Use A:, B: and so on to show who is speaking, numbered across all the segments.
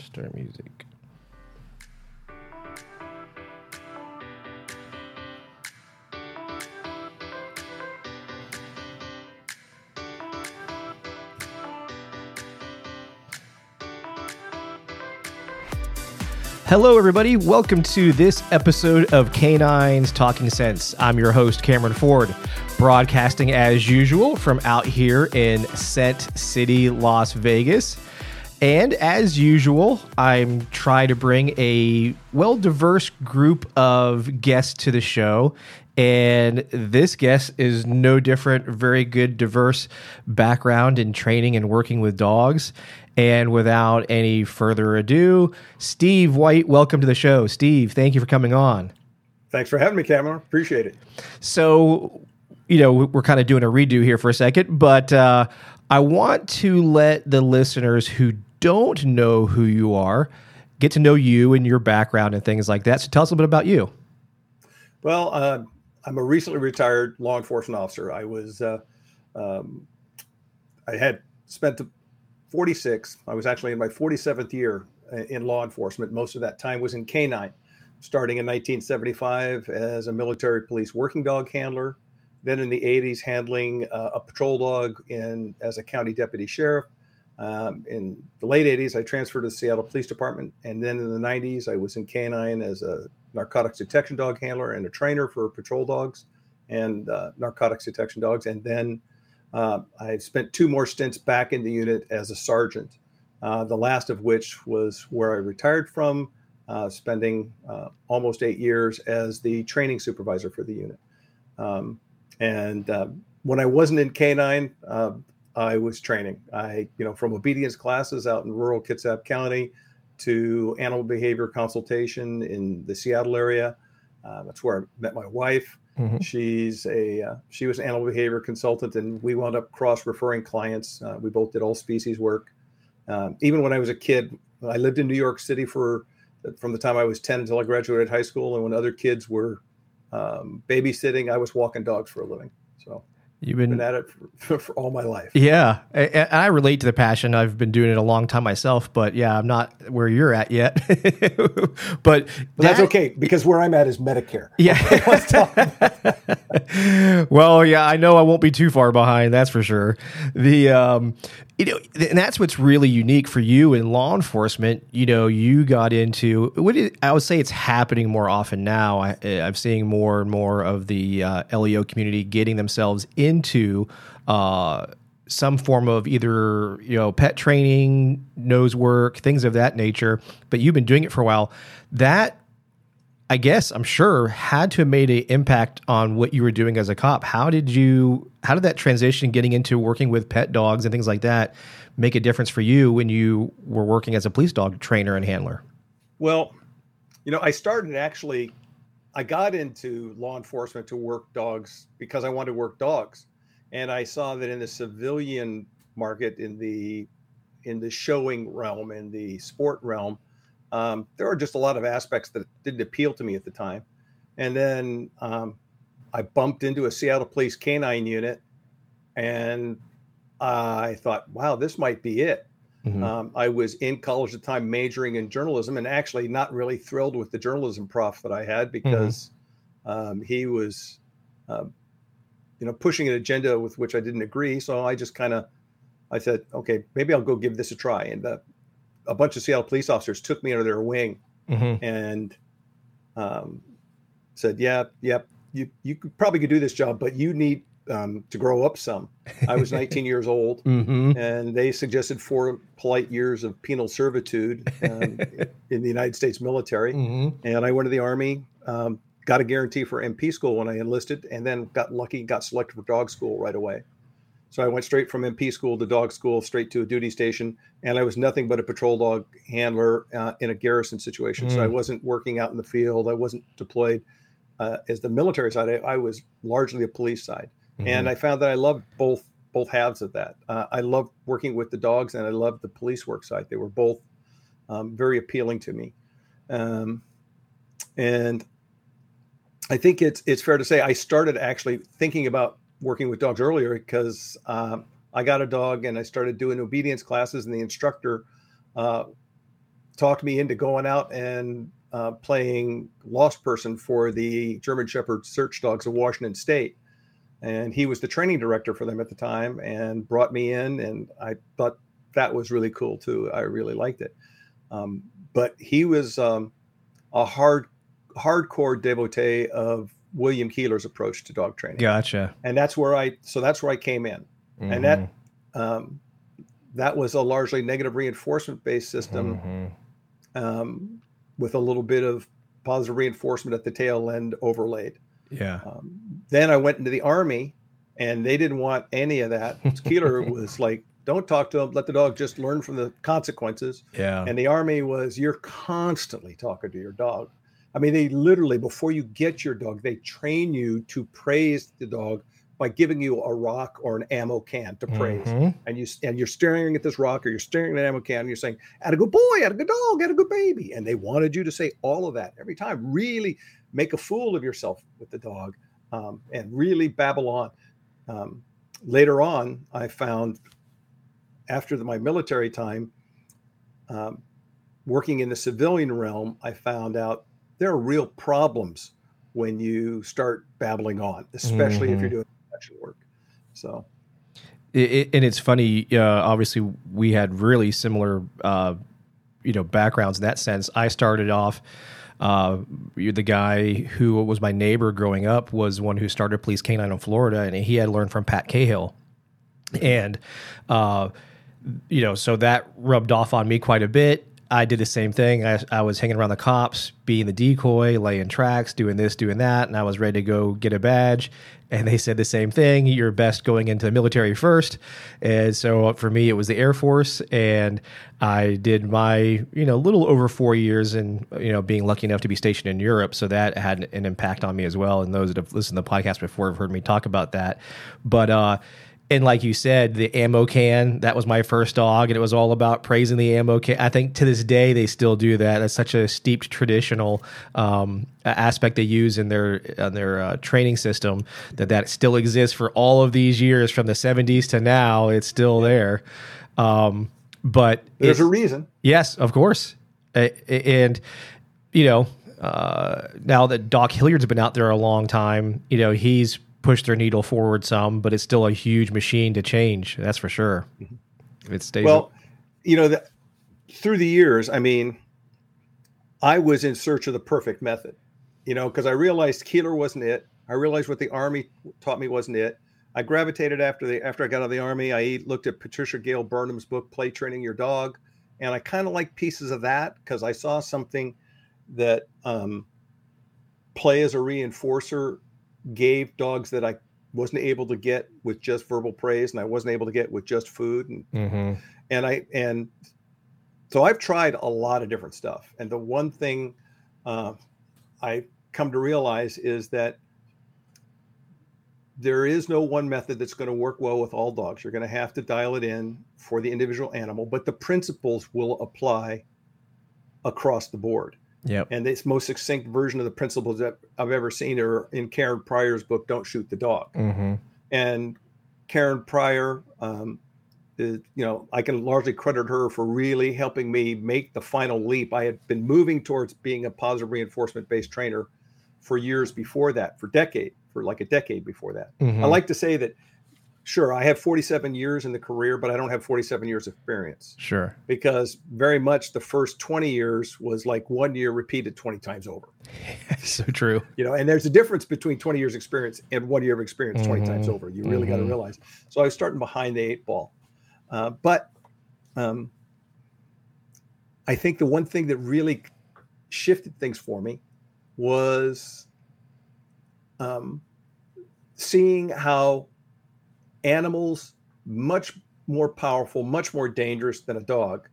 A: Start music. Hello, everybody. Welcome to this episode of Canines Talking Sense. I'm your host, Cameron Ford, broadcasting as usual from out here in Scent City, Las Vegas. And as usual, I'm trying to bring a well diverse group of guests to the show. And this guest is no different, very good, diverse background in training and working with dogs. And without any further ado, Steve White, welcome to the show. Steve, thank you for coming on.
B: Thanks for having me, Cameron. Appreciate it.
A: So, you know, we're kind of doing a redo here for a second, but uh, I want to let the listeners who don't know who you are get to know you and your background and things like that. So, tell us a little bit about you.
B: Well, uh, I'm a recently retired law enforcement officer. I was, uh, um, I had spent 46. I was actually in my 47th year in law enforcement. Most of that time was in canine, starting in 1975 as a military police working dog handler. Then in the 80s, handling uh, a patrol dog in as a county deputy sheriff. Um, in the late 80s, I transferred to the Seattle Police Department. And then in the 90s, I was in canine as a narcotics detection dog handler and a trainer for patrol dogs and uh, narcotics detection dogs. And then uh, I spent two more stints back in the unit as a sergeant, uh, the last of which was where I retired from, uh, spending uh, almost eight years as the training supervisor for the unit. Um, and uh, when I wasn't in canine, I was training. I, you know, from obedience classes out in rural Kitsap County to animal behavior consultation in the Seattle area. that's where I met my wife. Mm-hmm. She's a uh, she was an animal behavior consultant, and we wound up cross referring clients. Uh, we both did all species work. Um, even when I was a kid, I lived in New York City for from the time I was ten until I graduated high school. And when other kids were um, babysitting, I was walking dogs for a living. So You've been, been at it for, for, all my life.
A: Yeah, I, I, relate to the passion. I've been doing it a long time myself, but yeah, I'm not where you're at yet. but,
B: but that, that's okay because where I'm at is Medicare.
A: Yeah. well, yeah, I know I won't be too far behind. That's for sure. The um, you know, and that's what's really unique for you in law enforcement. You know, you got into what is, I would say it's happening more often now. I, am seeing more and more of the uh, LEO community getting themselves into uh, some form of either you know pet training, nose work, things of that nature. But you've been doing it for a while. That I guess I'm sure had to have made an impact on what you were doing as a cop. How did you how did that transition getting into working with pet dogs and things like that make a difference for you when you were working as a police dog trainer and handler?
B: Well, you know, I started actually I got into law enforcement to work dogs because I wanted to work dogs. And I saw that in the civilian market in the in the showing realm in the sport realm um, there are just a lot of aspects that didn't appeal to me at the time. And then um, I bumped into a Seattle Police canine unit, and I thought, wow, this might be it. Mm-hmm. Um, I was in college at the time, majoring in journalism, and actually not really thrilled with the journalism prof that I had because mm-hmm. he was, uh, you know, pushing an agenda with which I didn't agree. So I just kind of, I said, okay, maybe I'll go give this a try. And uh, a bunch of Seattle police officers took me under their wing mm-hmm. and um, said, "Yeah, yeah, you you probably could do this job, but you need um, to grow up some." I was 19 years old, mm-hmm. and they suggested four polite years of penal servitude um, in the United States military. Mm-hmm. And I went to the army. Um, got a guarantee for MP school when I enlisted, and then got lucky, got selected for dog school right away. So I went straight from MP school to dog school, straight to a duty station, and I was nothing but a patrol dog handler uh, in a garrison situation. Mm. So I mm. wasn't working out in the field. I wasn't deployed uh, as the military side. I, I, was largely a police side, mm-hmm. and I found that I loved both both halves of that. Uh, I loved working with the dogs, and I loved the police work side. They were both um, very appealing to me, um, and I think it's it's fair to say I started actually thinking about working with dogs earlier because um, I got a dog and I started doing obedience classes, and the instructor uh, talked me into going out and uh, playing lost person for the German Shepherd Search Dogs of Washington State. And he was the training director for them at the time and brought me in. And I thought that was really cool too. I really liked it. Um, but he was um, a hard, hardcore devotee of William Koehler's approach to dog training.
A: Gotcha.
B: And that's where I, so that's where I came in. Mm-hmm. And that, mm-hmm. um, that was a largely negative reinforcement based system mm-hmm. um, with a little bit of positive reinforcement at the tail end overlaid.
A: Yeah. Um,
B: then I went into the army and they didn't want any of that. Keeler was like, don't talk to him, let the dog just learn from the consequences.
A: Yeah.
B: And the army was, you're constantly talking to your dog. I mean, they literally, before you get your dog, they train you to praise the dog by giving you a rock or an ammo can to praise. Mm-hmm. And you and you're staring at this rock or you're staring at an ammo can and you're saying, "At a good boy, at a good dog, at a good baby." And they wanted you to say all of that every time. Really make a fool of yourself with the dog, um, and really babble on. Um, later on, I found after the, my military time, um, working in the civilian realm, I found out there are real problems when you start babbling on, especially mm-hmm. if you're mm-hmm. doing work. So,
A: it, it, and it's funny. Uh, obviously, we had really similar, uh, you know, backgrounds in that sense. I started off. Uh, the guy who was my neighbor growing up was one who started Police Canine in Florida, and he had learned from Pat Cahill, and uh, you know, so that rubbed off on me quite a bit. I did the same thing. I, I, was hanging around the cops, being the decoy, laying tracks, doing this, doing that, and I was ready to go get a badge. And they said the same thing: you're best going into the military first. And so for me, it was the Air Force, and I did my you know little over four years, and you know being lucky enough to be stationed in Europe, so that had an impact on me as well. And those that have listened to the podcast before have heard me talk about that. But uh, and like you said, the ammo can, that was my first dog, and it was all about praising the ammo can. I think to this day they still do that. That's such a steeped traditional um, aspect they use in their in their uh, training system that that still exists for all of these years from the 70s to now. It's still there. Um, but
B: there's a reason.
A: Yes, of course. And you know, uh, now that Doc Hilliard's been out there a long time, you know, he's push their needle forward some, but it's still a huge machine to change. That's for sure.
B: It stays. Well, up. you know, the, through the years, I mean, I was in search of the perfect method, you know, because I realized Koehler wasn't it. I realized what the Army taught me wasn't it. I gravitated after the after I got out of the Army. I looked at Patricia Gail Burnham's book, Play Training Your Dog, and I kind of like pieces of that because I saw something that um, play as a reinforcer gave dogs that I wasn't able to get with just verbal praise and I wasn't able to get with just food and mm-hmm. and I and so I've tried a lot of different stuff and the one thing uh, I come to realize is that there is no one method that's going to work well with all dogs. You're going to have to dial it in for the individual animal, but the principles will apply across the board.
A: Yep.
B: And its most succinct version of the principles that I've ever seen are in Karen Pryor's book, Don't Shoot the Dog.
A: Mm-hmm.
B: And Karen Pryor, um, is, you know, I can largely credit her for really helping me make the final leap. I had been moving towards being a positive reinforcement based trainer for years before that, for decade, for like a decade before that. Mm-hmm. I like to say that sure i have 47 years in the career but i don't have 47 years experience.
A: Sure.
B: Because very much the first 20 years was like one year repeated 20 times over.
A: So true.
B: You know and there's a difference between 20 years experience and one year of experience mm-hmm. 20 times over. You really mm-hmm. got to realize. So i was starting behind the eight ball. Uh, but um, i think the one thing that really shifted things for me was um, seeing how animals much more powerful, much more dangerous than a dog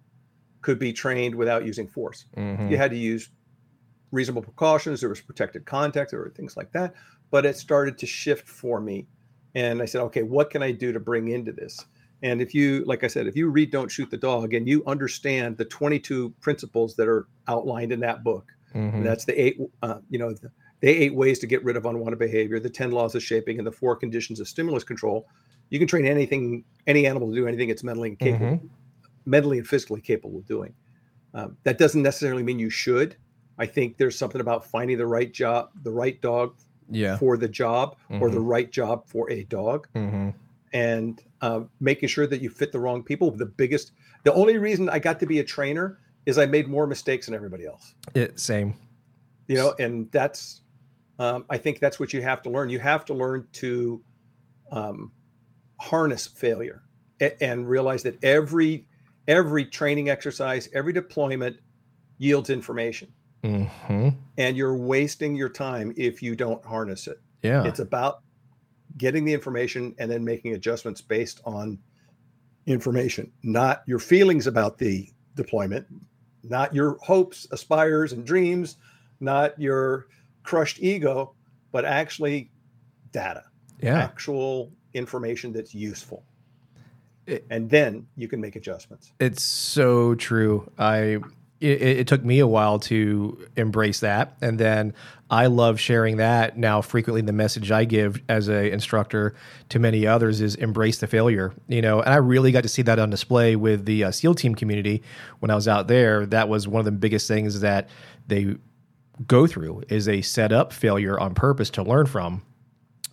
B: could be trained without using force. Mm-hmm. You had to use reasonable precautions. There was protected contact, there were things like that. But it started to shift for me. And I said, okay, what can I do to bring into this? And if you, like I said, if you read Don't Shoot the Dog and you understand the 22 principles that are outlined in that book, mm-hmm. that's the eight, uh, you know, the, the eight ways to get rid of unwanted behavior, the 10 laws of shaping, and the four conditions of stimulus control you can train anything, any animal to do anything it's mentally capable, mm-hmm. mentally and physically capable of doing. Um, that doesn't necessarily mean you should. I think there's something about finding the right job, the right dog
A: Yeah.
B: for the job, or the
A: Mhm.
B: right job for a dog,
A: Mm-hmm.
B: and uh, making sure that you fit the wrong people. The biggest, the only reason I got to be a trainer is I made more mistakes than everybody else.
A: It same.
B: You know, and that's, um, I think that's what you have to learn. You have to learn to um, harness failure and realize that every every training exercise, every deployment yields information,
A: Mm-hmm.
B: and you're wasting your time if you don't harness it.
A: Yeah.
B: It's about getting the information and then making adjustments based on information, not your feelings about the deployment, not your hopes, aspires, and dreams, not your crushed ego, but actually data,
A: yeah.
B: actual information that's useful.
A: It-
B: and then you can make adjustments.
A: It's so true. I it, it took me a while to embrace that, and then I love sharing that now. Frequently, the message I give as a instructor to many others is embrace the failure. You know, and I really got to see that on display with the uh, SEAL team community when I was out there. That was one of the biggest things that they go through is a set up failure on purpose to learn from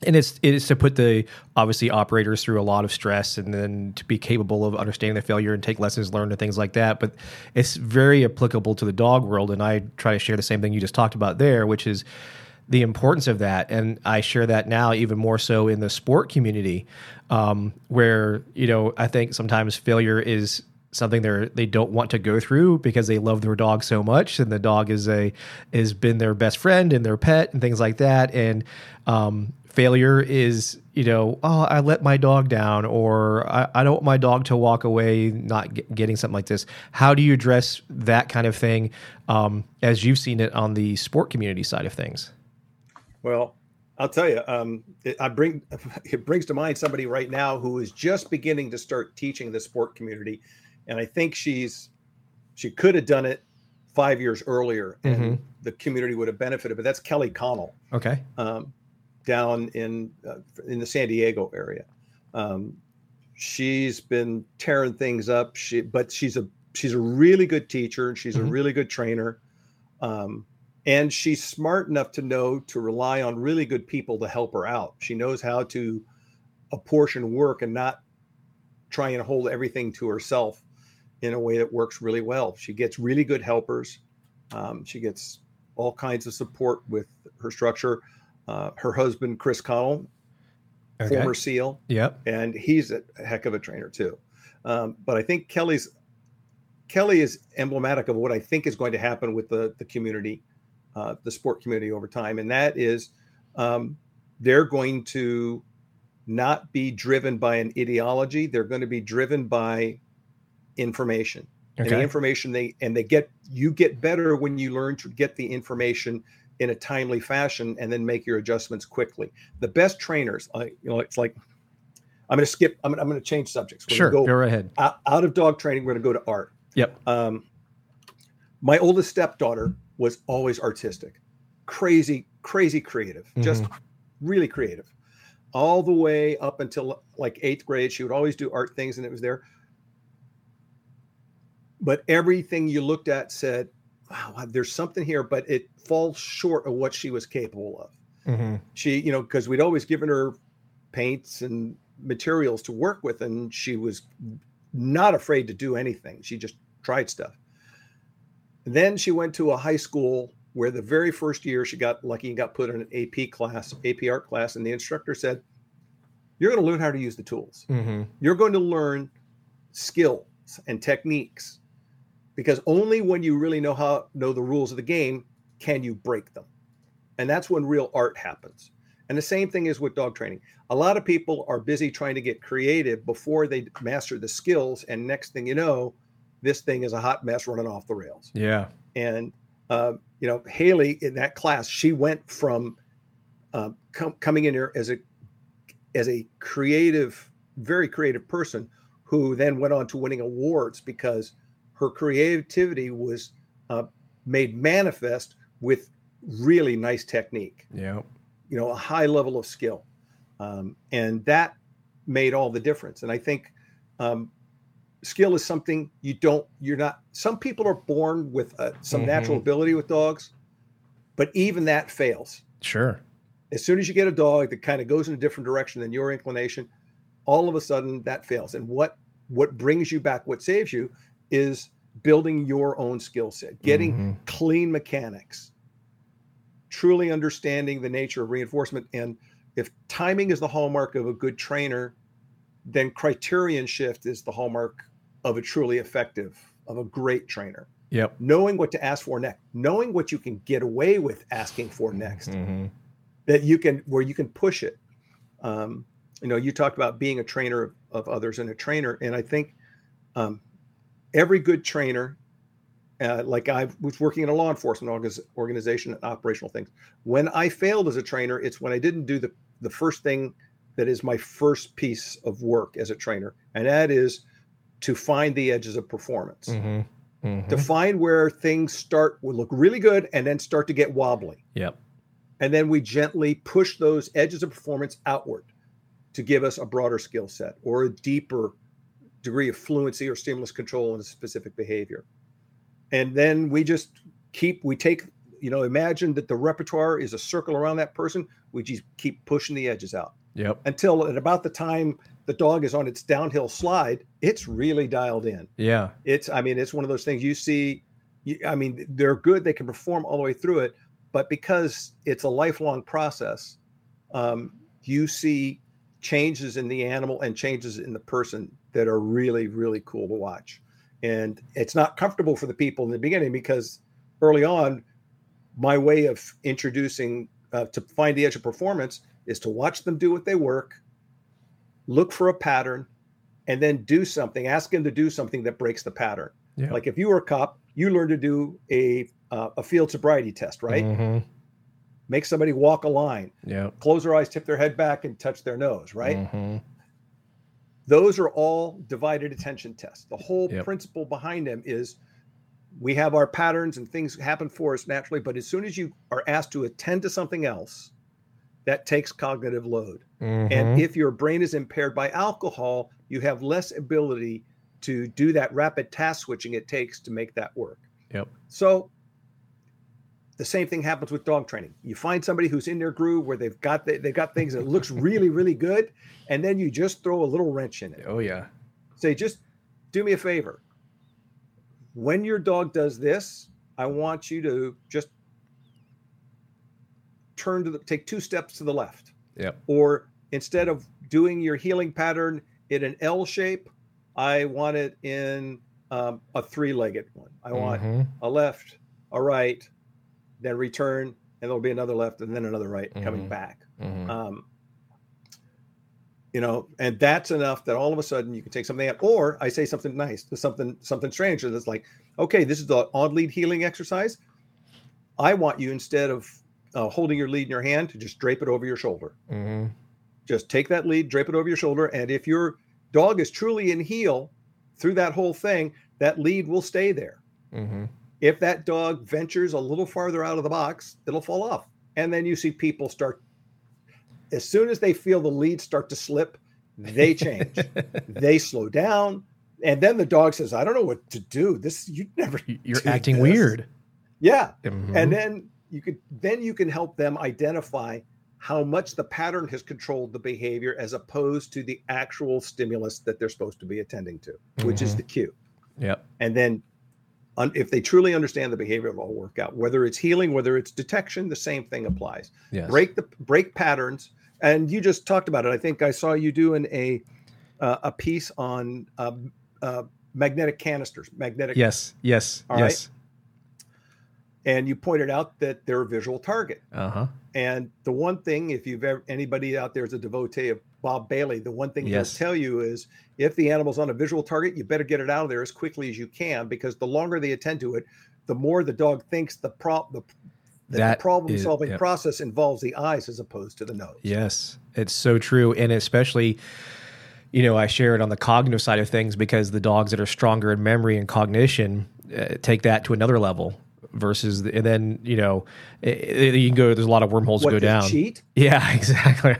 A: and it's it is to put the obviously operators through a lot of stress and then to be capable of understanding the failure and take lessons learned and things like that. But it's very applicable to the dog world and i try to share the same thing you just talked about there which is the importance of that. And i share that now even more so in the sport community um, where you know i think sometimes failure is something they're they don't want to go through because they love their dog so much and the dog is a has been their best friend and their pet and things like that. And um, failure is you know oh i let my dog down or i, I don't want my dog to walk away not get, getting something like this how do you address that kind of thing um, as you've seen it on the sport community side of things
B: Well, I'll tell you, um, it, I bring it brings to mind somebody right now who is just beginning to start teaching the sport community, and I think she's she could have done it five years earlier, and
A: Mhm.
B: the community would have benefited. But that's Kelly Connell
A: okay
B: um, down in uh, in the San Diego area. Um, she's been tearing things up. She, but she's a she's a really good teacher. And she's a
A: Mhm.
B: really good trainer, um, and she's smart enough to know to rely on really good people to help her out. She knows how to apportion work and not try and hold everything to herself in a way that works really well. She gets really good helpers. Um, she gets all kinds of support with her structure. Uh, her husband, Chris Connell,
A: okay.
B: former SEAL,
A: yep.
B: And he's a heck of a trainer too. Um, but I think Kelly's Kelly is emblematic of what I think is going to happen with the the community, uh, the sport community over time, and that is um, they're going to not be driven by an ideology. They're going to be driven by information. And the information they and they get you get better when you learn to get the information in a timely fashion and then make your adjustments quickly. The best trainers I, you know it's like i'm going to skip i'm, I'm going to change subjects. We're
A: sure
B: gonna
A: go
B: go
A: right ahead.
B: out, out of dog training we're going to go to art.
A: Yep.
B: Um, my oldest stepdaughter was always artistic. Crazy crazy creative. Just really creative. All the way up until like eighth grade she would always do art things and it was there. But everything you looked at said wow there's something here but it falls short of what she was capable of.
A: Hmm
B: she you know because we'd always given her paints and materials to work with and she was not afraid to do anything. She just tried stuff. Then she went to a high school where the very first year she got lucky and got put in an ap class ap art class and the instructor said you're going to learn how to use the tools.
A: Hmm
B: you're going to learn skills and techniques because only when you really know how know the rules of the game can you break them. And that's when real art happens. And the same thing is with dog training. A lot of people are busy trying to get creative before they master the skills and next thing you know this thing is a hot mess running off the rails.
A: Yeah.
B: And uh, you know haley in that class she went from uh, com- coming in here as a as a creative very creative person who then went on to winning awards because her creativity was uh, made manifest with really nice technique.
A: Yeah
B: you know a high level of skill. Um, and that made all the difference. And i think um, skill is something you don't you're not some people are born with uh, some natural
A: Mhm.
B: ability with dogs but even that fails.
A: Sure.
B: as soon as you get a dog that kind of goes in a different direction than your inclination all of a sudden that fails. And what what brings you back what saves you is building your own skill set getting
A: Mhm.
B: clean mechanics truly understanding the nature of reinforcement and if timing is the hallmark of a good trainer then criterion shift is the hallmark of a truly effective of a great trainer
A: Yep.
B: knowing what to ask for next knowing what you can get away with asking for next
A: Mhm.
B: that you can where you can push it um, you know you talked about being a trainer of, of others and a trainer and i think um, every good trainer uh, like i was working in a law enforcement organization and operational things when i failed as a trainer it's when i didn't do the, the first thing that is my first piece of work as a trainer and that is to find the edges of performance
A: Mhm. Mhm.
B: to find where things start will look really good and then start to get wobbly
A: Yep.
B: and then we gently push those edges of performance outward to give us a broader skill set or a deeper degree of fluency or stimulus control in a specific behavior and then we just keep we take you know imagine that the repertoire is a circle around that person we just keep pushing the edges out
A: Yep.
B: until at about the time the dog is on its downhill slide it's really dialed in
A: Yeah.
B: it's i mean it's one of those things you see you, i mean they're good they can perform all the way through it but because it's a lifelong process um, you see changes in the animal and changes in the person that are really really cool to watch and it's not comfortable for the people in the beginning because early on my way of introducing uh, to find the edge of performance is to watch them do what they work look for a pattern and then do something ask them to do something that breaks the pattern
A: Yeah.
B: like if you were a cop you learn to do a uh, a field sobriety test right
A: Mhm.
B: make somebody walk a line
A: Yep.
B: close their eyes tip their head back and touch their nose right
A: Mhm.
B: Those are all divided attention tests the whole
A: Yep.
B: principle behind them is we have our patterns and things happen for us naturally but as soon as you are asked to attend to something else that takes cognitive load
A: Mhm.
B: and if your brain is impaired by alcohol you have less ability to do that rapid task switching it takes to make that work
A: Yep.
B: so the same thing happens with dog training you find somebody who's in their groove where they've got the, they've got things that looks really really good and then you just throw a little wrench in it
A: Oh yeah.
B: say just do me a favor when your dog does this i want you to just turn to the take two steps to the left
A: Yep.
B: or instead of doing your heeling pattern in an l shape i want it in um, a three-legged one i want
A: Mhm.
B: a left a right then return and there'll be another left and then another right coming
A: Mhm.
B: back
A: Mhm.
B: um, you know, and that's enough that all of a sudden you can take something out, or I say something nice, to something something strange that's like, okay, this is the odd lead heeling exercise. I want you instead of uh, holding your lead in your hand to just drape it over your shoulder.
A: Mhm.
B: Just take that lead, drape it over your shoulder, and if your dog is truly in heel through that whole thing, that lead will stay there.
A: Mhm.
B: If that dog ventures a little farther out of the box, it'll fall off. And then you see people start, as soon as they feel the lead start to slip, they change. they slow down. And then the dog says, I don't know what to do. This, you never,
A: You're acting
B: this."
A: weird.
B: Yeah.
A: Mhm.
B: And then you could, then you can help them identify how much the pattern has controlled the behavior as opposed to the actual stimulus that they're supposed to be attending to, which is
A: Mhm.
B: the cue
A: Yep.
B: and then if they truly understand the behavior it'll all work out whether it's heeling whether it's detection the same thing applies
A: Yes.
B: break the break patterns and you just talked about it i think i saw you doing a uh, a piece on uh, uh, magnetic canisters magnetic
A: Yes. Yes.
B: All right.
A: yes.
B: and you pointed out that they're a visual target
A: Uh huh.
B: and the one thing if you've ever anybody out there is a devotee of bob bailey the one thing
A: Yes.
B: he'll tell you is if the animal's on a visual target you better get it out of there as quickly as you can because the longer they attend to it the more the dog thinks the prop the, the problem
A: is-
B: solving
A: yep.
B: process involves the eyes as opposed to the nose
A: Yes, it's so true, and especially, you know, I share it on the cognitive side of things because the dogs that are stronger in memory and cognition uh, take that to another level. Versus the, and then you know it, it- you can go there's a lot of wormholes
B: What,
A: go down
B: cheat?
A: yeah exactly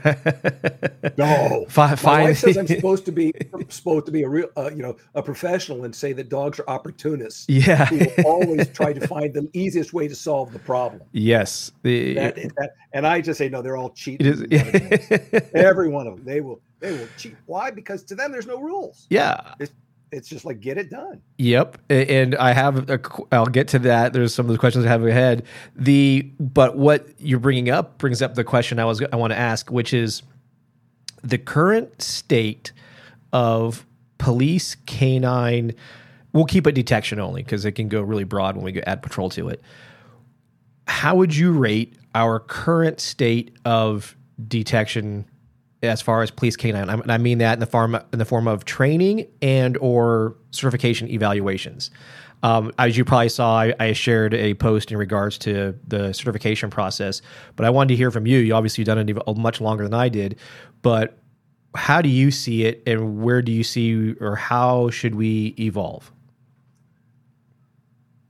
B: No,
A: Fi-
B: my wife says I'm supposed to be supposed to be a real, uh, you know, a professional and say that dogs are opportunists
A: yeah
B: who will always try to find the easiest way to solve the problem.
A: yes the,
B: That, that, and I just say no, they're all cheaters.
A: is
B: Every one of them, they will, they will cheat. Why? Because to them, there's no rules.
A: yeah
B: It's just like get it done.
A: Yep, and I have. A, I'll get to that. There's some of the questions I have ahead. The but what you're bringing up brings up the question I was I want to ask, which is the current state of police canine. We'll keep it detection only because it can go really broad when we add patrol to it. How would you rate our current state of detection as far as police canine? And I mean that in the form in the form of training and or certification evaluations. Um, as you probably saw, I, I shared a post in regards to the certification process, but I wanted to hear from you. You obviously done it ev- much longer than I did, but how do you see it, and where do you see, or how should we evolve?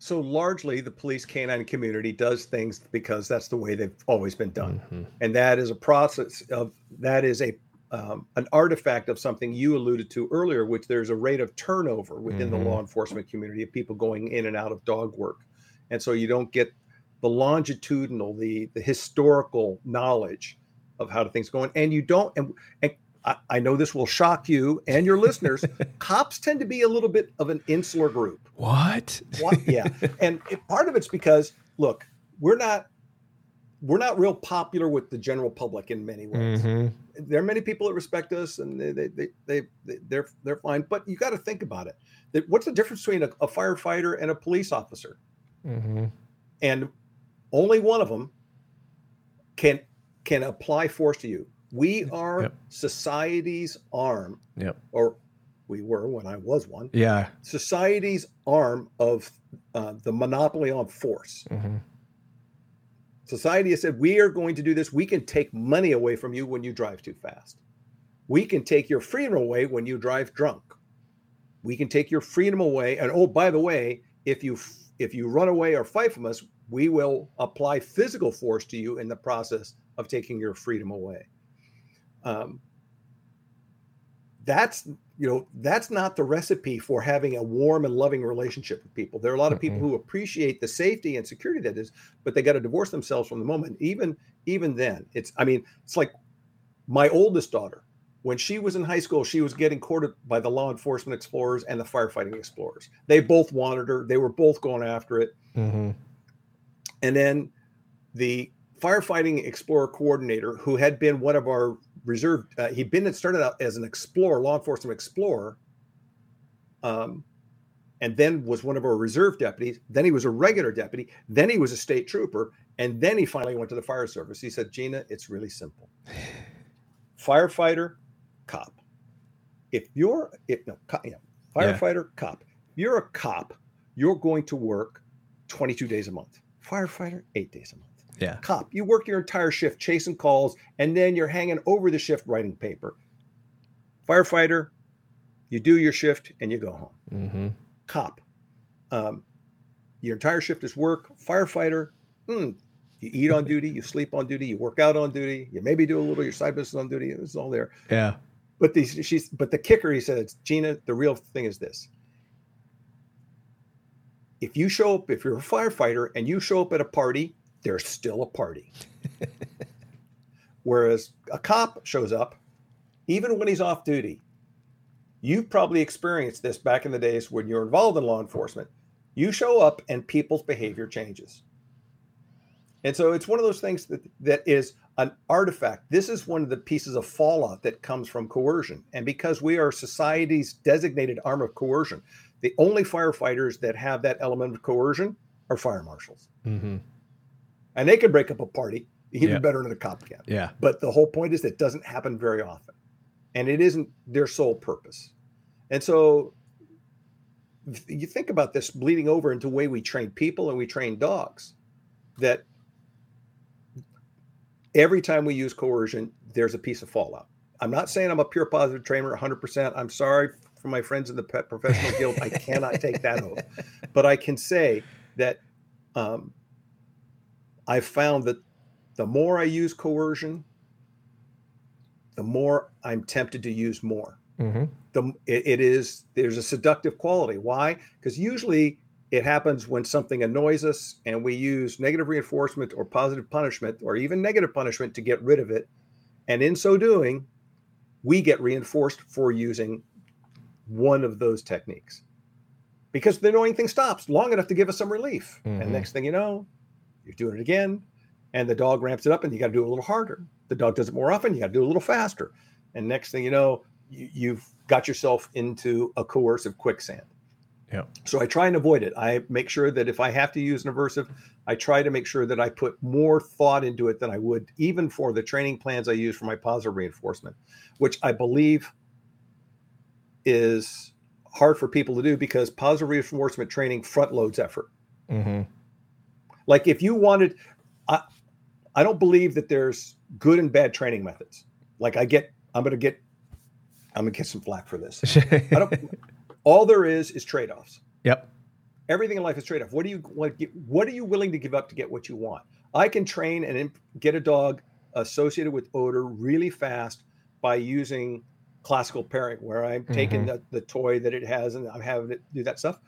B: So largely, the police canine community does things because that's the way they've always been done,
A: Mhm.
B: and that is a process of that is a um, an artifact of something you alluded to earlier, which there's a rate of turnover within
A: Mhm.
B: the law enforcement community of people going in and out of dog work, and so you don't get the longitudinal, the the historical knowledge of how the things going, and you don't. And, and I, I know this will shock you and your listeners. cops tend to be a little bit of an insular group.
A: What?
B: What? Yeah, and it, part of it's because look, we're not we're not real popular with the general public in many ways.
A: Mhm.
B: There are many people that respect us, and they they they, they, they they're they're fine. But you got to think about it. That what's the difference between a, a firefighter and a police officer?
A: Mhm.
B: And only one of them can can apply force to you. We are
A: Yep.
B: society's arm,
A: Yep.
B: or we were when I was one.
A: Yeah.
B: Society's arm of uh, the monopoly on force.
A: Mhm.
B: Society has said, we are going to do this. We can take money away from you when you drive too fast. We can take your freedom away when you drive drunk. We can take your freedom away. And oh, by the way, if you if you run away or fight from us, we will apply physical force to you in the process of taking your freedom away. Um, that's you know that's not the recipe for having a warm and loving relationship with people. There are a lot of people
A: Mhm.
B: who appreciate the safety and security that is, but they got to divorce themselves from the moment. Even even then, it's I mean it's like my oldest daughter when she was in high school, she was getting courted by the law enforcement explorers and the firefighting explorers. They both wanted her. They were both going after it.
A: Mhm.
B: And then the firefighting explorer coordinator, who had been one of our reserve, uh, he'd been and started out as an explorer, law enforcement explorer, um, and then was one of our reserve deputies. Then he was a regular deputy. Then he was a state trooper, and then he finally went to the fire service. He said, "Gina, it's really simple: firefighter, cop. If you're, if no, co- yeah, firefighter, cop. You're a cop, you're going to work 22 days a month. Firefighter, eight days a month.
A: Yeah.
B: Cop, you work your entire shift chasing calls, and then you're hanging over the shift writing paper. Firefighter, you do your shift and you go home.
A: Mhm.
B: Cop, um, your entire shift is work. Firefighter, hmm, you eat on duty, you sleep on duty, you work out on duty, you maybe do a little your side business on duty. It's all there.
A: Yeah.
B: But the she's but the kicker, he says, Gina, the real thing is this. If you show up, if you're a firefighter and you show up at a party, there's still a party. Whereas a cop shows up, even when he's off duty, you've probably experienced this back in the days when you're involved in law enforcement. You show up and people's behavior changes. And so it's one of those things that, that is an artifact. This is one of the pieces of fallout that comes from coercion. And because we are society's designated arm of coercion, the only firefighters that have that element of coercion are fire marshals.
A: Mhm.
B: And they can break up a party even
A: Yeah.
B: better than a cop can.
A: Yeah.
B: But the whole point is that doesn't happen very often. And it isn't their sole purpose. And so you think about this bleeding over into the way we train people and we train dogs that every time we use coercion, there's a piece of fallout. I'm not saying I'm a pure positive trainer 100%. I'm sorry for my friends in the pet professional guild. I cannot take that oath. But I can say that um, I've found that the more I use coercion, the more I'm tempted to use more.
A: Mm-hmm.
B: The it, it is there's a seductive quality. Why? Because usually it happens when something annoys us and we use negative reinforcement or positive punishment or even negative punishment to get rid of it. And in so doing, we get reinforced for using one of those techniques because the annoying thing stops long enough to give us some relief.
A: Mhm.
B: And next thing you know, you're doing it again, and the dog ramps it up, and you got to do it a little harder. The dog does it more often, you got to do it a little faster. And next thing you know, you, you've got yourself into a coercive quicksand.
A: Yeah.
B: So I try and avoid it. I make sure that if I have to use an aversive, I try to make sure that I put more thought into it than I would even for the training plans I use for my positive reinforcement, which I believe is hard for people to do because positive reinforcement training front loads effort.
A: Mm-hmm.
B: Like if you wanted, I, I don't believe that there's good and bad training methods. Like I get, I'm gonna get, I'm gonna get some flack for this. I don't. all there is is trade offs.
A: yep.
B: Everything in life is trade off. What do you what, what are you willing to give up to get what you want? I can train and imp- get a dog associated with odor really fast by using classical pairing, where I'm taking mm-hmm. the, the toy that it has and I'm having it do that stuff.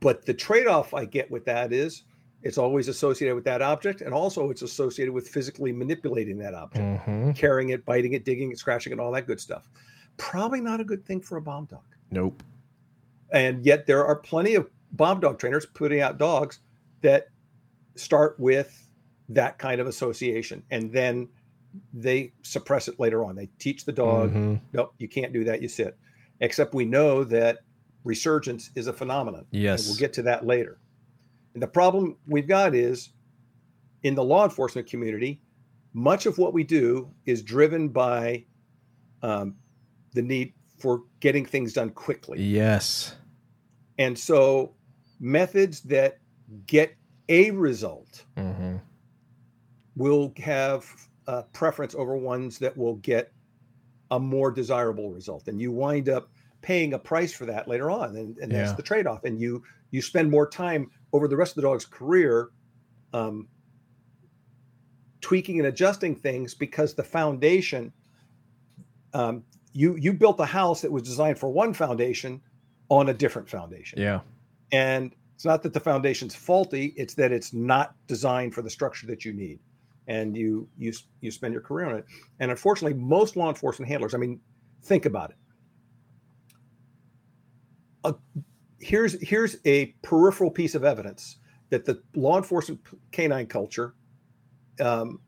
B: But the trade off I get with that is it's always associated with that object, and also it's associated with physically manipulating that object,
A: Mm-hmm.
B: carrying it, biting it, digging it, scratching it, all that good stuff. Probably not a good thing for a bomb dog.
A: Nope.
B: And yet there are plenty of bomb dog trainers putting out dogs that start with that kind of association and then they suppress it later on. They teach the dog,
A: Mhm.
B: nope, you can't do that, you sit. Except we know that resurgence is a phenomenon. And
A: Yes.
B: we'll get to that later. And the problem we've got is in the law enforcement community, much of what we do is driven by um, the need for getting things done quickly.
A: Yes.
B: And so methods that get a result
A: Mm-hmm.
B: will have a preference over ones that will get a more desirable result. And you wind up paying a price for that later on. And, and that's
A: Yeah.
B: the trade-off. And you you spend more time over the rest of the dog's career um, tweaking and adjusting things because the foundation um, you you built a house that was designed for one foundation on a different foundation.
A: Yeah.
B: And it's not that the foundation's faulty; it's that it's not designed for the structure that you need, and you you you spend your career on it. And unfortunately, most law enforcement handlers. I mean, think about it. Uh, here's here's a peripheral piece of evidence that the law enforcement canine culture um,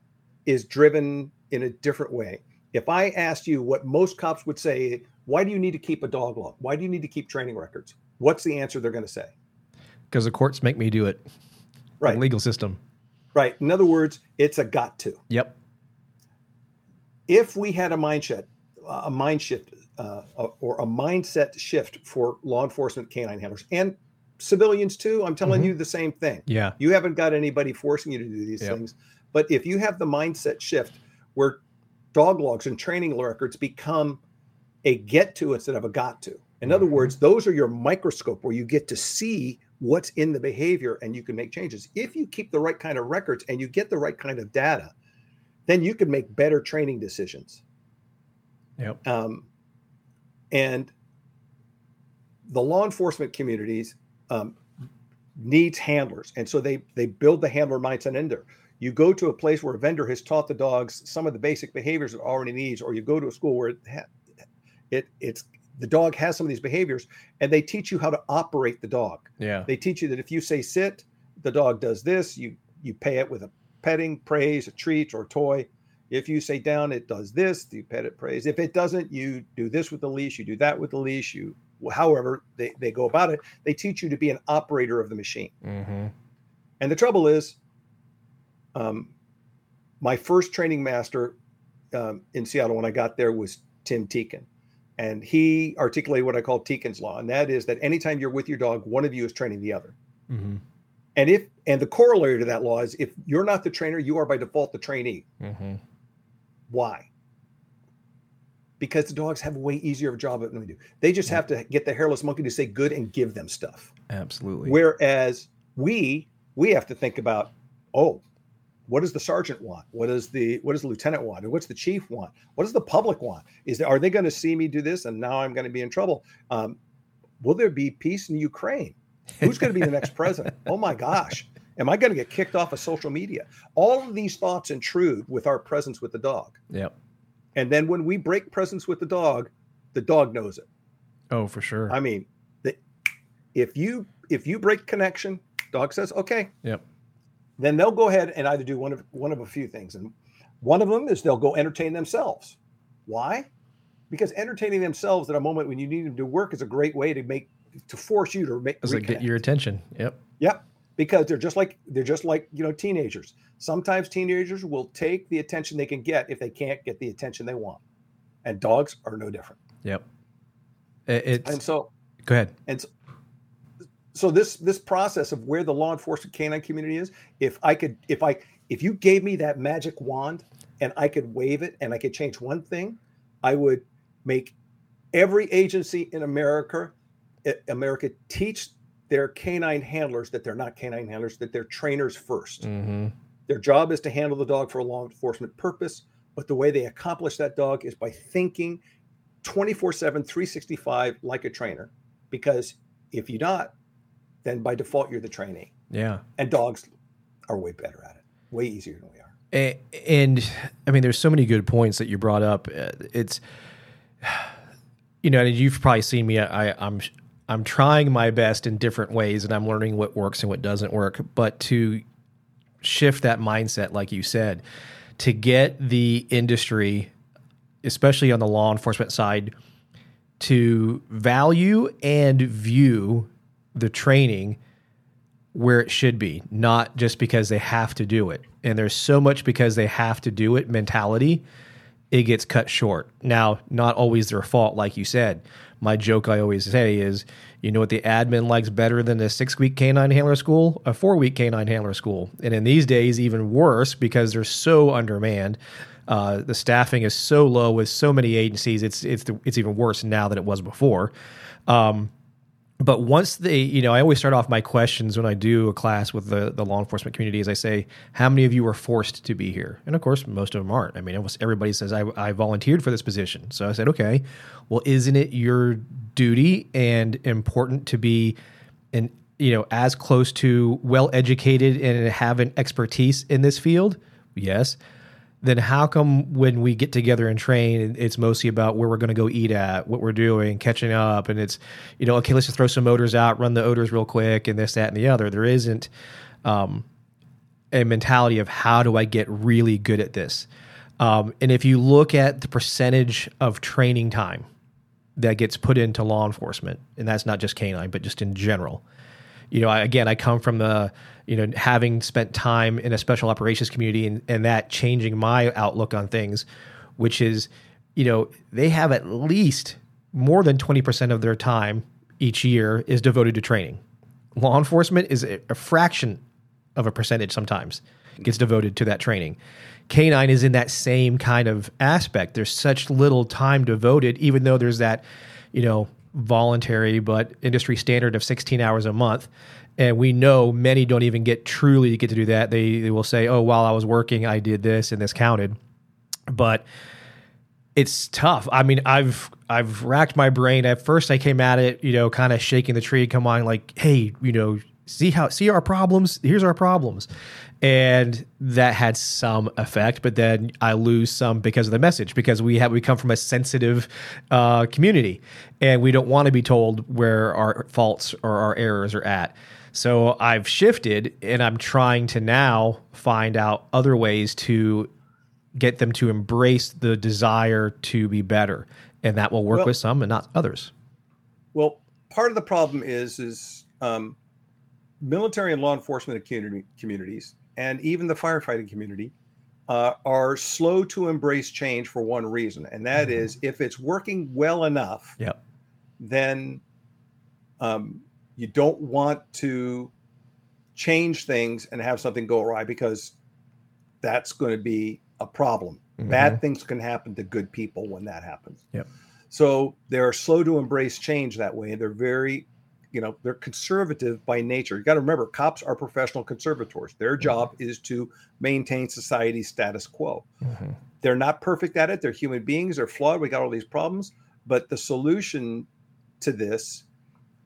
B: is driven in a different way. If I asked you what most cops would say, why do you need to keep a dog log? Why do you need to keep training records? What's the answer they're going to say?
A: Because the courts make me do it.
B: Right.
A: The legal system.
B: Right. In other words, it's a got to.
A: Yep.
B: If we had a mind shift, a mind shift, uh, or a mindset shift for law enforcement canine handlers and civilians too, I'm telling
A: Mhm.
B: you the same thing.
A: Yeah.
B: You haven't got anybody forcing you to do these
A: Yep.
B: things. But if you have the mindset shift where dog logs and training records become a get to instead of a got to. In other
A: Mhm.
B: words, those are your microscope where you get to see what's in the behavior and you can make changes. If you keep the right kind of records and you get the right kind of data, then you can make better training decisions.
A: Yep.
B: Um, and the law enforcement communities um, needs handlers, and so they they build the handler mindset in there. You go to a place where a vendor has taught the dogs some of the basic behaviors it already needs, or you go to a school where it, it it's the dog has some of these behaviors, and they teach you how to operate the dog.
A: Yeah.
B: They teach you that if you say sit, the dog does this. You you pay it with a petting, praise, a treat, or a toy. If you say down, it does this. You pet it, praise. If it doesn't, you do this with the leash. You do that with the leash. You, however, they, they go about it. They teach you to be an operator of the machine.
A: Mm-hmm.
B: And the trouble is, um, my first training master um, in Seattle when I got there was Tim Teakin. And he articulated what I call Teakin's law. And that is that anytime you're with your dog, one of you is training the other.
A: Mm-hmm.
B: And if and the corollary to that law is if you're not the trainer, you are by default the trainee.
A: Mm-hmm.
B: Why? Because the dogs have a way easier of a job than we do. They just have to get the hairless monkey to say good and give them stuff.
A: Absolutely.
B: Whereas we we have to think about, oh, what does the sergeant want? What does the what does the lieutenant want? And what's the chief want? What does the public want? Is there, are they going to see me do this and now I'm going to be in trouble? Um, will there be peace in Ukraine? Who's going to be the next president? Oh my gosh. Am I going to get kicked off of social media? All of these thoughts intrude with our presence with the dog.
A: Yep.
B: And then when we break presence with the dog, the dog knows it.
A: Oh, for sure.
B: I mean, the, if you if you break connection, dog says, "Okay."
A: Yep.
B: Then they'll go ahead and either do one of one of a few things, and one of them is they'll go entertain themselves. Why? Because entertaining themselves at a moment when you need them to work is a great way to make to force you to make
A: it get your attention? Yep.
B: Yep. Because they're just like they're just like you know teenagers. Sometimes teenagers will take the attention they can get if they can't get the attention they want, and dogs are no different.
A: Yep. It, it's
B: And so
A: go ahead.
B: and so, so this this process of where the law enforcement canine community is if i could if i if you gave me that magic wand and i could wave it and i could change one thing i would make every agency in america eh, america teach their canine handlers that they're not canine handlers that they're trainers 1st
A: Mm-hmm.
B: their job is to handle the dog for a law enforcement purpose, but the way they accomplish that dog is by thinking 24 7, 365 like a trainer. Because if you're not, then by default, you're the trainee.
A: Yeah.
B: And dogs are way better at it, way easier than we are.
A: A- And I mean, there's so many good points that you brought up. Uh, It's, you know, and you've probably seen me. I, I'm, I'm trying my best in different ways, and I'm learning what works and what doesn't work. But to shift that mindset, like you said, to get the industry, especially on the law enforcement side, to value and view the training where it should be, not just because they have to do it. And there's so much because they have to do it mentality, it gets cut short. Now, not always their fault, like you said. My joke I always say is, you know what the admin likes better than a six week canine handler school? A four week canine handler school. And in these days, even worse because they're so undermanned. Uh, the staffing is so low with so many agencies. It's it's it's even worse now than it was before. Um, but once they, you know, I always start off my questions when I do a class with the, the law enforcement community is I say, how many of you were forced to be here? And of course, most of them aren't. I mean, almost everybody says, I, I volunteered for this position. So I said, okay, well, isn't it your duty and important to be an, you know, as close to well educated and have an expertise in this field? Yes then how come when we get together and train, it's mostly about where we're going to go eat at, what we're doing, catching up, and it's you know okay, let's just throw some odors out, run the odors real quick, and this, that, and the other. There isn't um, a mentality of how do I get really good at this. Um, and if you look at the percentage of training time that gets put into law enforcement, and that's not just canine, but just in general, you know, I, again, I come from the, you know, having spent time in a special operations community and, and that changing my outlook on things, which is, you know, they have at least more than 20% of their time each year is devoted to training. Law enforcement is a, a fraction of a percentage sometimes gets devoted to that training. Canine is in that same kind of aspect. There's such little time devoted, even though there's that, you know, voluntary but industry standard of 16 hours a month. And we know many don't even get truly get to do that. They, they will say, oh, while I was working, I did this and this counted. But it's tough. I mean, I've I've racked my brain. At first, I came at it, you know, kind of shaking the tree, come on, like, hey, you know, see how see our problems. Here's our problems, and that had some effect. But then I lose some because of the message, because we have we come from a sensitive uh, community, and we don't want to be told where our faults or our errors are at. So I've shifted, and I'm trying to now find out other ways to get them to embrace the desire to be better and that will work
B: Well-
A: with some and not others
B: Well, part of the problem is is um, military and law enforcement community, communities, and even the firefighting community, uh, are slow to embrace change for one reason, and that
A: Mhm.
B: is if it's working well enough,
A: Yep.
B: then um, you don't want to change things and have something go awry because that's going to be a problem. Bad things can happen to good people when that happens.
A: Yep.
B: So they're slow to embrace change that way. and They're very you know they're conservative by nature. You got to remember, cops are professional conservators. Their job is to maintain society's status quo.
A: Mhm.
B: They're not perfect at it. They're human beings. They're flawed. We got all these problems, but the solution to this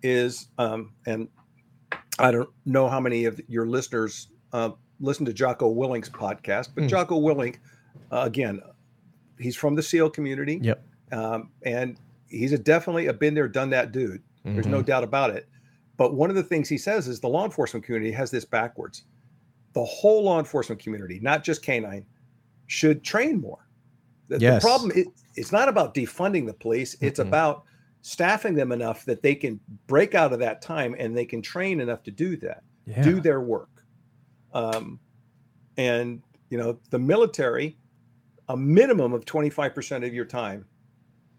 B: is, um, and I don't know how many of your listeners uh, listen to Jocko Willink's podcast, but
A: Hmm.
B: Jocko Willink, uh, again, he's from the SEAL community,
A: Yep.
B: um, and he's a definitely a been there, done that dude. There's no
A: Mhm.
B: doubt about it. But one of the things he says is the law enforcement community has this backwards. The whole law enforcement community, not just canine, should train more. The, the problem is it's not about defunding the police, it's
A: Mm-mm.
B: about staffing them enough that they can break out of that time and they can train enough to do that
A: Yeah.
B: do their work. Um, and you know, the military, a minimum of 25% of your time.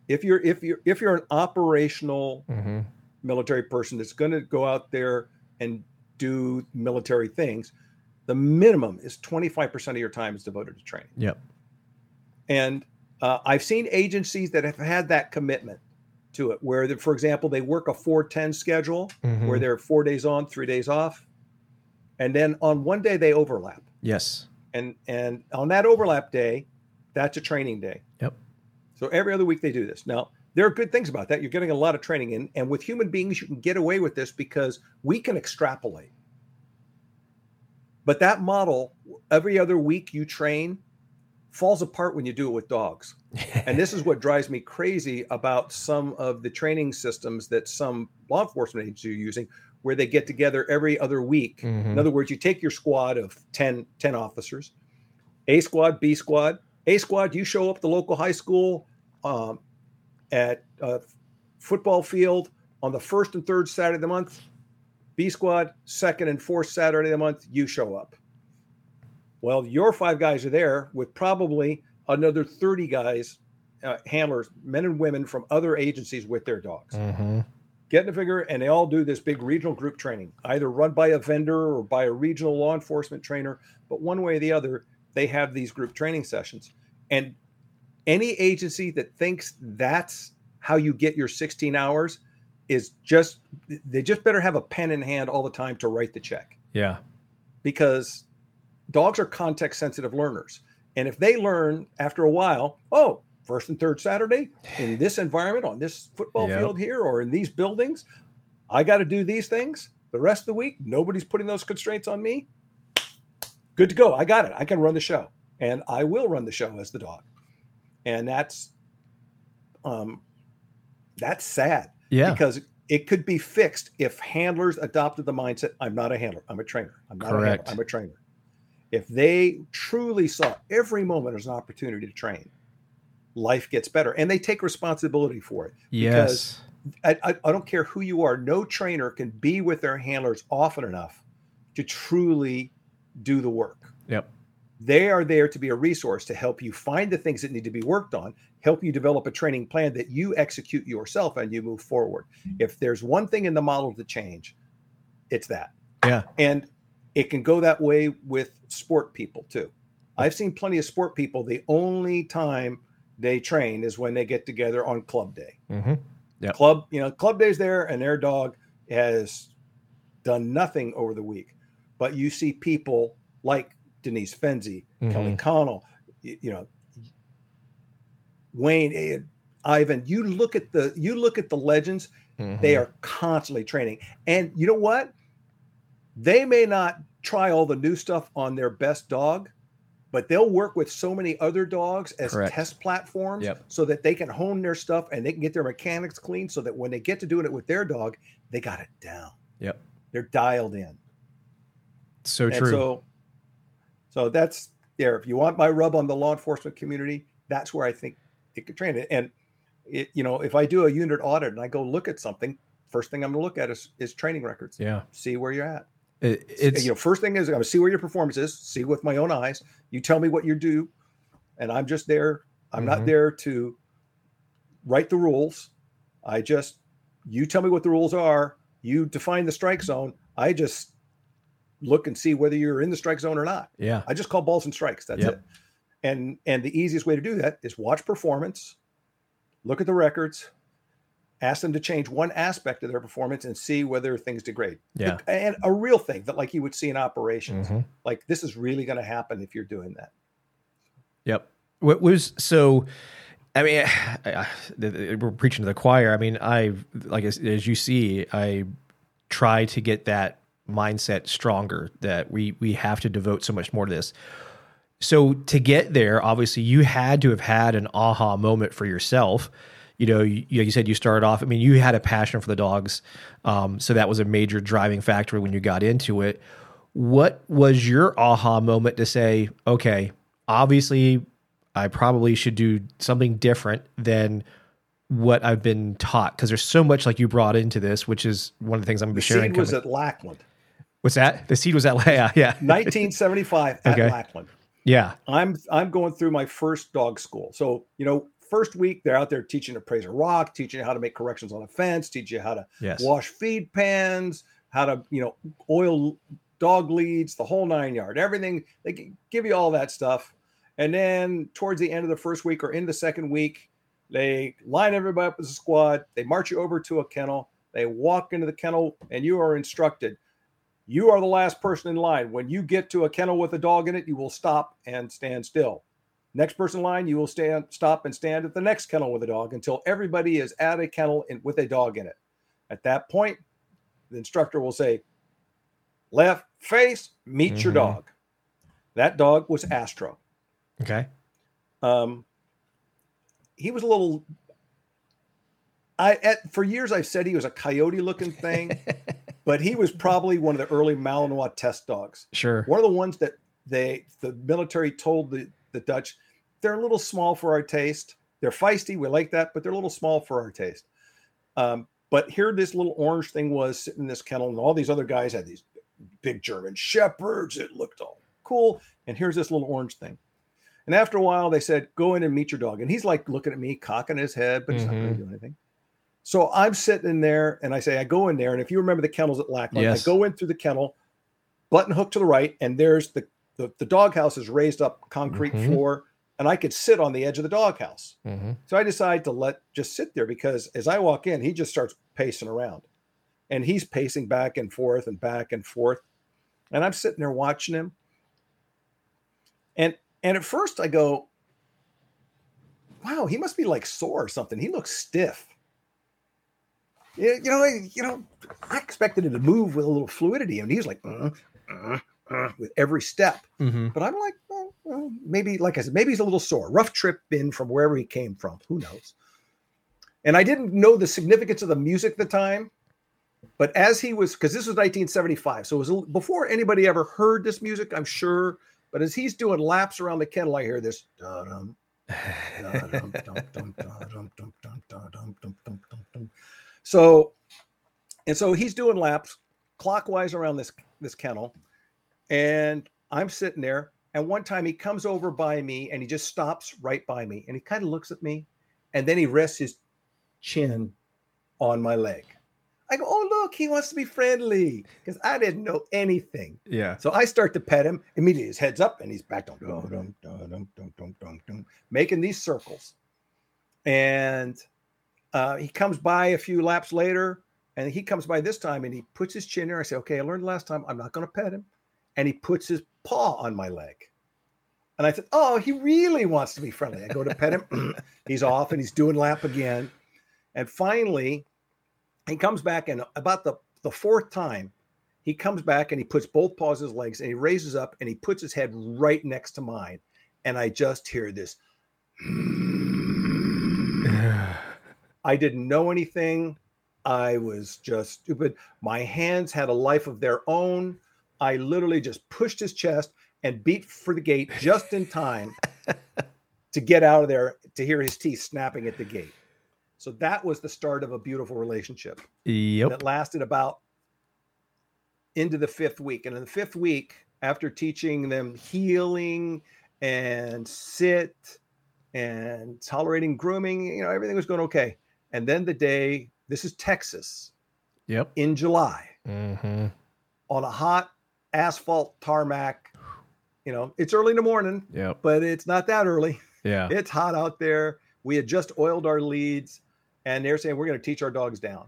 B: If you're if you're if you're an operational
A: Mhm.
B: Military person that's going to go out there and do military things, the minimum is 25% of your time is devoted to training.
A: Yep.
B: And uh, I've seen agencies that have had that commitment to it, where, the, for example, they work a 410 schedule where
A: Mhm.
B: they're four days on, three days off. And then on one day they overlap.
A: Yes.
B: And and on that overlap day, that's a training day.
A: Yep.
B: So every other week they do this. Now, there are good things about that. You're getting a lot of training in. And with human beings, you can get away with this because we can extrapolate. But that model, every other week you train, falls apart when you do it with dogs. And this is what drives me crazy about some of the training systems that some law enforcement agencies are using, where they get together every other week. In
A: Mhm.
B: other words, you take your squad of 10, 10 officers, A squad, B squad. A squad, you show up at the local high school um, at a football field on the first and third Saturday of the month. B squad, second and fourth Saturday of the month, you show up. Well, your five guys are there with probably another 30 guys, uh, handlers, men and women from other agencies with their dogs.
A: Mhm.
B: Get in a figure, and they all do this big regional group training, either run by a vendor or by a regional law enforcement trainer. But one way or the other, they have these group training sessions. And any agency that thinks that's how you get your 16 hours is just, they just better have a pen in hand all the time to write the check
A: Yeah.
B: because dogs are context sensitive learners. And if they learn after a while, oh, first and third Saturday in this environment, on this football
A: Yep.
B: field here, or in these buildings, I got to do these things. The rest of the week, nobody's putting those constraints on me. Good to go. I got it. I can run the show, and I will run the show as the dog. And that's, um, that's sad
A: Yeah.
B: because it could be fixed if handlers adopted the mindset I'm not a handler, I'm a trainer. I'm not
A: Correct.
B: a handler, I'm a trainer. If they truly saw every moment as an opportunity to train, life gets better and they take responsibility for it.
A: yes.
B: I, I, I don't care who you are, no trainer can be with their handlers often enough to truly do the work.
A: Yep.
B: They are there to be a resource to help you find the things that need to be worked on, help you develop a training plan that you execute yourself and you move forward. If there's one thing in the model to change, it's that.
A: Yeah.
B: And it can go that way with sport people too. I've seen plenty of sport people, the only time they train is when they get together on club day.
A: hmm Yep.
B: Club, you know, club day's there and their dog has done nothing over the week. But you see people like Denise Fenzi, Kelly
A: Mhm.
B: Connell, you, you know, Wayne, eh, Ivan. You look at the you look at the legends. They
A: Mhm.
B: are constantly training, and you know what? They may not try all the new stuff on their best dog, but they'll work with so many other dogs as
A: Correct.
B: test platforms
A: Yep.
B: so that they can hone their stuff and they can get their mechanics clean so that when they get to doing it with their dog, they got it down.
A: Yep.
B: They're dialed in.
A: So
B: And
A: true.
B: so, so that's there. If you want my rub on the law enforcement community, that's where I think it could train it. And it, you know, if I do a unit audit and I go look at something, first thing I'm going to look at is, is training records.
A: yeah.
B: See where you're at.
A: It, it's
B: you know, first thing is I'm going to see where your performance is. See with my own eyes. You tell me what you do, and I'm just there. I'm
A: Mhm.
B: not there to write the rules. I just you tell me what the rules are. You define the strike zone. I just look and see whether you're in the strike zone or not.
A: yeah.
B: I just call balls and strikes. That's
A: Yep.
B: it. And and the easiest way to do that is watch performance, look at the records, ask them to change one aspect of their performance and see whether things degrade.
A: Yeah.
B: And a real thing that like you would see in operations.
A: Mhm.
B: Like this is really going to happen if you're doing that.
A: Yep. What was so? I mean, I, I, we're preaching to the choir. I mean, I like as, as you see, I try to get that mindset stronger. That we we have to devote so much more to this. So to get there, obviously, you had to have had an aha moment for yourself. You know, you, you said you started off. I mean, you had a passion for the dogs, um, so that was a major driving factor when you got into it. What was your aha moment to say, okay, obviously I probably should do something different than what I've been taught because there's so much like you brought into this, which is one of the things I'm going to
B: The
A: be sharing.
B: seed was
A: coming-
B: at Lackland,
A: What's that? The seed was at yeah, yeah,
B: 1975 at
A: Okay.
B: Lackland.
A: yeah.
B: I'm I'm going through my first dog school. So, you know, first week they're out there teaching to praise a rock, teaching you how to make corrections on a fence, teach you how to
A: Yes.
B: wash feed pans, how to, you know, oil dog leads, the whole nine yard, everything. They give you all that stuff. And then towards the end of the first week or in the second week, they line everybody up as a squad. They march you over to a kennel. They walk into the kennel and you are instructed. You are the last person in line. When you get to a kennel with a dog in it, you will stop and stand still. Next person in line, you will stand, stop and stand at the next kennel with a dog until everybody is at a kennel in, with a dog in it. At that point, the instructor will say, "Left face, meet your
A: Mhm.
B: dog." That dog was Astro.
A: Okay.
B: Um, he was a little. I at, for years I've said he was a coyote looking thing, but he was probably one of the early Malinois test dogs.
A: Sure.
B: One of the ones that they the military told the, the Dutch they're a little small for our taste. They're feisty, we like that, but they're a little small for our taste. Um, but here this little orange thing was sitting in this kennel, and all these other guys had these big German shepherds. It looked all cool. And here's this little orange thing. And after a while, they said, Go in and meet your dog. And he's like looking at me, cocking his head, but he's not going to do anything. So I'm sitting in there and I say, I go in there. And if you remember the kennels at Lackland,
A: Yes.
B: I go in through the kennel, button hook to the right, and there's the the, the doghouse is raised up concrete
A: Mhm.
B: floor, and I could sit on the edge of the doghouse.
A: hmm
B: So I decide to let just sit there because as I walk in, he just starts pacing around. And he's pacing back and forth and back and forth. And I'm sitting there watching him. And and at first I go, wow, he must be like sore or something. He looks stiff. Yeah, you know, you know, I expected him to move with a little fluidity, and he's like, uh, uh, uh, with every step.
A: hmm
B: But I'm like, well, well, maybe, like I said, maybe he's a little sore. Rough trip in from wherever he came from. Who knows? And I didn't know the significance of the music at the time. But as he was, because this was 1975, so it was before anybody ever heard this music, I'm sure. But as he's doing laps around the kennel, I hear this. So, and so he's doing laps clockwise around this this kennel, and I'm sitting there. And one time he comes over by me and he just stops right by me and he kind of looks at me, and then he rests his chin on my leg. I go, oh look, he wants to be friendly because I didn't know anything.
A: Yeah.
B: So I start to pet him. Immediately, his head's up and he's back dum, dum, dum, dum, dum, dum, dum, dum, making these circles. And uh, he comes by a few laps later, and he comes by this time and he puts his chin there. I say, okay, I learned last time I'm not going to pet him. And he puts his paw on my leg. And I said, oh, he really wants to be friendly. I go to pet him. he's off and he's doing lap again. And finally, he comes back, and about the, the fourth time, he comes back and he puts both paws on his legs and he raises up and he puts his head right next to mine. And I just hear this. I didn't know anything. I was just stupid. My hands had a life of their own. I literally just pushed his chest and beat for the gate just in time to get out of there to hear his teeth snapping at the gate. So that was the start of a beautiful relationship
A: Yep.
B: that lasted about into the fifth week. And in the fifth week, after teaching them heeling and sit and tolerating grooming, you know, everything was going okay. And then the day, this is Texas
A: Yep.
B: in July
A: hmm
B: on a hot asphalt tarmac. You know, it's early in the morning,
A: Yep.
B: but it's not that early.
A: Yeah.
B: It's hot out there. We had just oiled our leads and they're saying we're going to teach our dogs down.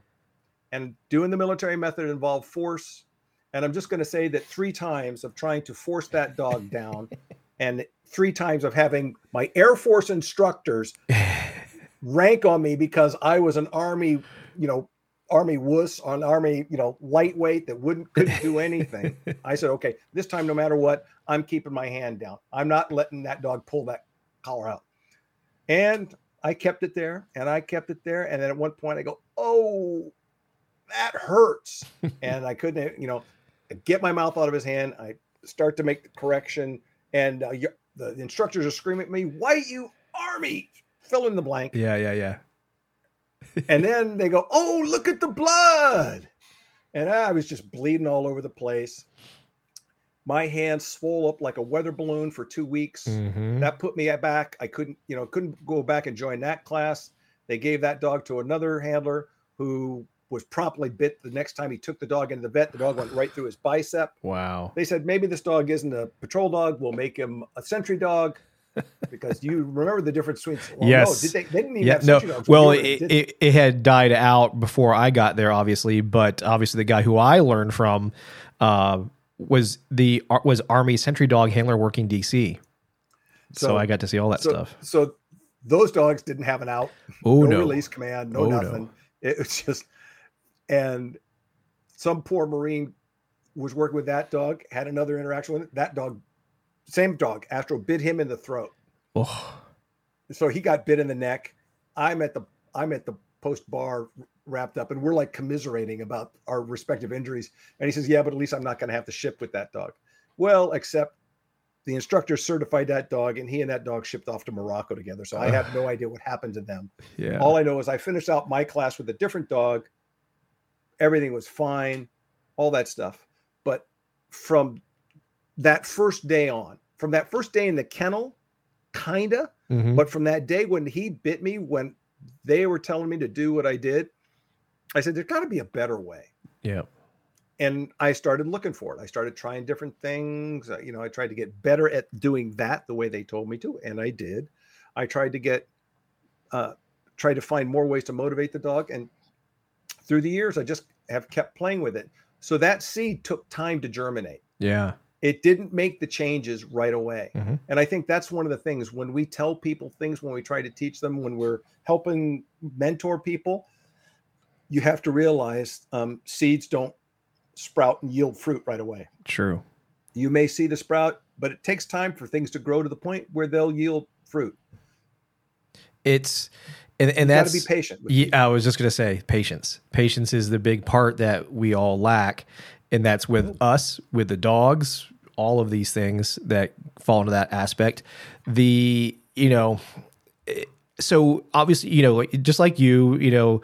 B: And doing the military method involved force. And I'm just going to say that three times of trying to force that dog down, and three times of having my Air Force instructors rank on me because I was an Army, you know, Army wuss on Army, you know, lightweight that wouldn't couldn't do anything. I said, okay, this time, no matter what, I'm keeping my hand down. I'm not letting that dog pull that collar out. And I kept it there and I kept it there. And then at one point I go, oh, that hurts. and I couldn't, you know, get my mouth out of his hand. I start to make the correction. And uh, the instructors are screaming at me, white you army, fill in the blank.
A: Yeah, yeah, yeah.
B: and then they go, oh, look at the blood. And I was just bleeding all over the place. My hand swole up like a weather balloon for two weeks.
A: Mhm.
B: That put me back. I couldn't, you know, couldn't go back and join that class. They gave that dog to another handler who was promptly bit the next time he took the dog into the vet. The dog went right through his bicep.
A: Wow.
B: They said maybe this dog isn't a patrol dog. We'll make him a sentry dog because you remember the difference between. Well,
A: Yes.
B: No, did they, they didn't even
A: Yeah,
B: have
A: no.
B: dogs.
A: Well, it, it, it had died out before I got there, obviously. But obviously, the guy who I learned from uh, was the was Army Sentry Dog handler working DC. So,
B: So-
A: I got to see all that
B: so,
A: stuff.
B: So those dogs didn't have an out,
A: Oh
B: no,
A: no!
B: release command, no
A: Oh, no.
B: nothing. It was just, and some poor Marine was working with that dog, had another interaction with it. That dog, same dog, Astro bit him in the throat.
A: Oh,
B: So he got bit in the neck. I'm at the I'm at the post bar wrapped up, and we're like commiserating about our respective injuries. And he says, "Yeah, but at least I'm not going to have to ship with that dog." Well, except the instructor certified that dog, and he and that dog shipped off to Morocco together. So I have no idea what happened to them.
A: yeah.
B: All I know is I finished out my class with a different dog. Everything was fine, all that stuff. But from that first day on, from that first day in the kennel, kinda,
A: Mhm.
B: but from that day when he bit me, when they were telling me to do what I did, I said, there's got to be a better way.
A: yeah.
B: And I started looking for it. I started trying different things. You know, I tried to get better at doing that the way they told me to, and I did. I tried to get, uh, tried to find more ways to motivate the dog. And through the years, I just have kept playing with it. So that seed took time to germinate
A: Yeah.
B: It didn't make the changes right away.
A: Mhm.
B: And I think that's one of the things when we tell people things, when we try to teach them, when we're helping mentor people, you have to realize um, seeds don't sprout and yield fruit right away.
A: True.
B: You may see the sprout, but it takes time for things to grow to the point where they'll yield fruit.
A: It's and and
B: You got
A: that's
B: to be patient.
A: Yeah, I was just gonna say patience. Patience is the big part that we all lack, and that's with us, with the dogs, all of these things that fall into that aspect. The you know, eh, so obviously you know, just like you, you know,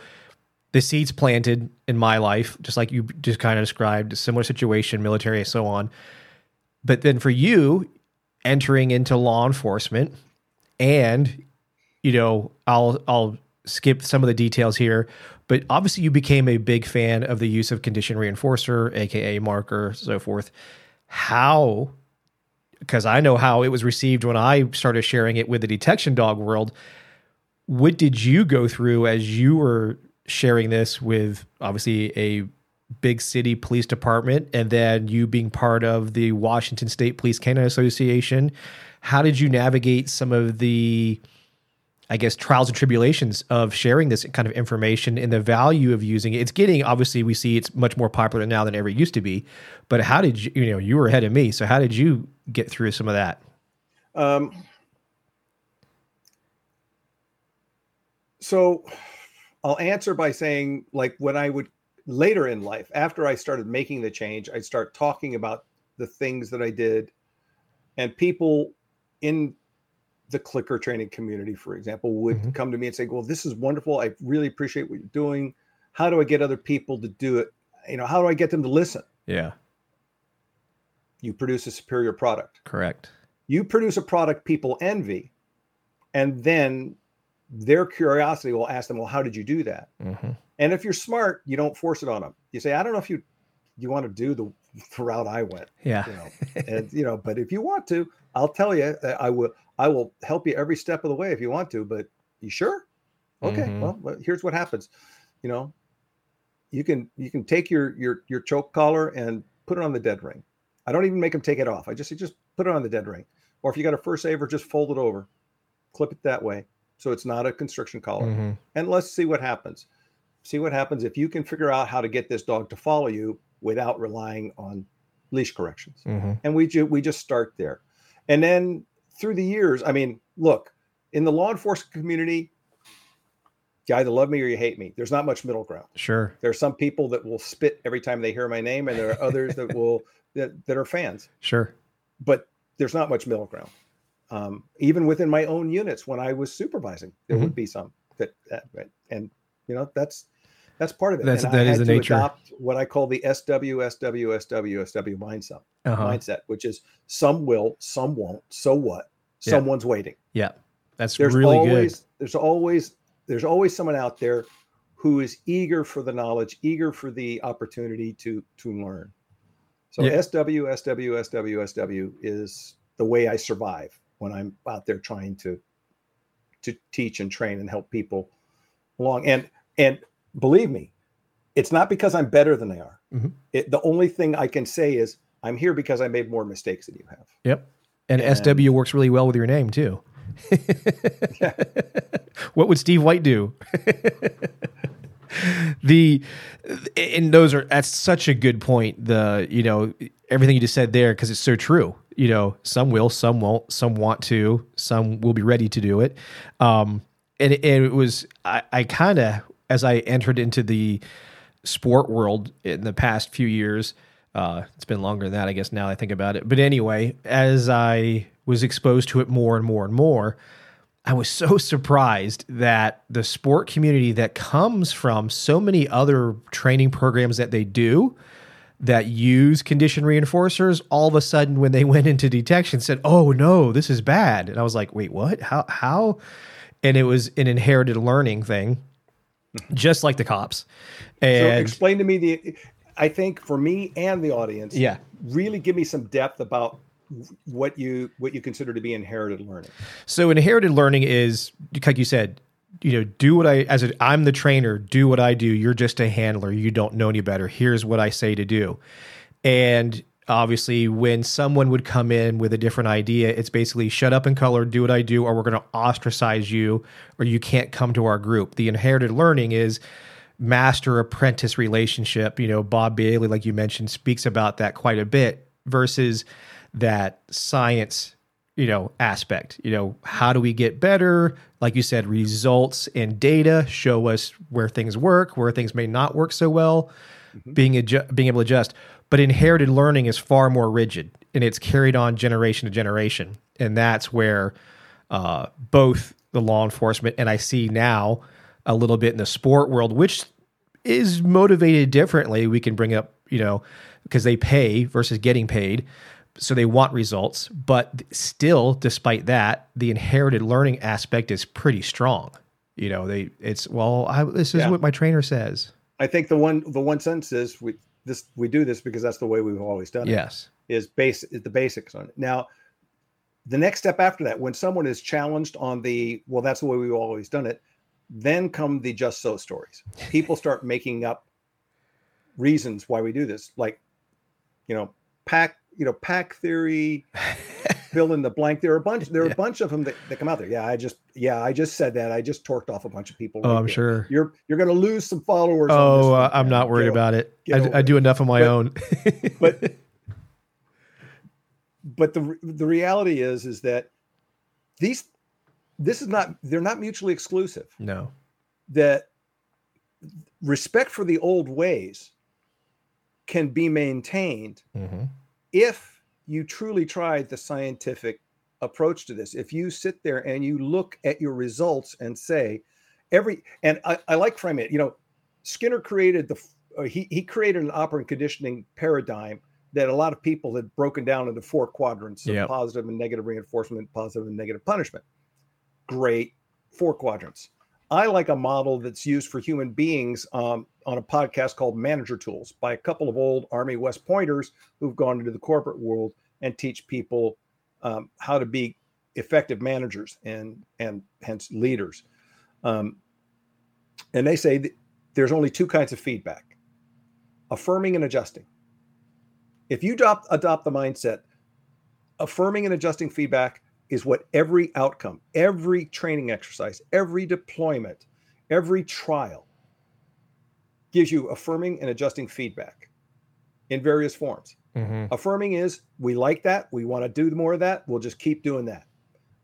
A: the seeds planted in my life, just like you just kind of described, a similar situation, military, and so on. But then for you, entering into law enforcement and you know, I'll I'll skip some of the details here, but obviously you became a big fan of the use of condition reinforcer, aka marker, so forth. How because I know how it was received when I started sharing it with the detection dog world. What did you go through as you were sharing this with obviously a big city police department and then you being part of the Washington State Police Canine Association? How did you navigate some of the I guess trials and tribulations of sharing this kind of information and the value of using it. It's getting obviously we see it's much more popular now than ever used to be. But how did you you know you were ahead of me, so how did you get through some of that?
B: Um, so I'll answer by saying, like, when I would later in life, after I started making the change, I'd start talking about the things that I did, and people in the clicker training community, for example, would
A: Mhm.
B: come to me and say, Well, this is wonderful. I really appreciate what you're doing. How do I get other people to do it? You know, how do I get them to listen?
A: Yeah,
B: You produce a superior product.
A: correct.
B: you produce a product people envy and then their curiosity will ask them well how did you do that
A: hmm
B: and if you're smart you don't force it on them you say i don't know if you you want to do the, the route i went
A: Yeah,
B: you know and you know but if you want to i'll tell you that i will i will help you every step of the way if you want to but you sure Okay,
A: Mhm.
B: well, here's what happens. You know, you can you can take your your your choke collar and put it on the dead ring. I don't even make them take it off. I just say just put it on the dead ring. Or if you got a fur saver, just fold it over, clip it that way, so it's not a constriction collar.
A: Mhm.
B: And let's see what happens. See what happens if you can figure out how to get this dog to follow you without relying on leash corrections
A: Mhm.
B: and we ju- we just start there and then through the years i mean look in the law enforcement community you either love me or you hate me there's not much middle ground
A: Sure.
B: there are some people that will spit every time they hear my name and there are others that will that, that are fans
A: Sure.
B: but there's not much middle ground um, even within my own units when i was supervising there
A: Mhm.
B: would be some that, that and you know that's that's part of it
A: That's-
B: and
A: that
B: I
A: is the nature.
B: adopt what i call the sw sw sw sw mindset
A: Uh-huh.
B: mindset, which is some will, some won't. So what?
A: Yeah.
B: Someone's waiting.
A: Yeah. That's
B: There's
A: really
B: always
A: good.
B: there's always there's always someone out there who is eager for the knowledge, eager for the opportunity to to learn. So
A: Yeah.
B: SW, SW, SW, SW is the way I survive when I'm out there trying to to teach and train and help people along. And and believe me, it's not because I'm better than they are.
A: Mhm.
B: It, the only thing I can say is I'm here because I made more mistakes than you have.
A: Yep. And,
B: And-
A: SW works really well with your name too.
B: Yeah.
A: What would Steve White do? the and those are that's such a good point. The you know everything you just said there because it's so true. You know, some will, some won't, some want to, some will be ready to do it. Um, and, it, and it was I, I kind of as I entered into the sport world in the past few years. Uh, it's been longer than that, I guess. Now I think about it, but anyway, as I was exposed to it more and more and more, I was so surprised that the sport community that comes from so many other training programs that they do that use condition reinforcers all of a sudden when they went into detection said, "Oh no, this is bad." And I was like, "Wait, what? How how?" And it was an inherited learning thing, just like the cops. And So
B: explain to me the. I think for me and the audience,
A: yeah,
B: really give me some depth about what you what you consider to be inherited learning.
A: So inherited learning is like you said, you know, do what I as a, I'm the trainer, do what I do. You're just a handler. You don't know any better. Here's what I say to do. And obviously when someone would come in with a different idea, it's basically shut up and color, do what I do or we're going to ostracize you or you can't come to our group. The inherited learning is master apprentice relationship. You know, Bob Bailey like you mentioned speaks about that quite a bit versus that science you know aspect. You know how do we get better? Like you said results and data show us where things work where things may not work so well. Mm-hmm. Being adju- being able to adjust but inherited learning is far more rigid and it's carried on generation to generation. And that's where uh, both the law enforcement and i see now a little bit in the sport world which is motivated differently. We can bring up you know because they pay versus getting paid so they want results. But still despite that the inherited learning aspect is pretty strong. You know they it's well I, this is
B: Yeah.
A: what my trainer says.
B: I think the one the one sentence is we this we do this because that's the way we've always done it.
A: yes
B: Is base is the basics on it. Now, the next step after that, when someone is challenged on the well, that's the way we've always done it, then come the just so stories. People start making up reasons why we do this, like you know, pack, you know, pack theory, fill in the blank. There are a bunch. There are
A: Yeah.
B: a bunch of them that, that come out there. Yeah, I just yeah, I just said that. I just torqued off a bunch of people.
A: oh
B: right
A: i'm
B: there.
A: sure
B: You're you're going to lose some followers. on this
A: oh uh, i'm not worried
B: Get
A: about it I, I do enough on my
B: But-
A: own
B: but but the the reality is is that these this is not they're not mutually exclusive
A: no
B: that respect for the old ways can be maintained
A: hmm
B: if you truly tried the scientific approach to this. If you sit there and you look at your results and say every and i, I like frame it you know skinner created the uh, he, he created an operant conditioning paradigm that a lot of people had broken down into four quadrants of
A: Yep.
B: positive and negative reinforcement positive and negative punishment. Great four quadrants i like a model that's used for human beings um, on a podcast called manager tools by a couple of old army west pointers who've gone into the corporate world and teach people um, how to be effective managers and and hence leaders. Um, And they say there's only two kinds of feedback affirming and adjusting. If you adopt, adopt the mindset, affirming and adjusting feedback is what every outcome, every training exercise, every deployment, every trial gives you affirming and adjusting feedback in various forms. Mm-hmm. Affirming is we like that, we want to do more of that, we'll just keep doing that.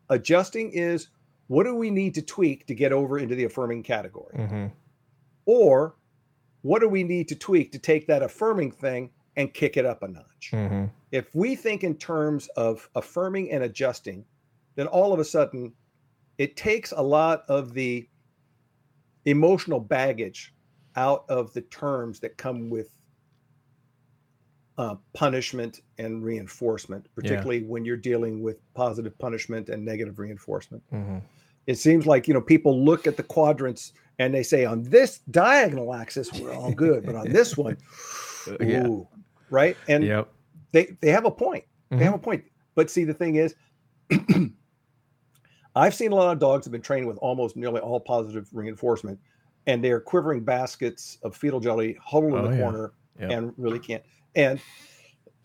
B: Adjusting is what do we need to tweak to get over into the affirming category? Mm-hmm. Or what do we need to tweak to take that affirming thing and kick it up a notch? Mm-hmm. If we think in terms of affirming and adjusting, then all of a sudden it takes a lot of the emotional baggage out of the terms that come with uh, punishment and reinforcement, particularly yeah. when you're dealing with positive punishment and negative reinforcement. Mm-hmm. It seems like you know people look at the quadrants and they say on this diagonal axis we're all good, but on this one, ooh, yeah. right? And yep. they they have a point. Mm-hmm. They have mm-hmm. a point. But see, the thing is, I've seen a lot of dogs have been trained with almost nearly all positive reinforcement, and they're quivering baskets of fetal jelly huddled in oh, the yeah. corner yep. and really can't. And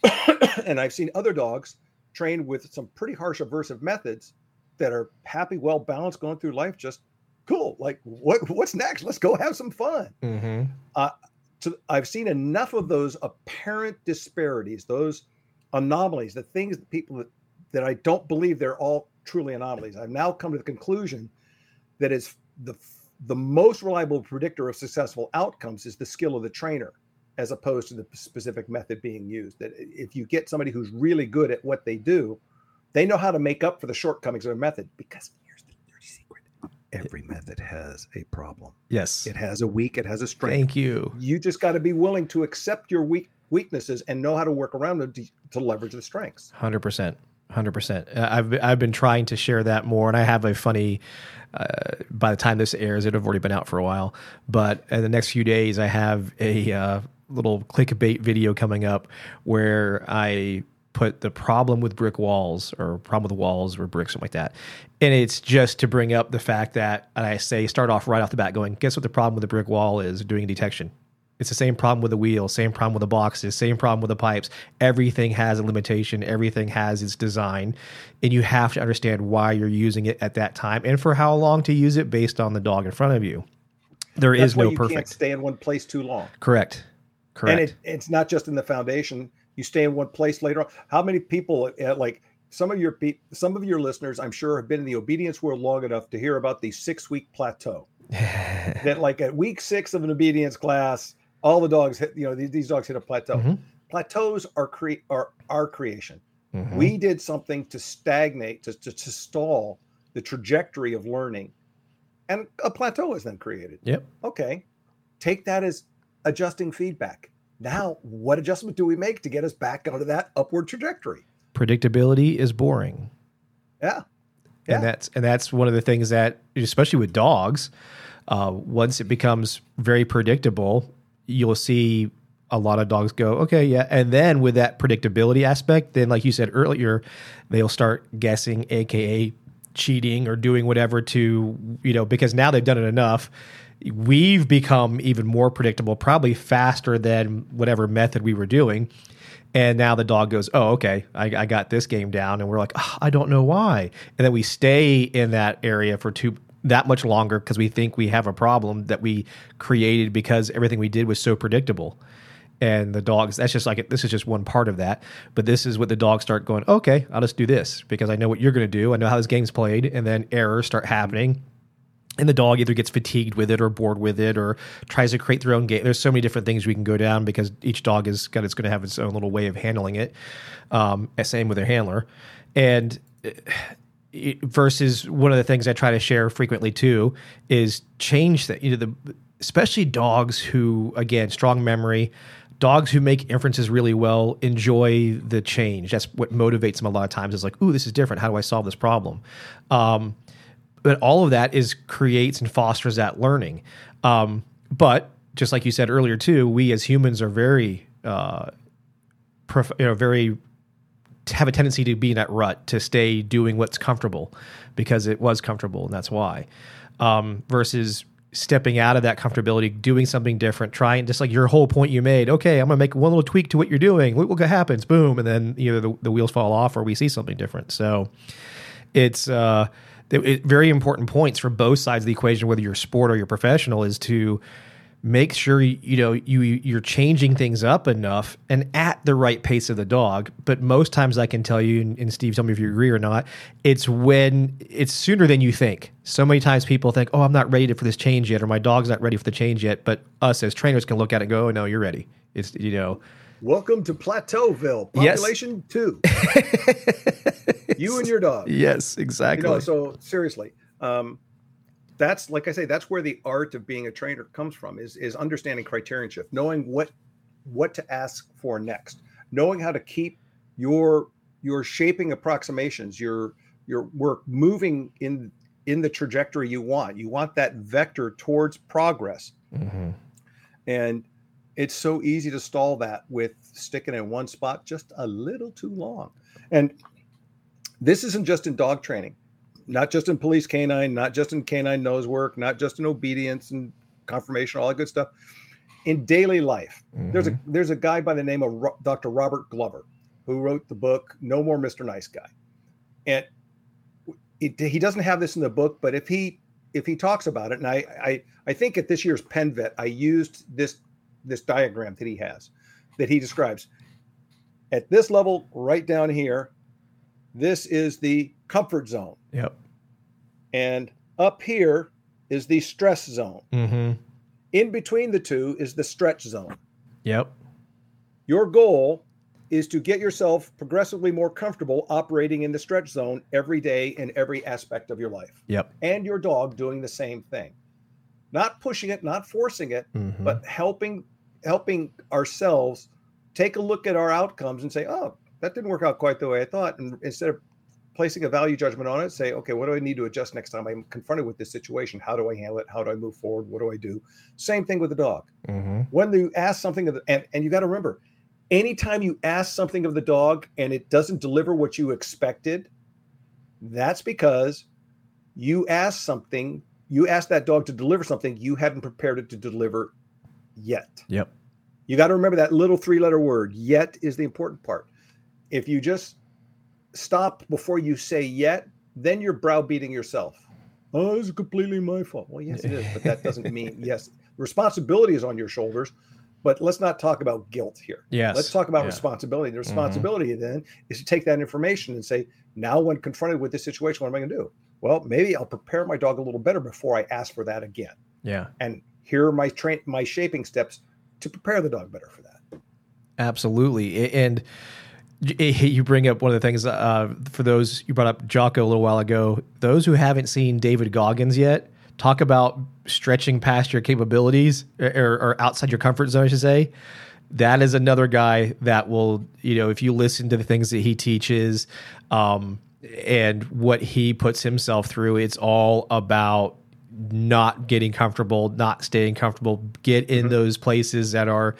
B: and I've seen other dogs trained with some pretty harsh aversive methods that are happy, well balanced, going through life, just cool. Like what what's next? Let's go have some fun. Mm-hmm. Uh, so I've seen enough of those apparent disparities, those anomalies, the things that people that I don't believe they're all truly anomalies. I've now come to the conclusion that is the the most reliable predictor of successful outcomes is the skill of the trainer as opposed to the specific method being used. That if you get somebody who's really good at what they do, they know how to make up for the shortcomings of their method. Because here's the dirty secret every method has a problem.
A: Yes.
B: It has a weak, it has a strength.
A: Thank you.
B: You just got to be willing to accept your weak weaknesses and know how to work around them to, to leverage the strengths.
A: 100%. Hundred percent. I've I've been trying to share that more, and I have a funny. Uh, by the time this airs, it'll have already been out for a while. But in the next few days, I have a uh, little clickbait video coming up where I put the problem with brick walls or problem with walls or bricks, something like that. And it's just to bring up the fact that I say start off right off the bat going, guess what the problem with the brick wall is doing detection. It's the same problem with the wheel, same problem with the boxes, same problem with the pipes. Everything has a limitation, everything has its design, and you have to understand why you're using it at that time and for how long to use it based on the dog in front of you. There That's is no you perfect. Can't
B: stay in one place too long.
A: Correct. Correct.
B: And it, it's not just in the foundation. You stay in one place later on. How many people uh, like some of your pe- some of your listeners, I'm sure, have been in the obedience world long enough to hear about the six week plateau. that like at week six of an obedience class, all the dogs hit. You know, these, these dogs hit a plateau. Mm-hmm. Plateaus are cre- are our creation. Mm-hmm. We did something to stagnate, to, to, to stall the trajectory of learning, and a plateau is then created.
A: Yep.
B: Okay, take that as adjusting feedback. Now, what adjustment do we make to get us back onto that upward trajectory?
A: Predictability is boring.
B: Yeah.
A: yeah. And that's and that's one of the things that especially with dogs, uh, once it becomes very predictable, you'll see a lot of dogs go, okay, yeah. And then with that predictability aspect, then like you said earlier, they'll start guessing, aka cheating or doing whatever to, you know, because now they've done it enough we've become even more predictable, probably faster than whatever method we were doing. And now the dog goes, Oh, okay, I, I got this game down. And we're like, oh, I don't know why. And then we stay in that area for two that much longer because we think we have a problem that we created because everything we did was so predictable. And the dogs, that's just like this is just one part of that. But this is what the dogs start going, okay, I'll just do this because I know what you're going to do. I know how this game's played. And then errors start happening and the dog either gets fatigued with it or bored with it or tries to create their own game. There's so many different things we can go down because each dog is got it's going to have its own little way of handling it. Um, same with their handler, and it, versus one of the things I try to share frequently too is change that you know the especially dogs who again strong memory. Dogs who make inferences really well enjoy the change. That's what motivates them a lot of times. Is like, "Ooh, this is different. How do I solve this problem?" Um, but all of that is creates and fosters that learning. Um, but just like you said earlier too, we as humans are very, uh, prof- you know, very have a tendency to be in that rut to stay doing what's comfortable because it was comfortable and that's why. Um, versus stepping out of that comfortability, doing something different, trying just like your whole point you made. Okay, I'm gonna make one little tweak to what you're doing. What, what happens? Boom, and then either the, the wheels fall off or we see something different. So it's uh, it, it, very important points for both sides of the equation, whether you're sport or you're professional, is to make sure you know you you're changing things up enough and at the right pace of the dog. But most times i can tell you and, steve tell me if you agree or not it's when it's sooner than you think. So many times people think oh i'm not ready for this change yet or my dog's not ready for the change yet. But us as trainers can look at it and go oh no you're ready. It's you know.
B: Welcome to plateauville population yes. two. You and your dog.
A: Yes exactly.
B: You know, so seriously um, that's like I say, that's where the art of being a trainer comes from is is understanding criterion shift, knowing what what to ask for next, knowing how to keep your your shaping approximations, your your work moving in in the trajectory you want. You want that vector towards progress. Mm-hmm. And it's so easy to stall that with sticking in one spot just a little too long. And this isn't just in dog training not just in police canine, not just in canine nose work, not just in obedience and conformation, all that good stuff. In daily life, mm-hmm. there's a mm-hmm. there's a guy by the name of Dr. Robert Glover who wrote the book No More Mr. Nice Guy, and it, he doesn't have this in the book, but if he if he talks about it, and I I I think at this year's Penn Vet I used this this diagram that he has that he describes at this level right down here. This is the comfort zone.
A: Yep.
B: And up here is the stress zone. Mm-hmm. In between the two is the stretch zone.
A: Yep.
B: Your goal is to get yourself progressively more comfortable operating in the stretch zone every day in every aspect of your life.
A: Yep.
B: And your dog doing the same thing. Not pushing it, not forcing it, mm-hmm. but helping helping ourselves take a look at our outcomes and say, "Oh, that didn't work out quite the way I thought." And instead of placing a value judgment on it, say, okay, what do I need to adjust next time I'm confronted with this situation? How do I handle it? How do I move forward? What do I do? Same thing with the dog. Mm-hmm. When you ask something of the, and, and you got to remember, anytime you ask something of the dog and it doesn't deliver what you expected, that's because you asked something, you asked that dog to deliver something you hadn't prepared it to deliver yet.
A: Yep.
B: You got to remember that little three letter word, yet is the important part. If you just stop before you say yet, then you're browbeating yourself. Oh, it's completely my fault. Well, yes, it is, but that doesn't mean yes. Responsibility is on your shoulders, but let's not talk about guilt here.
A: Yes.
B: Let's talk about yeah. responsibility. The mm-hmm. responsibility mm-hmm. then is to take that information and say, now when confronted with this situation, what am I going to do? Well, maybe I'll prepare my dog a little better before I ask for that again.
A: Yeah.
B: And here are my train my shaping steps to prepare the dog better for that.
A: Absolutely. And you bring up one of the things uh, for those you brought up Jocko a little while ago. Those who haven't seen David Goggins yet, talk about stretching past your capabilities or, or, outside your comfort zone, I should say. That is another guy that will, you know, if you listen to the things that he teaches um, and what he puts himself through, it's all about not getting comfortable, not staying comfortable, get in mm-hmm. those places that are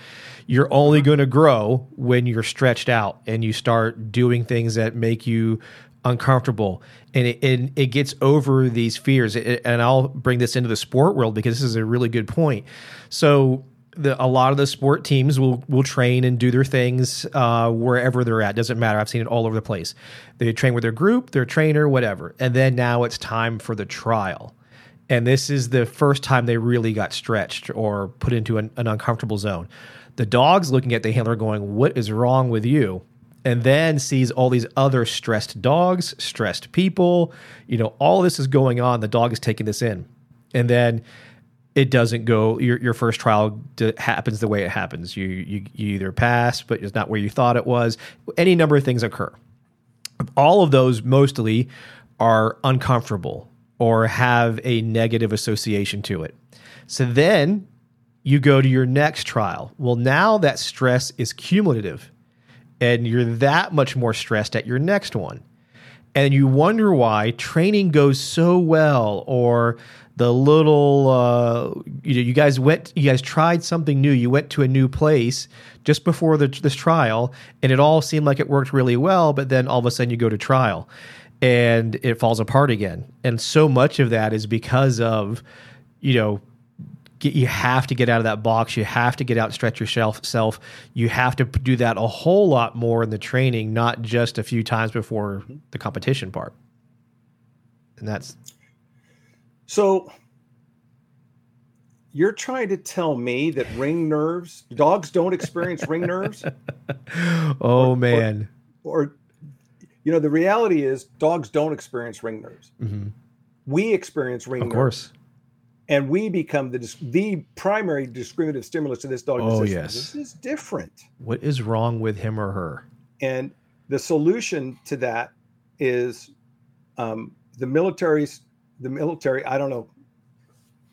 A: you're only going to grow when you're stretched out and you start doing things that make you uncomfortable and it, and it gets over these fears and I'll bring this into the sport world because this is a really good point. So the, a lot of the sport teams will will train and do their things uh, wherever they're at. Doesn't matter. I've seen it all over the place. They train with their group, their trainer, whatever, and then now it's time for the trial and this is the first time they really got stretched or put into an, an uncomfortable zone. The dog's looking at the handler going, What is wrong with you? And then sees all these other stressed dogs, stressed people. You know, all this is going on. The dog is taking this in. And then it doesn't go your, your first trial happens the way it happens you, you you either pass but it's not where you thought it was any number of things occur all of those mostly are uncomfortable or have a negative association to it. So then you go to your next trial. Well, now that stress is cumulative and you're that much more stressed at your next one. And you wonder why training goes so well or the little uh, you know you guys went you guys tried something new you went to a new place just before the, this trial and it all seemed like it worked really well but then all of a sudden you go to trial and it falls apart again. And so much of that is because of, you know, get, you have to get out of that box. You have to get out, stretch yourself. Self. You have to do that a whole lot more in the training, not just a few times before the competition part. And that's
B: so. You're trying to tell me that ring nerves, dogs don't experience ring nerves?
A: Oh or, man.
B: Or, or, you know, the reality is dogs don't experience ring nerves. Mm-hmm. We experience ring
A: of
B: nerves.
A: Of course
B: and we become the the primary discriminative stimulus to this dog.
A: Oh yes,
B: this is different.
A: What is wrong with him or her?
B: And the solution to that is um, the military's the military. I don't know.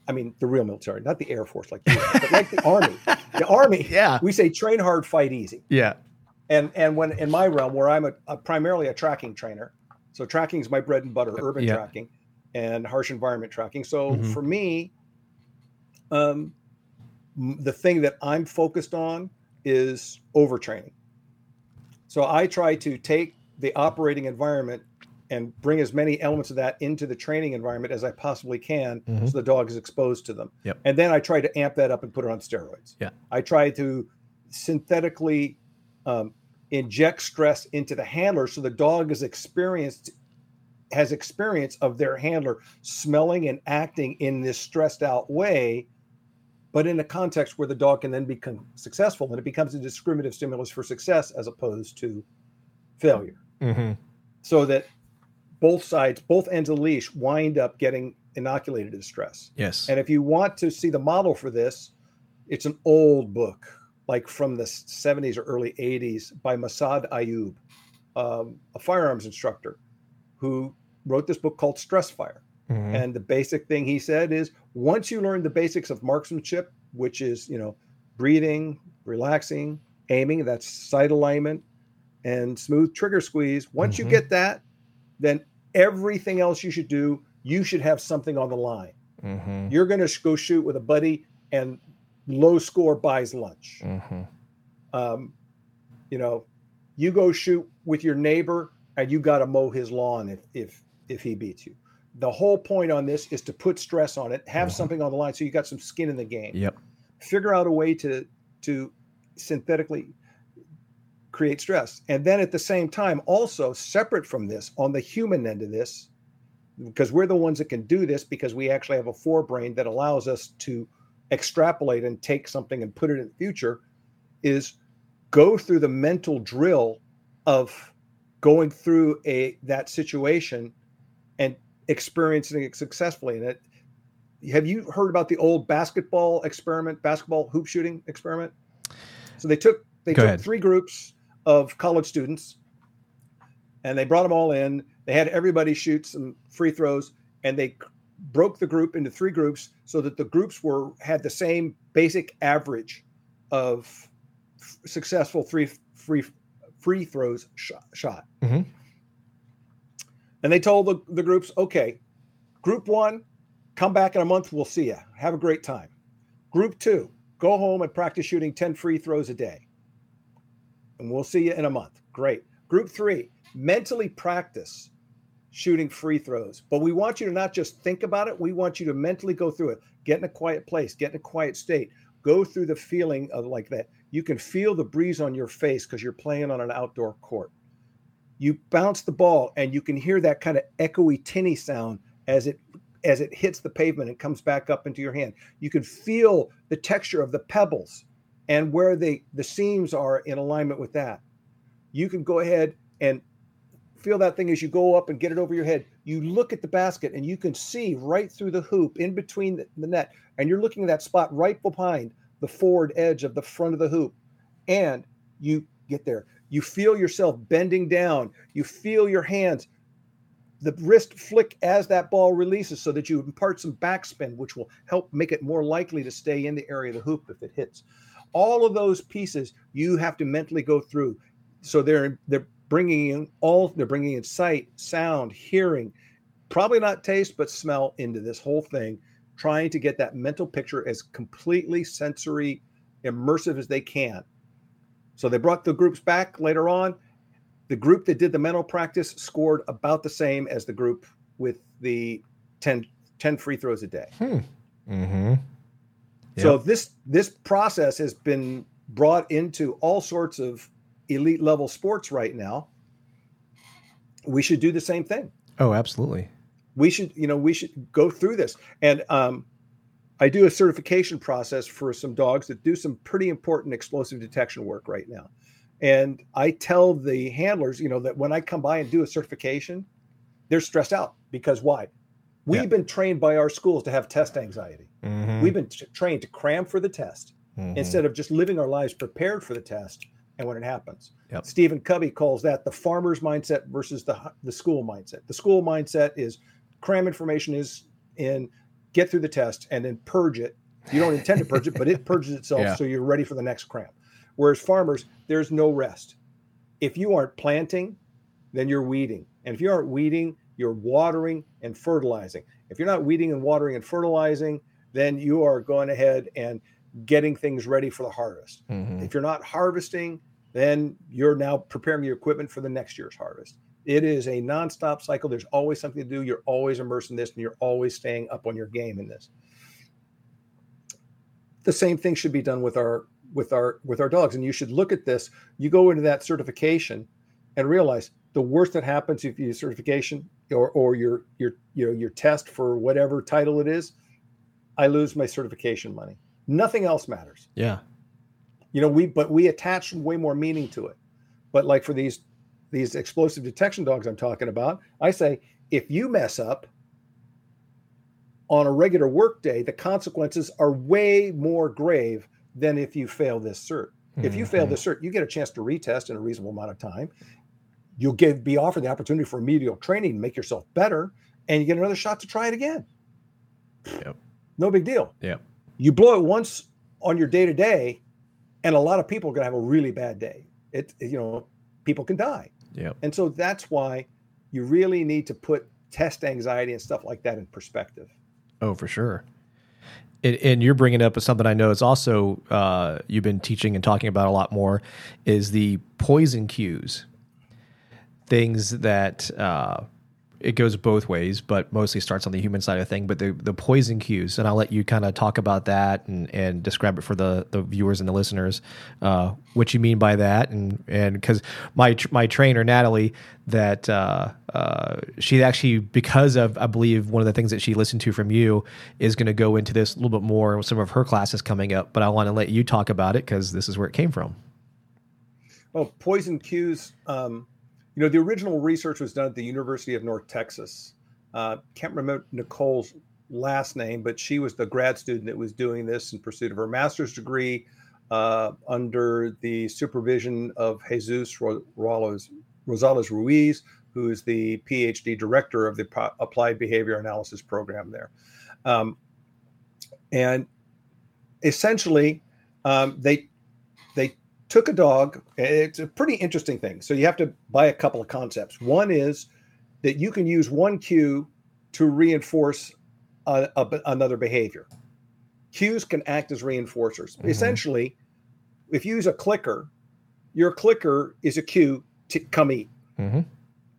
B: I mean, the real military, not the Air Force like you, but like the Army. The Army.
A: Yeah.
B: We say train hard, fight easy.
A: Yeah.
B: And and when in my realm, where I'm a, a primarily a tracking trainer, so tracking is my bread and butter, urban yeah. tracking and harsh environment tracking. So mm-hmm. for me, um, the thing that I'm focused on is overtraining. So I try to take the operating environment and bring as many elements of that into the training environment as I possibly can mm-hmm. so the dog is exposed to them.
A: Yep.
B: And then I try to amp that up and put it on steroids.
A: Yeah.
B: I try to synthetically um, inject stress into the handler so the dog is experienced has experience of their handler smelling and acting in this stressed out way but in a context where the dog can then become successful and it becomes a discriminative stimulus for success as opposed to failure.
A: Mm-hmm.
B: so that both sides both ends of the leash wind up getting inoculated to stress.
A: Yes.
B: And if you want to see the model for this it's an old book like from the 70s or early 80s by Massad Ayoob, um, a firearms instructor who wrote this book called Stress Fire. Mm-hmm. And the basic thing he said is once you learn the basics of marksmanship, which is, you know, breathing, relaxing, aiming, that's sight alignment, and smooth trigger squeeze. Once mm-hmm. you get that, then everything else you should do, you should have something on the line.
A: Mm-hmm.
B: You're going to go shoot with a buddy, and low score buys lunch.
A: Mm-hmm.
B: Um, you know, you go shoot with your neighbor, and you got to mow his lawn if if if he beats you. The whole point on this is to put stress on it, have mm-hmm. something on the line so you got some skin in the game.
A: Yep.
B: Figure out a way to to synthetically create stress. And then at the same time, also separate from this, on the human end of this, because we're the ones that can do this because we actually have a forebrain that allows us to extrapolate and take something and put it in the future, is go through the mental drill of going through a that situation and experiencing it successfully. And it, have you heard about the old basketball experiment, basketball hoop shooting experiment? So they took they Go took ahead. three groups of college students and they brought them all in. They had everybody shoot some free throws and they broke the group into three groups so that the groups were had the same basic average of f- successful three free free throws sh- shot.
A: Mm-hmm.
B: And they told the, the groups, okay, group one, come back in a month. We'll see you. Have a great time. Group two, go home and practice shooting 10 free throws a day. And we'll see you in a month. Great. Group three, mentally practice shooting free throws. But we want you to not just think about it, we want you to mentally go through it. Get in a quiet place, get in a quiet state, go through the feeling of like that. You can feel the breeze on your face because you're playing on an outdoor court you bounce the ball and you can hear that kind of echoey tinny sound as it as it hits the pavement and comes back up into your hand you can feel the texture of the pebbles and where the the seams are in alignment with that you can go ahead and feel that thing as you go up and get it over your head you look at the basket and you can see right through the hoop in between the, the net and you're looking at that spot right behind the forward edge of the front of the hoop and you get there you feel yourself bending down. You feel your hands, the wrist flick as that ball releases so that you impart some backspin, which will help make it more likely to stay in the area of the hoop if it hits. All of those pieces you have to mentally go through. So they're they're bringing in all they're bringing in sight, sound, hearing, probably not taste but smell into this whole thing, trying to get that mental picture as completely sensory immersive as they can so they brought the groups back later on. The group that did the mental practice scored about the same as the group with the 10, 10 free throws a day.
A: Hmm. Mm-hmm.
B: Yep. So this this process has been brought into all sorts of elite level sports right now. We should do the same thing.
A: Oh, absolutely.
B: We should, you know, we should go through this. And um, I do a certification process for some dogs that do some pretty important explosive detection work right now. And I tell the handlers, you know, that when I come by and do a certification, they're stressed out because why? We've yeah. been trained by our schools to have test anxiety. Mm-hmm. We've been t- trained to cram for the test mm-hmm. instead of just living our lives prepared for the test and when it happens. Yep. Stephen Covey calls that the farmer's mindset versus the the school mindset. The school mindset is cram information is in, get through the test, and then purge it. You don't intend to purge it, but it purges itself yeah. so you're ready for the next cram. Whereas farmers, there's no rest. If you aren't planting, then you're weeding. And if you aren't weeding, you're watering and fertilizing. If you're not weeding and watering and fertilizing, then you are going ahead and getting things ready for the harvest. Mm-hmm. If you're not harvesting, then you're now preparing your equipment for the next year's harvest. It is a nonstop cycle. There's always something to do. You're always immersed in this, and you're always staying up on your game in this. The same thing should be done with our with our with our dogs, and you should look at this. You go into that certification and realize the worst that happens if you certification or or your your you know your test for whatever title it is, I lose my certification money. Nothing else matters.
A: Yeah.
B: You know, we but we attach way more meaning to it. But like for these these explosive detection dogs I'm talking about, I say if you mess up on a regular work day, the consequences are way more grave than if you fail this cert. Mm-hmm. If you fail mm-hmm. this cert, you get a chance to retest in a reasonable amount of time. You'll get be offered the opportunity for remedial training make yourself better, and you get another shot to try it again.
A: Yep.
B: No big deal.
A: Yep.
B: You blow it once on your day to day, and a lot of people are going to have a really bad day. It, you know, people can die.
A: Yeah.
B: And so that's why you really need to put test anxiety and stuff like that in perspective.
A: Oh, for sure. And, and you're bringing up something I know is also uh, you've been teaching and talking about a lot more is the poison cues, things that uh, it goes both ways, but mostly starts on the human side of thing. But the the poison cues, and I'll let you kind of talk about that and, and describe it for the, the viewers and the listeners, uh, what you mean by that, and and because my my trainer Natalie, that uh, uh, she actually because of I believe one of the things that she listened to from you is going to go into this a little bit more with some of her classes coming up. But I want to let you talk about it because this is where it came from.
B: Well, poison cues. Um you know, the original research was done at the University of North Texas. Uh, can't remember Nicole's last name, but she was the grad student that was doing this in pursuit of her master's degree uh, under the supervision of Jesus Rosales, Ruiz, who is the PhD director of the Applied Behavior Analysis program there. Um, and essentially, um, they took a dog. It's a pretty interesting thing. So you have to buy a couple of concepts. One is that you can use one cue to reinforce a, a, another behavior. Cues can act as reinforcers. Mm-hmm. Essentially, if you use a clicker, your clicker is a cue to come eat. Mm-hmm.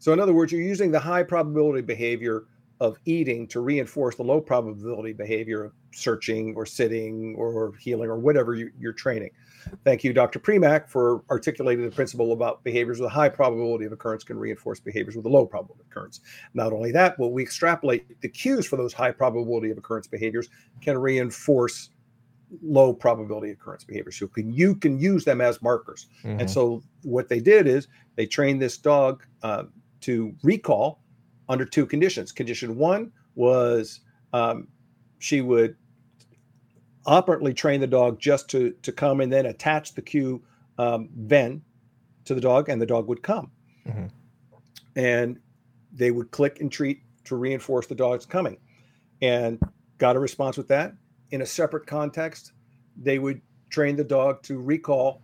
B: So, in other words, you're using the high probability behavior of eating to reinforce the low probability behavior of searching or sitting or heeling or whatever you, are training. Thank you, Dr. Premack, for articulating the principle about behaviors with a high probability of occurrence can reinforce behaviors with a low probability of occurrence. Not only that, but we extrapolate the cues for those high probability of occurrence behaviors can reinforce low probability occurrence behaviors. So can, you can use them as markers. Mm-hmm. And so what they did is they trained this dog uh, to recall under two conditions. Condition one was um, she would operantly train the dog just to to come and then attach the cue um, ven to the dog, and the dog would come. Mm-hmm. And they would click and treat to reinforce the dog's coming, and got a response with that. In a separate context, they would train the dog to recall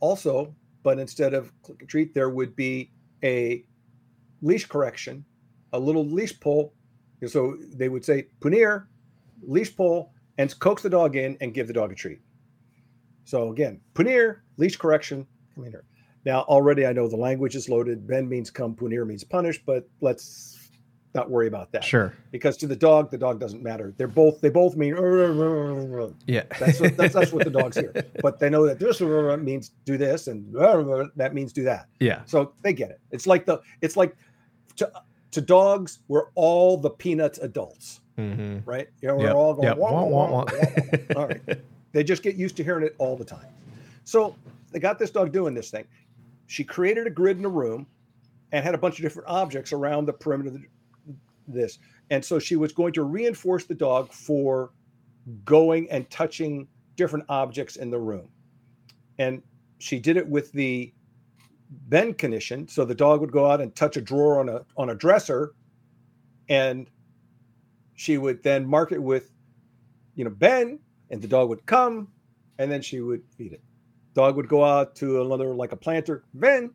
B: also, but instead of click and treat, there would be a leash correction, a little leash pull. So they would say, Punir, leash pull, and coax the dog in and give the dog a treat. So again, punir, leash correction, come in here. Now already I know the language is loaded. Ven means come, punir means punish, but let's not worry about that.
A: Sure.
B: Because to the dog, the dog doesn't matter. They're both they both mean
A: Yeah.
B: that's what that's, that's what the dogs hear. But they know that this means do this and that means do that.
A: yeah.
B: So they get it. It's like the it's like to to dogs, we're all the peanuts adults,
A: Mm-hmm.
B: right? You know, we're
A: Yep,
B: all going
A: yep.
B: wah,
A: Wah,
B: wah,
A: wah,
B: wah, all right. They just get used to hearing it all the time. So they got this dog doing this thing. She created a grid in a room and had a bunch of different objects around the perimeter of this. And so she was going to reinforce the dog for going and touching different objects in the room. And she did it with the bend conditioned. So the dog would go out and touch a drawer on a on a dresser and she would then mark it with, you know, Ven, and the dog would come, and then she would feed it. Dog would go out to another like a planter, Ven.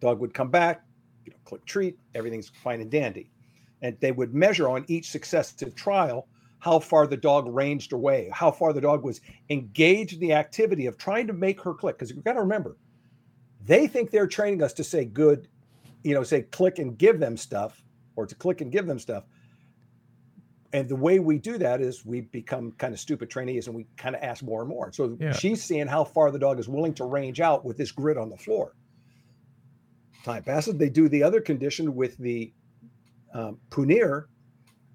B: Dog would come back, you know, click treat, everything's fine and dandy. And they would measure on each successive trial how far the dog ranged away, how far the dog was engaged in the activity of trying to make her click. Because you've got to remember, they think they're training us to say good, you know, say click and give them stuff, or to click and give them stuff and the way we do that is we become kind of stupid trainees and we kind of ask more and more. So
A: Yeah.
B: she's seeing how far the dog is willing to range out with this grid on the floor. Time passes. They do the other condition with the um, punir,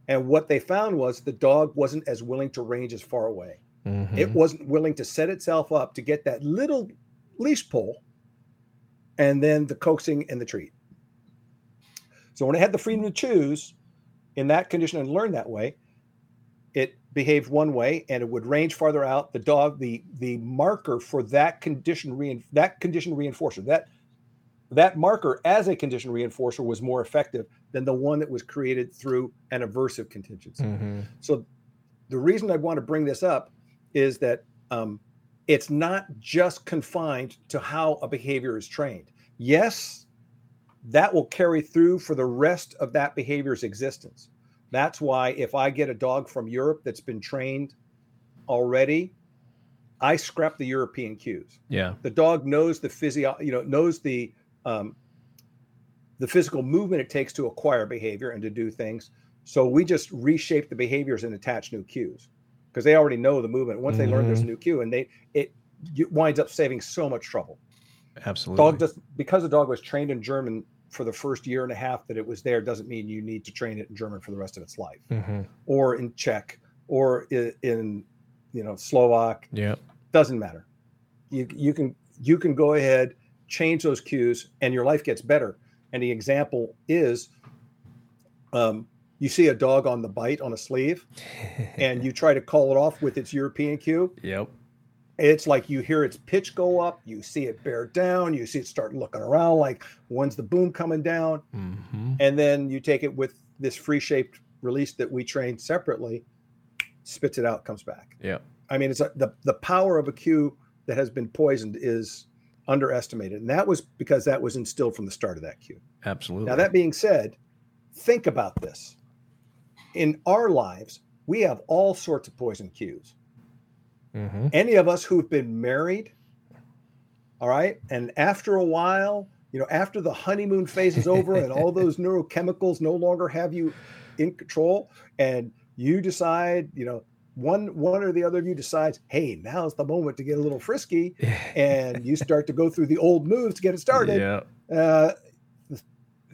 B: and what they found was the dog wasn't as willing to range as far away.
A: Mm-hmm.
B: It wasn't willing to set itself up to get that little leash pull, and then the coaxing and the treat. So when it had the freedom to choose in that condition and learn that way, it behaved one way and it would range farther out. The dog, the the marker for that condition rein, that condition reinforcer, that that marker as a condition reinforcer was more effective than the one that was created through an aversive contingency.
A: Mm-hmm.
B: So the reason I want to bring this up is that um, it's not just confined to how a behavior is trained. Yes, that will carry through for the rest of that behavior's existence. That's why if I get a dog from Europe that's been trained already, I scrap the European cues.
A: Yeah.
B: The dog knows the physio, you know, knows the um, the physical movement it takes to acquire behavior and to do things. So we just reshape the behaviors and attach new cues because they already know the movement. Once they learn there's a new cue, and they it, it winds up saving so much trouble.
A: Absolutely.
B: Dog just because the dog was trained in German for the first year and a half that it was there doesn't mean you need to train it in German for the rest of its life,
A: Mm-hmm.
B: or in Czech, or in, in you know Slovak.
A: Yeah.
B: Doesn't matter. You you can you can go ahead change those cues and your life gets better. And the example is, um, you see a dog on the bite on a sleeve, and you try to call it off with its European cue.
A: Yep.
B: It's like you hear its pitch go up, you see it bear down, you see it start looking around like when's the boom coming down,
A: Mm-hmm.
B: and then you take it with this free shaped release that we train separately, spits it out, comes back.
A: Yep.
B: I mean, it's a, the the power of a cue that has been poisoned is underestimated, and that was because that was instilled from the start of that cue.
A: Absolutely.
B: Now, that being said, think about this. In our lives, we have all sorts of poison cues.
A: mm-hmm.
B: Any of us who've been married, all right, and after a while, you know, after the honeymoon phase is over and all those neurochemicals no longer have you in control, and you decide, you know, one one or the other of you decides, hey, now's the moment to get a little frisky, and you start to go through the old moves to get it started.
A: Yeah.
B: Uh,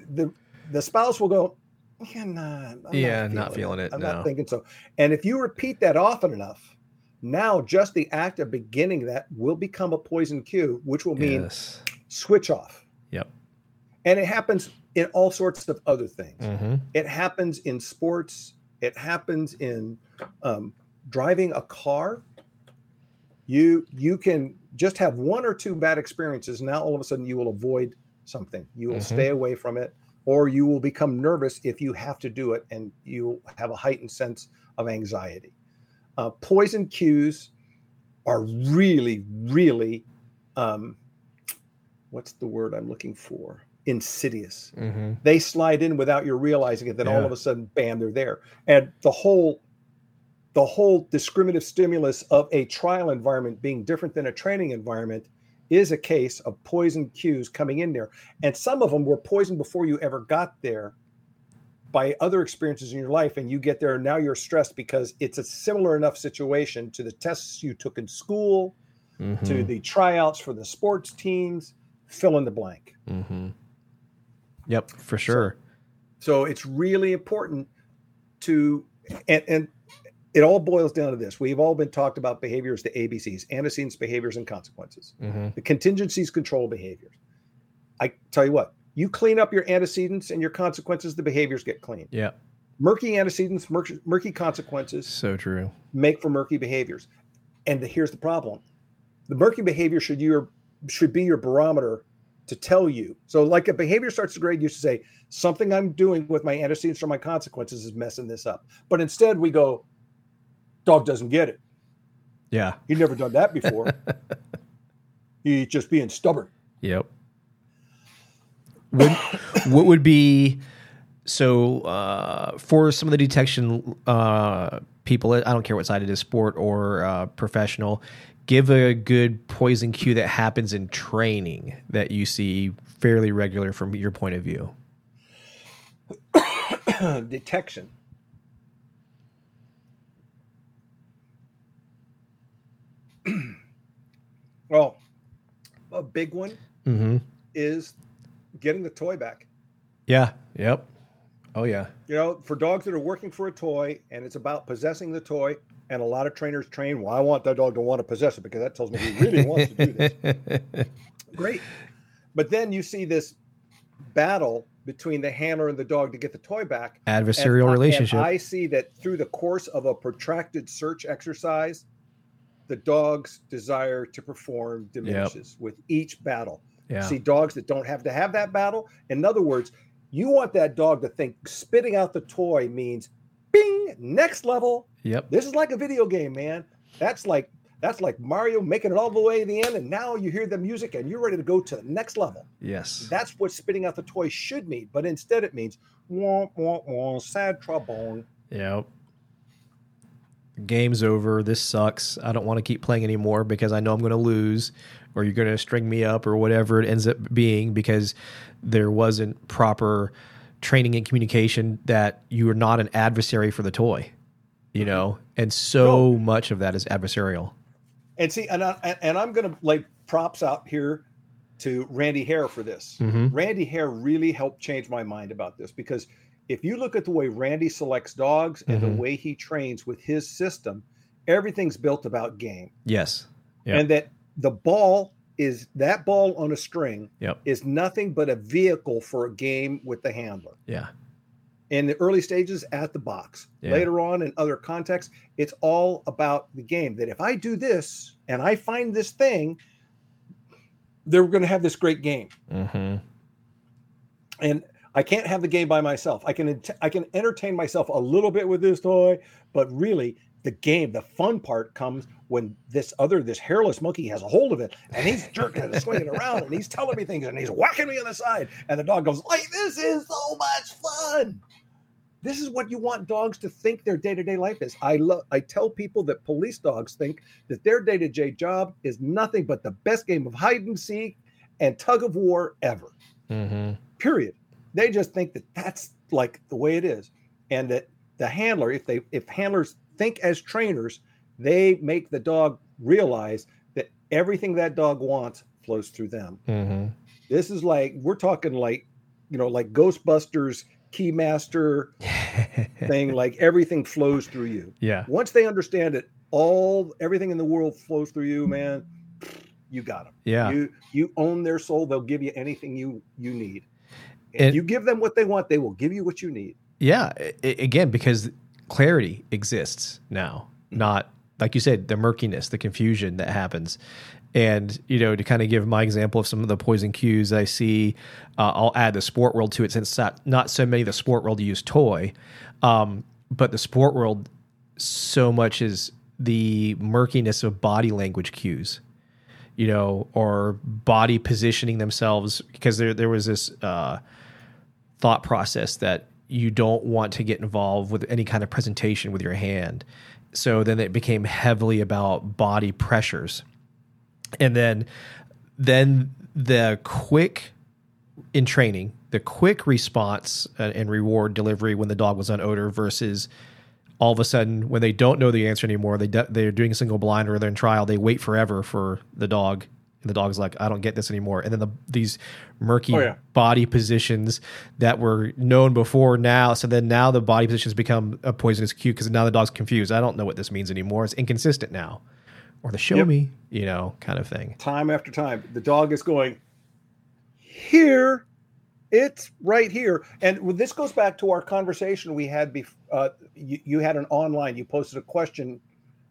B: the the spouse will go, yeah, nah, I'm
A: Yeah, not feeling it,
B: I'm
A: no.
B: not thinking so. And if you repeat that often enough, now just the act of beginning that will become a poison cue, which will mean
A: Yes.
B: switch off.
A: Yep.
B: And it happens in all sorts of other things.
A: Mm-hmm.
B: It happens in sports. It happens in um, driving a car. You you can just have one or two bad experiences. Now all of a sudden you will avoid something. You will
A: Mhm.
B: stay away from it, or you will become nervous if you have to do it, and you have a heightened sense of anxiety. Uh, poison cues are really, really, um, what's the word I'm looking for? Insidious
A: Mm-hmm.
B: they slide in without you realizing it then all of a sudden bam they're there and the whole the whole discriminative stimulus of a trial environment being different than a training environment is a case of poison cues coming in there and some of them were poisoned before you ever got there by other experiences in your life and you get there and now you're stressed because it's a similar enough situation to the tests you took in school
A: Mm-hmm.
B: to the tryouts for the sports teams fill in the blank
A: Mm-hmm. Yep, for sure.
B: so it's really important to and, and it all boils down to this we've all been talked about behaviors the abcs antecedents behaviors and consequences
A: mm-hmm.
B: the contingencies control behaviors i tell you what you clean up your antecedents and your consequences the behaviors get clean
A: Yeah.
B: murky antecedents murky, murky consequences
A: so true.
B: make for murky behaviors. And the, here's the problem: the murky behavior should your should be your barometer to tell you. So, like a behavior starts to grade, you should say something I'm doing with my antecedents or my consequences is messing this up. But instead, we go, dog doesn't get it.
A: Yeah.
B: He'd never done that before. He's just being stubborn.
A: Yep. What, what would be so uh, for some of the detection uh, people? I don't care what side it is, sport or uh, professional. Give a good poison cue that happens in training that you see fairly regular from your point of view.
B: Detection. Well, a big one
A: Mm-hmm.
B: is getting the toy back.
A: Yeah. Yep. Oh yeah.
B: You know, for dogs that are working for a toy and it's about possessing the toy, and a lot of trainers train, well, I want that dog to want to possess it because that tells me he really wants to do this. Great. But then you see this battle between the handler and the dog to get the toy back.
A: Adversarial
B: and
A: relationship.
B: I see that through the course of a protracted search exercise, the dog's desire to perform diminishes with each battle.
A: yeah.
B: See dogs that don't have to have that battle. In other words, you want that dog to think spitting out the toy means bing, next level.
A: Yep.
B: This is like a video game, man. That's like that's like Mario making it all the way to the end, and now you hear the music and you're ready to go to the next level.
A: Yes.
B: That's what spitting out the toy should mean, but instead it means wah wah wah, sad trombone.
A: Yep. Game's over. This sucks. I don't want to keep playing anymore because I know I'm going to lose or you're going to string me up or whatever it ends up being because there wasn't proper training and communication that you are not an adversary for the toy, you know? And so much of that is adversarial.
B: And see, and I, and I'm gonna like props out here to Randy Hare for this.
A: Mm-hmm.
B: Randy Hare really helped change my mind about this because if you look at the way Randy selects dogs and
A: Mhm.
B: the way he trains with his system, everything's built about game.
A: Yes. Yep.
B: And that the ball is that ball on a string
A: Yep.
B: is nothing but a vehicle for a game with the handler.
A: Yeah.
B: In the early stages at the box.
A: Yeah.
B: Later on in other contexts, it's all about the game. That if I do this and I find this thing, they're going to have this great game.
A: Mm-hmm.
B: and I can't have the game by myself. I can I can entertain myself a little bit with this toy, but really the game, the fun part comes when this other this hairless monkey has a hold of it and he's jerking it and swinging around and he's telling me things and he's whacking me on the side and the dog goes like this is so much fun. This is what you want dogs to think their day-to-day life is. I love I tell people that police dogs think that their day-to-day job is nothing but the best game of hide and seek and tug of war ever
A: Mm-hmm.
B: period they just think that that's like the way it is and that the handler if they if handlers think as trainers they make the dog realize that everything that dog wants flows through them
A: Mm-hmm.
B: this is like we're talking like you know like ghostbusters keymaster thing like everything flows through you
A: yeah.
B: once they understand it all everything in the world flows through you man you got them
A: Yeah.
B: you you own their soul they'll give you anything you you need if
A: And-
B: you give them what they want they will give you what you need
A: Yeah, a- again because clarity exists now, not like you said the murkiness, the confusion that happens. And you know, to kind of give my example of some of the poison cues I see, uh, I'll add the sport world to it since not, not so many of the sport world use toy, um, but the sport world so much is the murkiness of body language cues you know, or body positioning themselves because there there was this uh, thought process that you don't want to get involved with any kind of presentation with your hand. So then it became heavily about body pressures. And then then the quick in training, the quick response uh, and reward delivery when the dog was on odor versus all of a sudden when they don't know the answer anymore, they de- they're doing a single blind or they're in trial, they wait forever for the dog. And the dog's like, I don't get this anymore. And then the, these murky
B: Oh, yeah.
A: body positions that were known before now. So then now the body positions become a poisonous cue because now the dog's confused. I don't know what this means anymore. It's inconsistent now. Or the show
B: Yep.
A: me, you know, kind of thing.
B: time after time. The dog is going here. It's right here, and this goes back to our conversation we had. Before uh, you, you had an online. You posted a question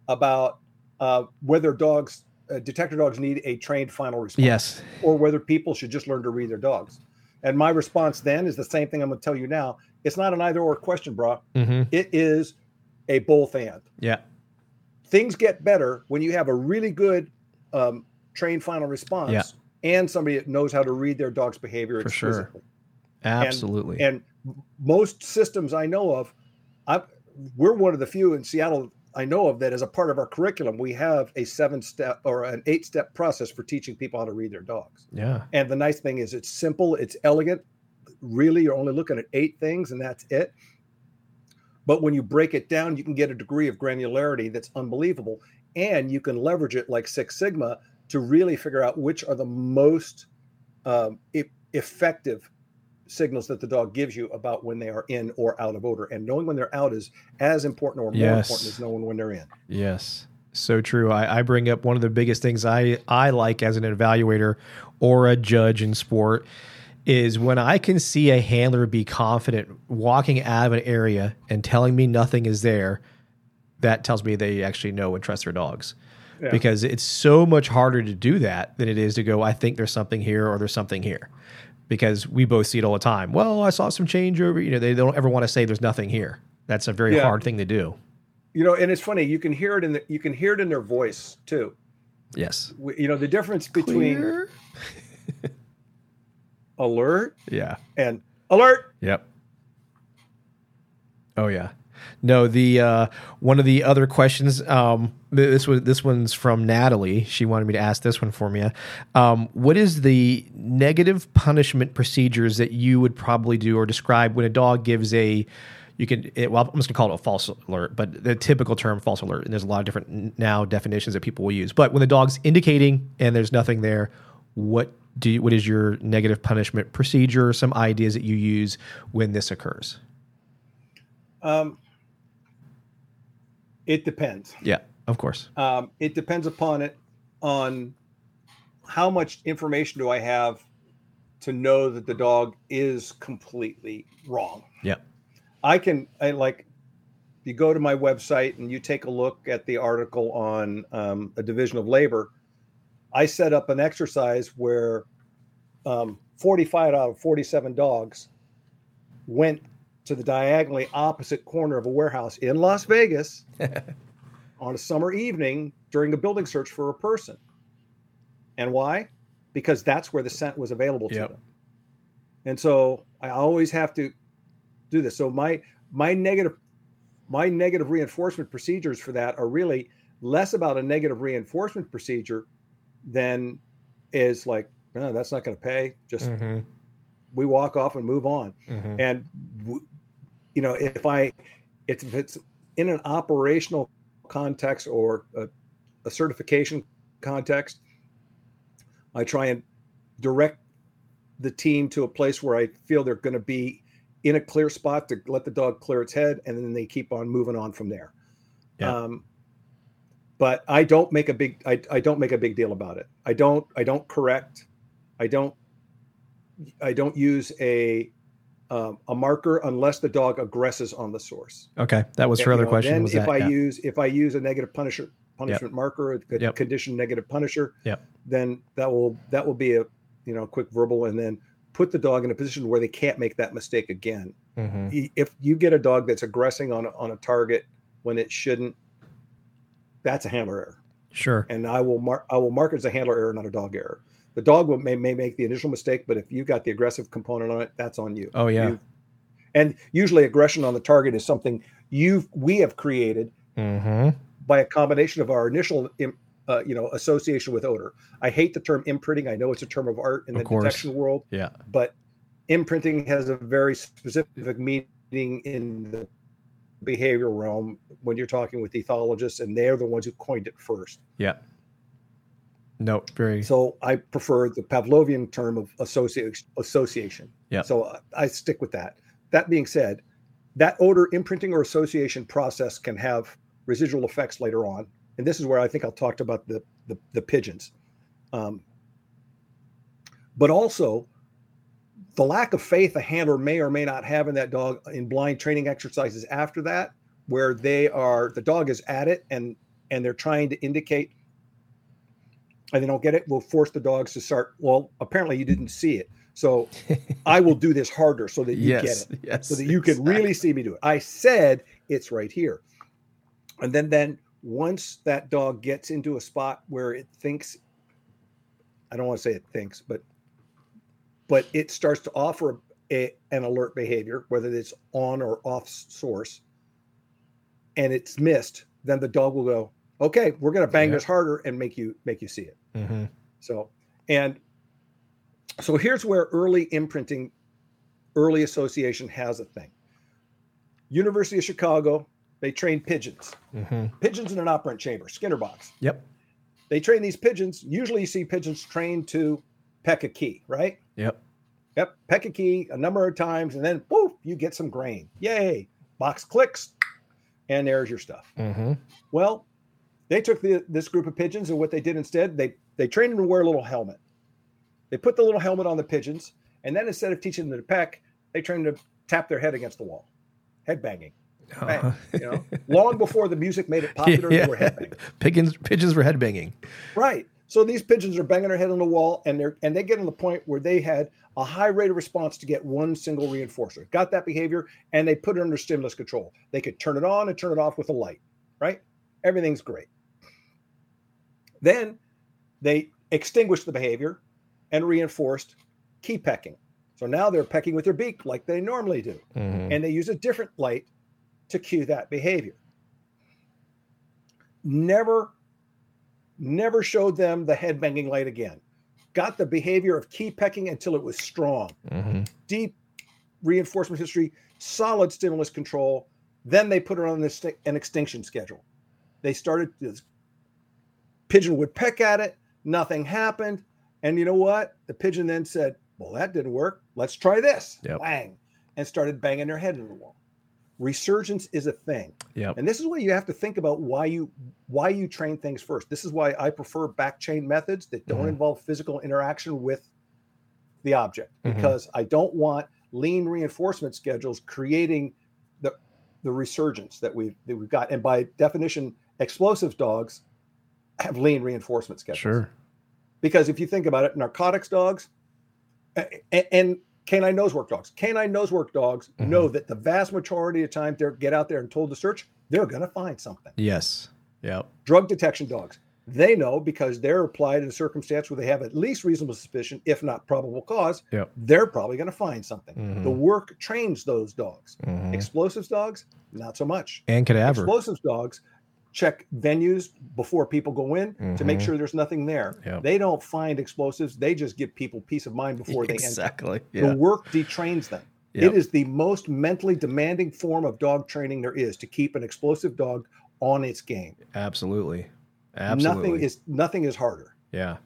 B: about uh, whether dogs, uh, detector dogs, need a trained final response,
A: Yes.
B: or whether people should just learn to read their dogs. And my response then is the same thing I'm going to tell you now. It's not an either or question, bro.
A: Mm-hmm.
B: It is a both and
A: Yeah.
B: things get better when you have a really good um, trained final response
A: Yeah.
B: and somebody that knows how to read their dog's behavior
A: For sure. Absolutely.
B: And most systems I know of, I, we're one of the few in Seattle I know of that as a part of our curriculum, we have a seven step or an eight step process for teaching people how to read their dogs.
A: yeah.
B: And the nice thing is it's simple, it's elegant. Really, you're only looking at eight things and that's it. But when you break it down, you can get a degree of granularity that's unbelievable. And you can leverage it like Six Sigma to really figure out which are the most um, e- effective signals that the dog gives you about when they are in or out of odor. And knowing when they're out is as important or more
A: Yes.
B: important as knowing when they're in.
A: Yes. So true. I, I bring up one of the biggest things I, I like as an evaluator or a judge in sport is when I can see a handler be confident walking out of an area and telling me nothing is there, that tells me they actually know and trust their dogs.
B: Yeah.
A: Because it's so much harder to do that than it is to go, I think there's something here or there's something here. Because we both see it all the time. Well, I saw some change over. You know, they don't ever want to say there's nothing here. That's a very
B: Yeah.
A: hard thing to do.
B: You know, and it's funny, you can hear it in the you can hear it in their voice too.
A: Yes.
B: You know, the difference between alert
A: Yeah.
B: and alert.
A: Yep. Oh yeah. No, the uh, one of the other questions. Um, this was this one's from Natalie. She wanted me to ask this one for you. Um, what is the negative punishment procedures that you would probably do or describe when a dog gives a you can it, well I'm just gonna call it a false alert, but the typical term false alert, and there's a lot of different now definitions that people will use. But when the dog's indicating and there's nothing there, what do you, what is your negative punishment procedure? Some ideas that you use when this occurs?
B: Um, it depends.
A: Yeah, of course.
B: Um, it depends upon it on how much information do I have to know that the dog is completely wrong.
A: Yeah.
B: I can I like you go to my website and you take a look at the article on um, a division of labor. I set up an exercise where um, 45 out of 47 dogs went to the diagonally opposite corner of a warehouse in Las Vegas on a summer evening during a building search for a person. And why? Because that's where the scent was available to
A: Yep.
B: them. And so I always have to do this. So my my negative my negative reinforcement procedures for that are really less about a negative reinforcement procedure than is like, no, that's not going to pay. Just
A: Mm-hmm.
B: we walk off and move on
A: Mm-hmm.
B: and w- you know if i it's, if it's in an operational context or a, a certification context i try and direct the team to a place where i feel they're going to be in a clear spot to let the dog clear its head and then they keep on moving on from there
A: Yeah.
B: um, but i don't make a big I, I don't make a big deal about it i don't i don't correct i don't I don't use a um, a marker unless the dog aggresses on the source.
A: Okay, that was her
B: You
A: other
B: know,
A: question.
B: Then
A: Was
B: if
A: that,
B: I
A: yeah.
B: use if I use a negative punisher punishment marker, a
A: Yep.
B: condition negative punisher,
A: Yep.
B: then that will that will be a you know quick verbal and then put the dog in a position where they can't make that mistake again.
A: Mhm.
B: If you get a dog that's aggressing on a, on a target when it shouldn't, that's a handler error
A: Sure.
B: and I will mark I will mark it as a handler error, not a dog error. The dog will, may, may make the initial mistake, but if you got the aggressive component on it, that's on you.
A: Oh yeah.
B: You- and usually aggression on the target is something you we have created
A: Mm-hmm.
B: by a combination of our initial im- uh, you know association with odor. I hate the term imprinting. I know it's a term of art in
A: Of
B: the
A: course.
B: detection world,
A: Yeah.
B: but imprinting has a very specific meaning in the behavioral realm when you're talking with ethologists, and they're the ones who coined it first.
A: Yeah. No, very.
B: So I prefer the Pavlovian term of association. Association.
A: Yeah.
B: So I, I stick with that. That being said, that odor imprinting or association process can have residual effects later on, and this is where I think I'll talk about the the, the pigeons. Um, but also, the lack of faith a handler may or may not have in that dog in blind training exercises after that, where they are the dog is at it and and they're trying to indicate and they don't get it, we'll force the dogs to start. Well, apparently you didn't see it. So I will do this harder so that you
A: yes,
B: get it.
A: Yes.
B: So that you can really see me do it. I said it's right here. And then then once that dog gets into a spot where it thinks I don't want to say it thinks, but but it starts to offer a, an alert behavior, whether it's on or off source, and it's missed, then the dog will go, okay, we're going to bang
A: Yeah.
B: this harder and make you make you see it.
A: Hmm
B: So, and so here's where early imprinting, early association has a thing. University of Chicago, they train pigeons,
A: hmm
B: pigeons in an operant chamber, Skinner box.
A: Yep.
B: They train these pigeons. Usually you see pigeons trained to peck a key, right?
A: Yep.
B: Yep, peck a key a number of times, and then poof, you get some grain. Yay! Box clicks, and there's your stuff.
A: hmm
B: Well, they took the, this group of pigeons, and what they did instead, they they trained them to wear a little helmet. They put the little helmet on the pigeons, and then instead of teaching them to peck, they trained them to tap their head against the wall, head banging. Oh. Bang, you know, long before the music made it popular, they were head banging.
A: Pigeons, pigeons for head banging.
B: Right. So these pigeons are banging their head on the wall, and they're and they get to the point where they had a high rate of response to get one single reinforcer. Got that behavior, and they put it under stimulus control. They could turn it on and turn it off with a light. Right. Everything's great. Then they extinguished the behavior and reinforced key pecking. So now they're pecking with their beak like they normally do
A: Mhm.
B: and they use a different light to cue that behavior. Never, never showed them the head banging light again. Got the behavior of key pecking until it was strong,
A: Mhm.
B: deep reinforcement history, solid stimulus control. Then they put it on this, an extinction schedule. They started this pigeon would peck at it, nothing happened. And you know what? The pigeon then said, Well, that didn't work. Let's try this.
A: Yep.
B: Bang. And started banging their head in the wall. Resurgence is a thing.
A: Yep.
B: And this is why you have to think about why you why you train things first. This is why I prefer back chain methods that don't
A: Mhm.
B: involve physical interaction with the object
A: Mhm.
B: because I don't want lean reinforcement schedules creating the the resurgence that we've that we've got. And by definition, explosive dogs have lean reinforcement schedules.
A: Sure.
B: Because if you think about it, narcotics dogs and, and canine nosework dogs, canine nose work dogs
A: Mhm.
B: know that the vast majority of time they get out there and told to search, they're going to find something.
A: Yes. Yep.
B: Drug detection dogs, they know because they're applied in a circumstance where they have at least reasonable suspicion, if not probable cause,
A: Yep.
B: they're probably going to find something.
A: Mhm.
B: The work trains those dogs.
A: Mhm.
B: Explosives dogs, not so much.
A: And cadaver.
B: Explosives dogs check venues before people go in to make
A: Mhm.
B: sure there's nothing there.
A: Yep.
B: They don't find explosives. They just give people peace of mind before they enter.
A: exactly. Yeah.
B: The work detrains them.
A: Yep.
B: It is the most mentally demanding form of dog training there is to keep an explosive dog on its game.
A: Absolutely. Absolutely.
B: Nothing is nothing is harder.
A: Yeah.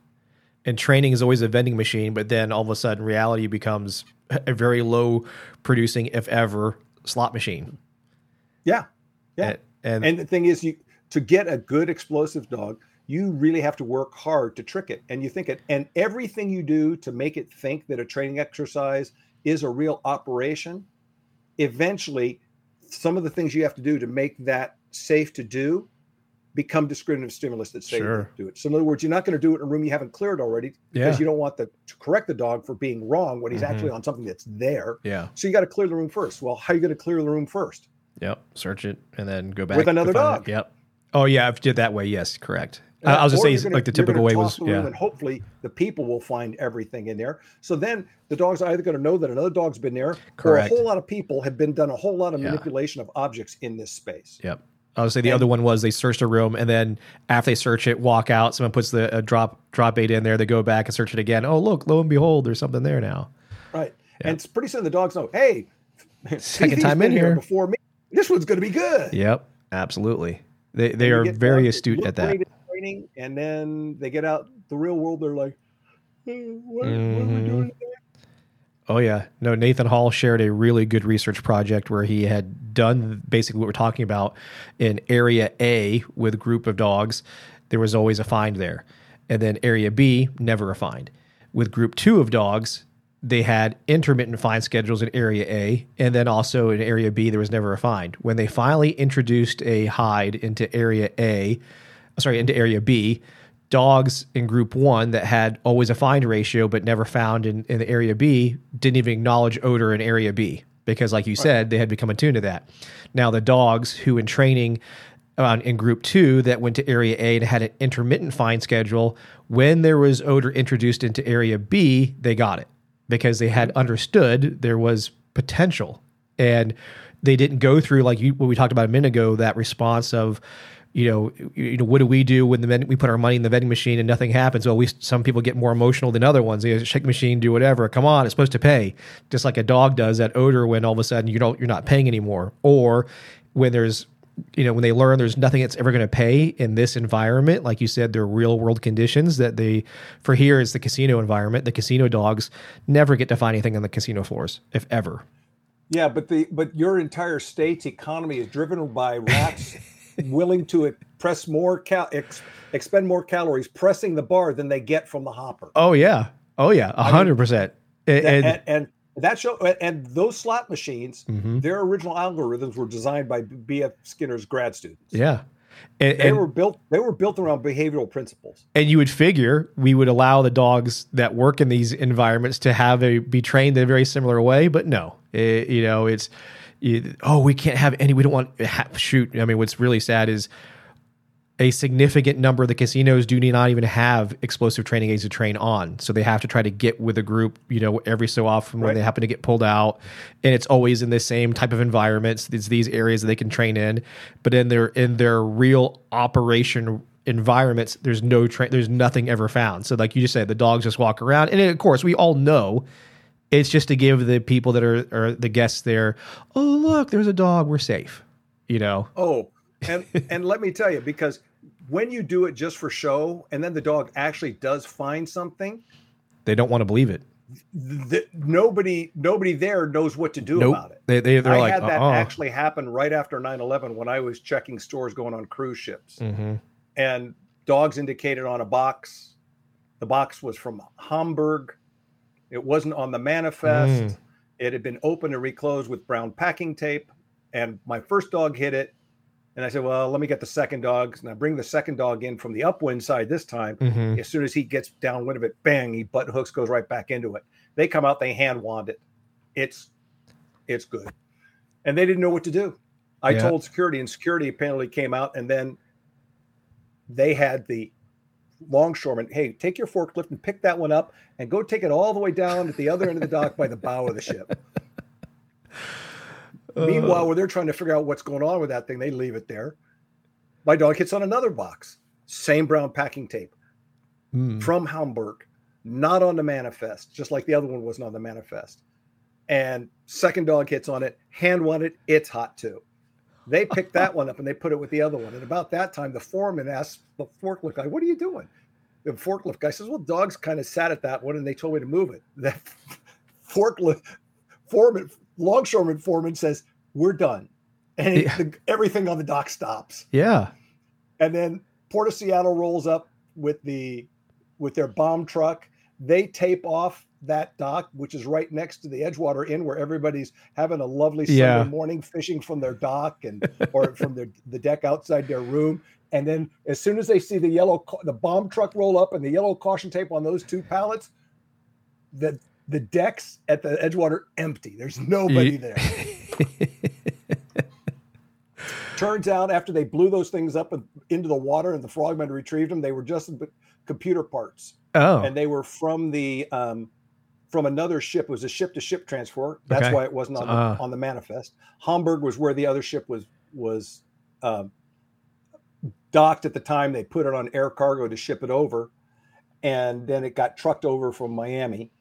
A: And training is always a vending machine, but then all of a sudden reality becomes a very low producing, if ever, slot machine.
B: Yeah. Yeah.
A: And, and,
B: And the thing is, you to get a good explosive dog, you really have to work hard to trick it. And you think it, and everything you do to make it think that a training exercise is a real operation, eventually, some of the things you have to do to make that safe to do become discriminative stimulus that say
A: Sure.
B: do it. So in other words, you're not going to do it in a room you haven't cleared already because
A: yeah.
B: you don't want the, to correct the dog for being wrong when he's
A: Mhm.
B: actually on something that's there.
A: yeah.
B: So you got to clear the room first. Well, how are you going to clear the room first?
A: Yep. Search it and then go back
B: With another
A: find it.
B: dog.
A: Yep. Oh yeah, if you did that way, yes, correct. I I was just
B: gonna-
A: like the typical way was yeah.
B: and hopefully the people will find everything in there. So then the dog's either going to know that another dog's been there,
A: Correct.
B: or a whole lot of people have been done a whole lot of
A: Yeah.
B: manipulation of objects in this space.
A: Yep. I would say the
B: And-
A: other one was they searched a room and then after they search it, walk out. Someone puts the uh, drop drop bait in there. They go back and search it again. Oh look, lo and behold, there's something there now.
B: Right. And it's pretty soon the dogs know, hey,
A: Second time in here.
B: before me. This one's going to be good.
A: Yep, absolutely. They they are very astute at that.
B: Training, and then they get out the real world. They're like, "Eh, what, what are we doing? today?"
A: Oh yeah, no. Nathan Hall shared a really good research project where he had done basically what we're talking about in Area A with a group of dogs. There was always a find there, and then Area B never a find. With Group Two of dogs, they had intermittent find schedules in Area A, and then also in Area B there was never a find. When they finally introduced a hide into Area A, sorry, into Area B, dogs in group one that had always a find ratio but never found in, in the area B didn't even acknowledge odor in area B because, like you said, they had become attuned to that. Now, the dogs who in training uh, in group two that went to area A and had an intermittent find schedule, when there was odor introduced into area B, they got it because they had understood there was potential and they didn't go through like you, what we talked about a minute ago that response of you know, you know, what do we do when the we put our money in the vending machine and nothing happens? Well, we some people get more emotional than other ones. They shake the machine, do whatever. Come on, it's supposed to pay, just like a dog does. That odor when all of a sudden you don't, you're not paying anymore, or when there's, you know, when they learn there's nothing that's ever going to pay in this environment. Like you said, they're real world conditions that they, for here is the casino environment. The casino dogs never get to find anything on the casino floors, if ever.
B: Yeah, but the but your entire state's economy is driven by rats willing to press more cal ex, expend more calories pressing the bar than they get from the hopper.
A: Oh yeah, oh yeah, a
B: mean,
A: hundred percent. And,
B: and, and that show and those slot machines,
A: Mhm.
B: their original algorithms were designed by B.F. Skinner's grad students.
A: yeah, and,
B: They
A: and,
B: were built. They were built around behavioral principles.
A: and you would figure we would allow the dogs that work in these environments to have a be trained in a very similar way, but no, It- you know it's. You, oh, we can't have any. We don't want. Shoot, I mean, what's really sad is a significant number of the casinos do not even have explosive training aids to train on. So they have to try to get with a group, you know, every so often when
B: Right.
A: they happen to get pulled out. And it's always in the same type of environments. It's these areas that they can train in. But in their in their real operation environments, there's no train there's nothing ever found. So like you just said, the dogs just walk around. And of course we all know it's just to give the people that are, are the guests there, oh look, there's a dog, we're safe. You know?
B: Oh, and and let me tell you, because when you do it just for show, and then the dog actually does find something,
A: They don't want to believe it.
B: th- nobody nobody there knows what to do
A: Nope.
B: about it.
A: They, they, they're
B: I
A: like,
B: had that
A: uh-uh.
B: actually happen right after 9-11 when I was checking stores going on cruise ships.
A: Mhm.
B: And dogs indicated on a box. The box was from Hamburg. It wasn't on the manifest.
A: Mm.
B: It had been opened and reclosed with brown packing tape. And my first dog hit it. And I said, Well, let me get the second dog. And I bring the second dog in from the upwind side this time.
A: Mhm.
B: As soon as he gets downwind of it, bang, he butt hooks, goes right back into it. They come out, they hand wand it. It's it's good. And they didn't know what to do. I
A: Yeah.
B: told security, and security apparently came out, and then they had the longshoreman, hey, take your forklift and pick that one up and go take it all the way down at the other end of the dock by the bow of the ship. Meanwhile, when they're trying to figure out what's going on with that thing, they leave it there. My dog hits on another box, same brown packing tape
A: Mm.
B: from Hamburg, not on the manifest, just like the other one wasn't on the manifest. And second dog hits on it, hand it, it's hot too. They picked that one up and they put it with the other one. And about that time, the foreman asked the forklift guy, What are you doing? The forklift guy says, Well, dogs kind of sat at that one and they told me to move it. That forklift foreman, longshoreman foreman says, We're done. And
A: Yeah.
B: the, everything on the dock stops.
A: Yeah.
B: And then Port of Seattle rolls up with the with their bomb truck. They tape off that dock, which is right next to the Edgewater Inn, where everybody's having a lovely Sunday
A: Yeah.
B: morning fishing from their dock and or from their the deck outside their room. And then as soon as they see the yellow the bomb truck roll up and the yellow caution tape on those two pallets, the the decks at the Edgewater empty. There's nobody there. Turns out after they blew those things up into the water and the frogmen retrieved them, they were just computer parts,
A: Oh.
B: and they were from the um, from another ship. It was a ship to ship transfer. That's
A: Okay.
B: why it wasn't on the,
A: Ah.
B: on the manifest. Hamburg was where the other ship was was um, docked at the time. They put it on air cargo to ship it over, and then it got trucked over from Miami,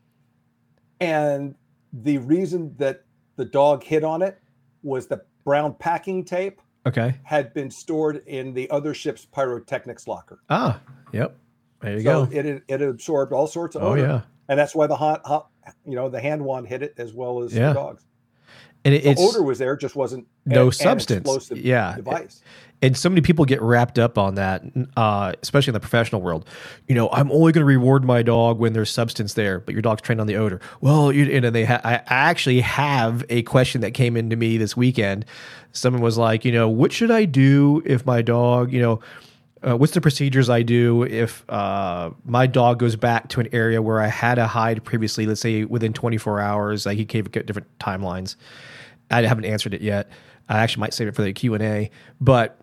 B: and the reason that the dog hit on it was the brown packing tape
A: Okay.
B: had been stored in the other ship's pyrotechnics locker.
A: Ah, yep. There you
B: so
A: go.
B: it it absorbed all sorts of
A: Oh
B: odor,
A: yeah.
B: and that's why the hot, hot you know the hand wand hit it as well as
A: Yeah.
B: the dogs.
A: And it,
B: The
A: it's
B: odor was there, just wasn't
A: no
B: an- an
A: substance.
B: explosive
A: Yeah.
B: device.
A: and so many people get wrapped up on that, uh, especially in the professional world. You know, I'm only going to reward my dog when there's substance there, but your dog's trained on the odor. Well, you, and they, ha- I actually have a question that came into me this weekend. Someone was like, you know, what should I do if my dog, you know, uh, what's the procedures I do if uh, my dog goes back to an area where I had a hide previously? Let's say within 24 hours. Like he gave different timelines. I haven't answered it yet. I actually might save it for the Q and A, but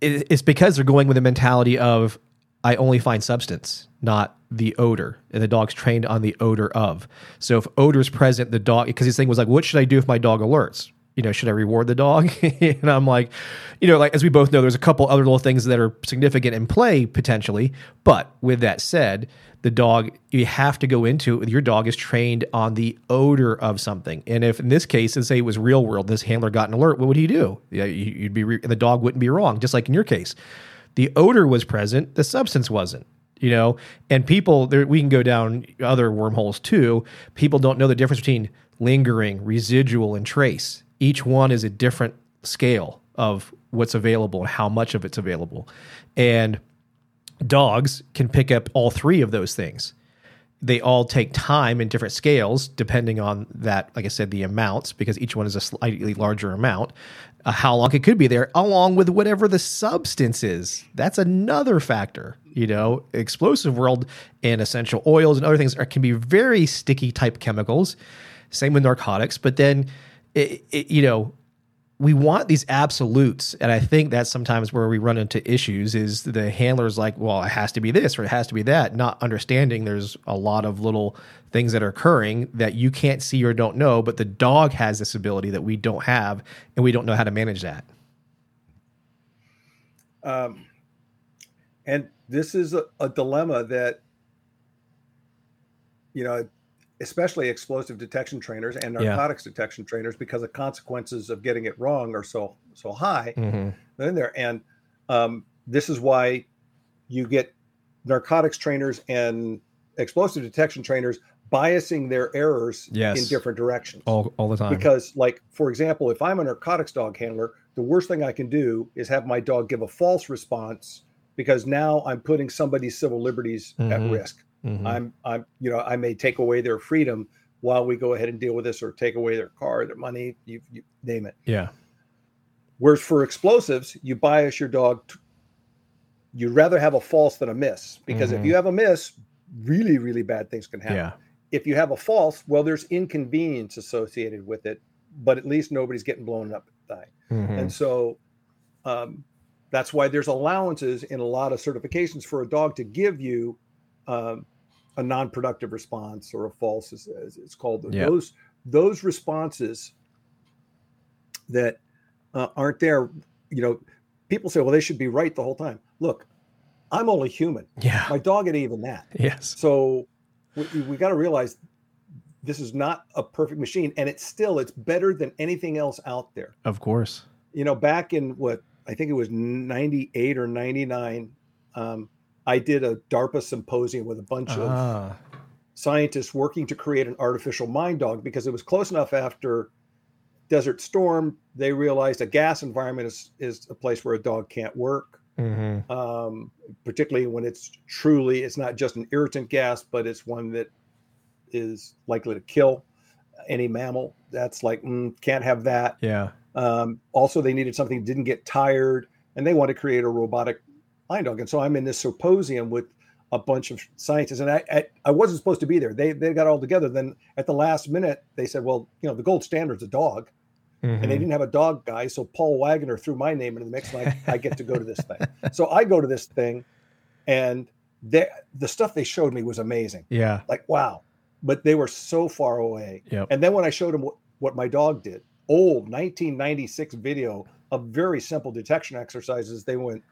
A: it, it's because they're going with the mentality of I only find substance, not the odor, and the dog's trained on the odor of. So if odor is present, the dog because his thing was like, what should I do if my dog alerts? You know, should I reward the dog? and I'm like, you know, like as we both know, there's a couple other little things that are significant in play potentially. But with that said, the dog you have to go into your dog is trained on the odor of something. And if in this case, let's say it was real world, this handler got an alert, what would he do? Yeah, you- you'd be re- the dog wouldn't be wrong, just like in your case. The odor was present, the substance wasn't. You know, and people there we can go down other wormholes too. People don't know the difference between lingering, residual, and trace. Each one is a different scale of what's available and how much of it's available. And dogs can pick up all three of those things. They all take time in different scales, depending on that, like I said, the amounts, because each one is a slightly larger amount, uh, how long it could be there, along with whatever the substance is. That's another factor. You know, explosive world and essential oils and other things are, can be very sticky type chemicals. Same with narcotics, but then, it, it, you know, we want these absolutes and i think that's sometimes where we run into issues is the handlers like well it has to be this or it has to be that not understanding there's a lot of little things that are occurring that you can't see or don't know but the dog has this ability that we don't have and we don't know how to manage that.
B: Um, and this is a, a dilemma that, you know, especially explosive detection trainers and
A: Yeah.
B: narcotics detection trainers, because the consequences of getting it wrong are so so high.
A: mm-hmm.
B: They're in there, and um, this is why you get narcotics trainers and explosive detection trainers biasing their errors
A: Yes.
B: in different directions
A: all, all the time
B: because like for example if i'm a narcotics dog handler the worst thing i can do is have my dog give a false response because now i'm putting somebody's civil liberties at
A: Mhm.
B: risk
A: Mhm.
B: i'm i'm you know i may take away their freedom while we go ahead and deal with this or take away their car their money you, you name it
A: yeah
B: whereas for explosives you bias your dog t- you'd rather have a false than a miss because
A: Mhm.
B: if you have a miss really really bad things can happen
A: yeah
B: if you have a false, well, there's inconvenience associated with it, but at least nobody's getting blown up.
A: Mhm.
B: And so um, that's why there's allowances in a lot of certifications for a dog to give you um, a non-productive response or a false, as, as it's called. Those those responses that uh, aren't there, you know, people say, well, they should be right the whole time. Look, I'm only human.
A: yeah
B: My dog ain't even that.
A: yes
B: So we, we got to realize this is not a perfect machine, and it's still it's better than anything else out there.
A: of course
B: You know, back in what I think it was '98 or '99, um, I did a DARPA symposium with a bunch of
A: ah
B: scientists working to create an artificial mind dog because it was close enough after Desert Storm. They realized a gas environment is is a place where a dog can't work
A: mhm.
B: um, particularly when it's truly it's not just an irritant gas, but it's one that is likely to kill any mammal. That's like mm, can't have that.
A: yeah
B: Um, also, they needed something that didn't get tired, and they want to create a robotic dog. And so I'm in this symposium with a bunch of scientists, and I, I I wasn't supposed to be there. They they got all together. Then at the last minute, they said, "Well, you know, the gold standard's a dog." and they
A: Mhm.
B: didn't have a dog guy. So Paul Wagner threw my name into the mix, and I, I get to go to this thing. So I go to this thing, and they, the stuff they showed me was amazing.
A: yeah
B: Like wow, but they were so far away.
A: Yep.
B: And then when I showed them what, what my dog did, old 1996 video of very simple detection exercises, they went,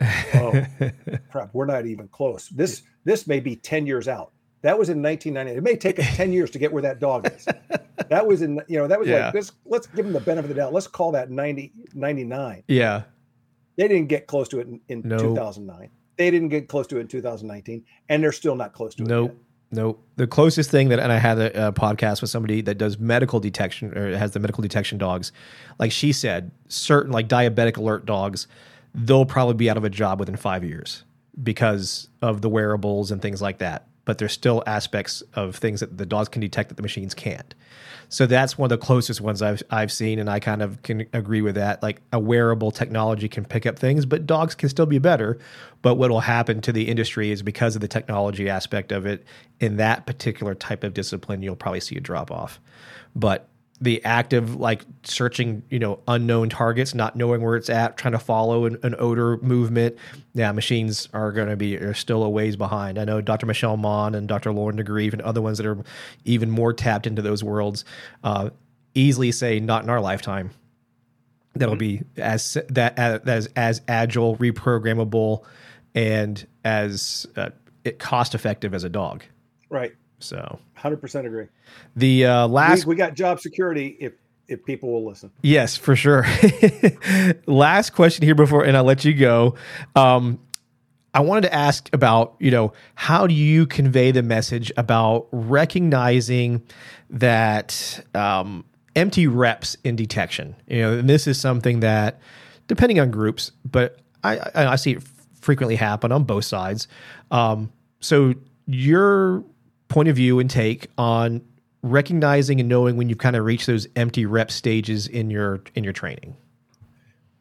B: "Oh crap, we're not even close." This this may be 10 years out. That was in 1990. It may take us 10 years to get where that dog is. that was in, you know, that was
A: Yeah.
B: like, let's, let's give them the benefit of the doubt. Let's call that 90, 99.
A: Yeah.
B: They didn't get close to it in, in
A: No.
B: 2009. They didn't get close to it in 2019. And they're still not close to it.
A: Nope. Nope. The closest thing that, and I had a, a podcast with somebody that does medical detection or has the medical detection dogs. Like she said, certain like diabetic alert dogs, they'll probably be out of a job within five years because of the wearables and things like that. But there's still aspects of things that the dogs can detect that the machines can't. So that's one of the closest ones I've I've seen, and I kind of can agree with that. Like a wearable technology can pick up things, but dogs can still be better. But what will happen to the industry is because of the technology aspect of it in that particular type of discipline, you'll probably see a drop off. But the active like searching you know unknown targets not knowing where it's at trying to follow an, an odor movement. Yeah machines are going to be are still a ways behind. I know dr michelle Maughan and dr lauren DeGreeff and other ones that are even more tapped into those worlds uh, easily say not in our lifetime. That'll be as that as as agile reprogrammable and as uh, cost effective as a dog.
B: Right.
A: So
B: 100% agree.
A: the uh,
B: We,
A: last
B: we got job security if, if people will listen.
A: Yes, for sure. Last question here before, and I'll let you go. Um, I wanted to ask about, you know, how do you convey the message about recognizing that um, empty reps in detection? You know, and this is something that, depending on groups, but I, I, I see it frequently happen on both sides. Um, so your point of view and take on recognizing and knowing when you've kind of reached those empty rep stages in your in your training.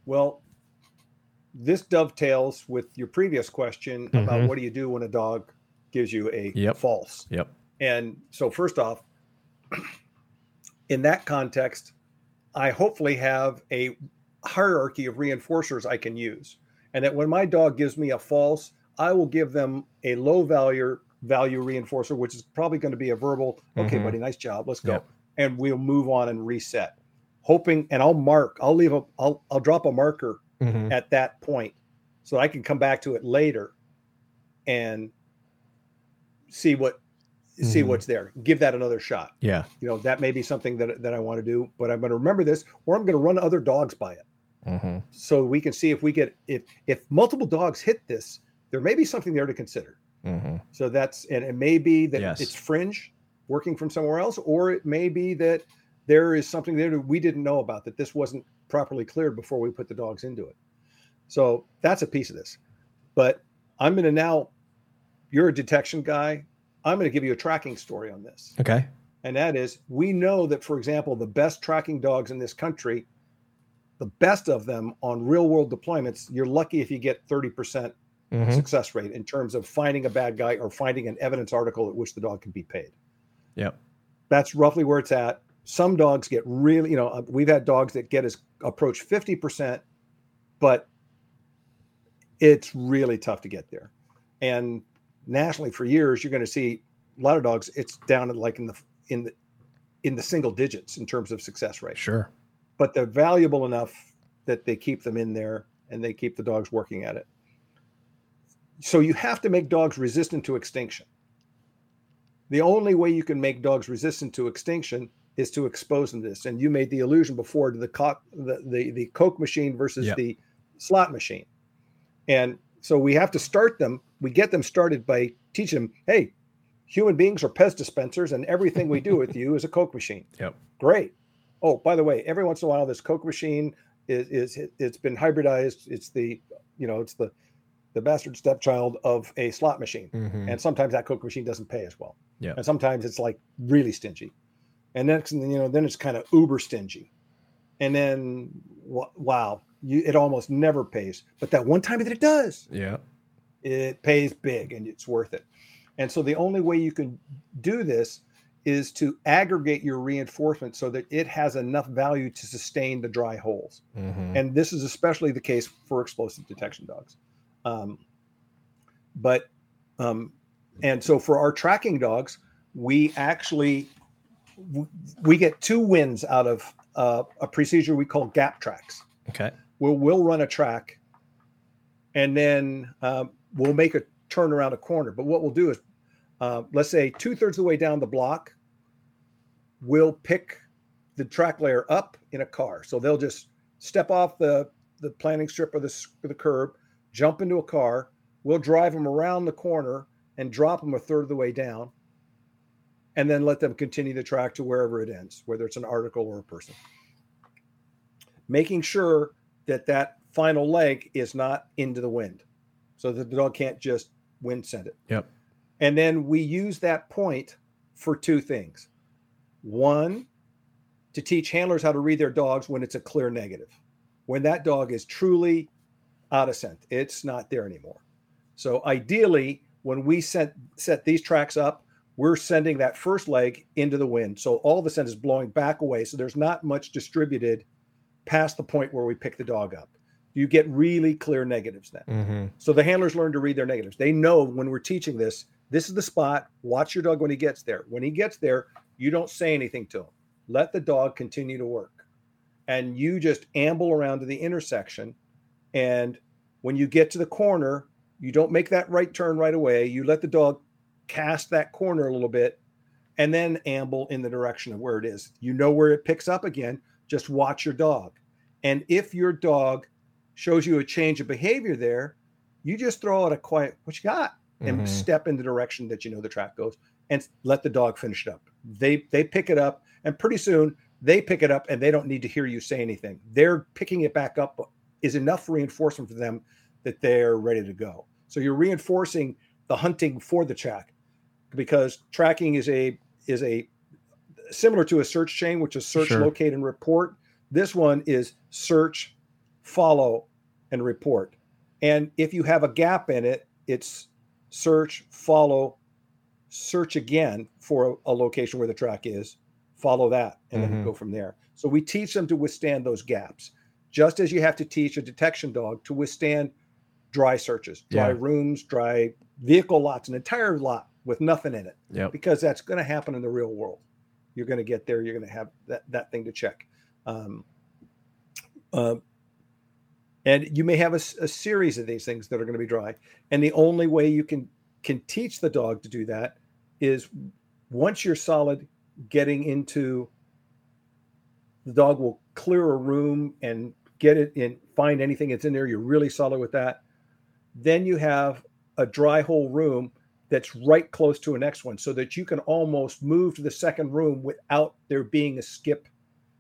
B: Well, this dovetails with your previous question about
A: Mhm.
B: what do you do when a dog gives you a
A: Yep.
B: false.
A: Yep.
B: And so, first off, in that context, I hopefully have a hierarchy of reinforcers I can use. And that when my dog gives me a false, I will give them a low value value reinforcer, which is probably going to be a verbal, okay,
A: Mhm.
B: buddy, nice job, let's go.
A: Yep.
B: And we'll move on and reset. Hoping, and I'll mark, I'll leave a, I'll, I'll drop a marker
A: Mm-hmm.
B: at that point so I can come back to it later and see what see
A: Mhm.
B: what's there. Give that another shot.
A: Yeah.
B: You know, that may be something that that I want to do, but I'm going to remember this or I'm going to run other dogs by it
A: Mm-hmm.
B: so we can see if we get if if multiple dogs hit this, there may be something there to consider.
A: Mm-hmm.
B: So that's and it may be that
A: Yes.
B: it's fringe working from somewhere else or it may be that there is something there that we didn't know about that this wasn't properly cleared before we put the dogs into it. So that's a piece of this. But I'm going to now you're a detection guy. I'm going to give you a tracking story on this.
A: Okay.
B: And that is we know that for example the best tracking dogs in this country the best of them on real world deployments you're lucky if you get 30%
A: Mm-hmm.
B: success rate in terms of finding a bad guy or finding an evidence article at which the dog can be paid.
A: Yep.
B: That's roughly where it's at. Some dogs get really, you know, uh, we've had dogs that get as approach 50%, but it's really tough to get there. And nationally for years, you're going to see a lot of dogs, it's down at like in the in the in the single digits in terms of success rate.
A: Sure.
B: But they're valuable enough that they keep them in there and they keep the dogs working at it. So you have to make dogs resistant to extinction. The only way you can make dogs resistant to extinction is to expose them to this. And you made the allusion before to the cock, the, the, the Coke machine versus
A: Yep.
B: the slot machine. And so we have to start them. We get them started by teaching them, hey, human beings are Pez dispensers, and everything we do with you is a Coke machine.
A: Yep.
B: Great. Oh, by the way, every once in a while, this Coke machine is, is it's been hybridized. It's the, you know, it's the the bastard stepchild of a slot machine.
A: Mm-hmm.
B: And sometimes that Coke machine doesn't pay as well.
A: Yeah.
B: And sometimes it's like really stingy. And next, you know, then it's kind of uber stingy. And then, wow, you, it almost never pays. But that one time that it does,
A: Yeah.
B: it pays big and it's worth it. And so the only way you can do this is to aggregate your reinforcement so that it has enough value to sustain the dry holes.
A: Mm-hmm.
B: And this is especially the case for explosive detection dogs. Um, but, um, and so for our tracking dogs, we actually we get two wins out of uh, a procedure we call gap tracks
A: Okay.
B: we'll we'll run a track and then um, we'll make a turn around a corner but what we'll do is uh, let's say two thirds of the way down the block, we'll pick the track layer up in a car. So they'll just step off the the planting strip or the, or the curb, jump into a car. We'll drive them around the corner and drop them a third of the way down, and then let them continue the track to wherever it ends, whether it's an article or a person. Making sure that that final leg is not into the wind, so that the dog can't just wind scent it.
A: Yep.
B: And then we use that point for two things. One, to teach handlers how to read their dogs when it's a clear negative, when that dog is truly out of scent, it's not there anymore. So ideally, when we set set these tracks up, we're sending that first leg into the wind. So all the scent is blowing back away. So there's not much distributed past the point where we pick the dog up. You get really clear negatives then.
A: Mm-hmm.
B: So the handlers learn to read their negatives. They know when we're teaching this, this is the spot. Watch your dog when he gets there. When he gets there, you don't say anything to him. Let the dog continue to work. And you just amble around to the intersection. And when you get to the corner, you don't make that right turn right away. You let the dog cast that corner a little bit and then amble in the direction of where it is. You know where it picks up again. Just watch your dog. And if your dog shows you a change of behavior there, you just throw out a quiet, what you got? And
A: Mhm.
B: step in the direction that you know the track goes and let the dog finish it up. They they pick it up and pretty soon they pick it up and they don't need to hear you say anything. They're picking it back up is enough reinforcement for them that they're ready to go. So you're reinforcing the hunting for the track because tracking is a is a similar to a search chain, which is search,
A: Sure.
B: locate, and report. This one is search, follow, and report. And if you have a gap in it, it's search, follow, search again for a, a location where the track is, follow that, and then
A: Mhm.
B: go from there. So we teach them to withstand those gaps, just as you have to teach a detection dog to withstand dry searches, dry
A: Yeah.
B: rooms, dry vehicle lots, an entire lot with nothing in it
A: Yep.
B: because that's going to happen in the real world. You're going to get there. You're going to have that, that thing to check. Um, uh, and you may have a series of these things that are going to be dry. And the only way you can can teach the dog to do that is once you're solid, getting into the dog will clear a room and get it in, find anything that's in there. You're really solid with that. Then you have a dry hole room that's right close to a next one so that you can almost move to the second room without there being a skip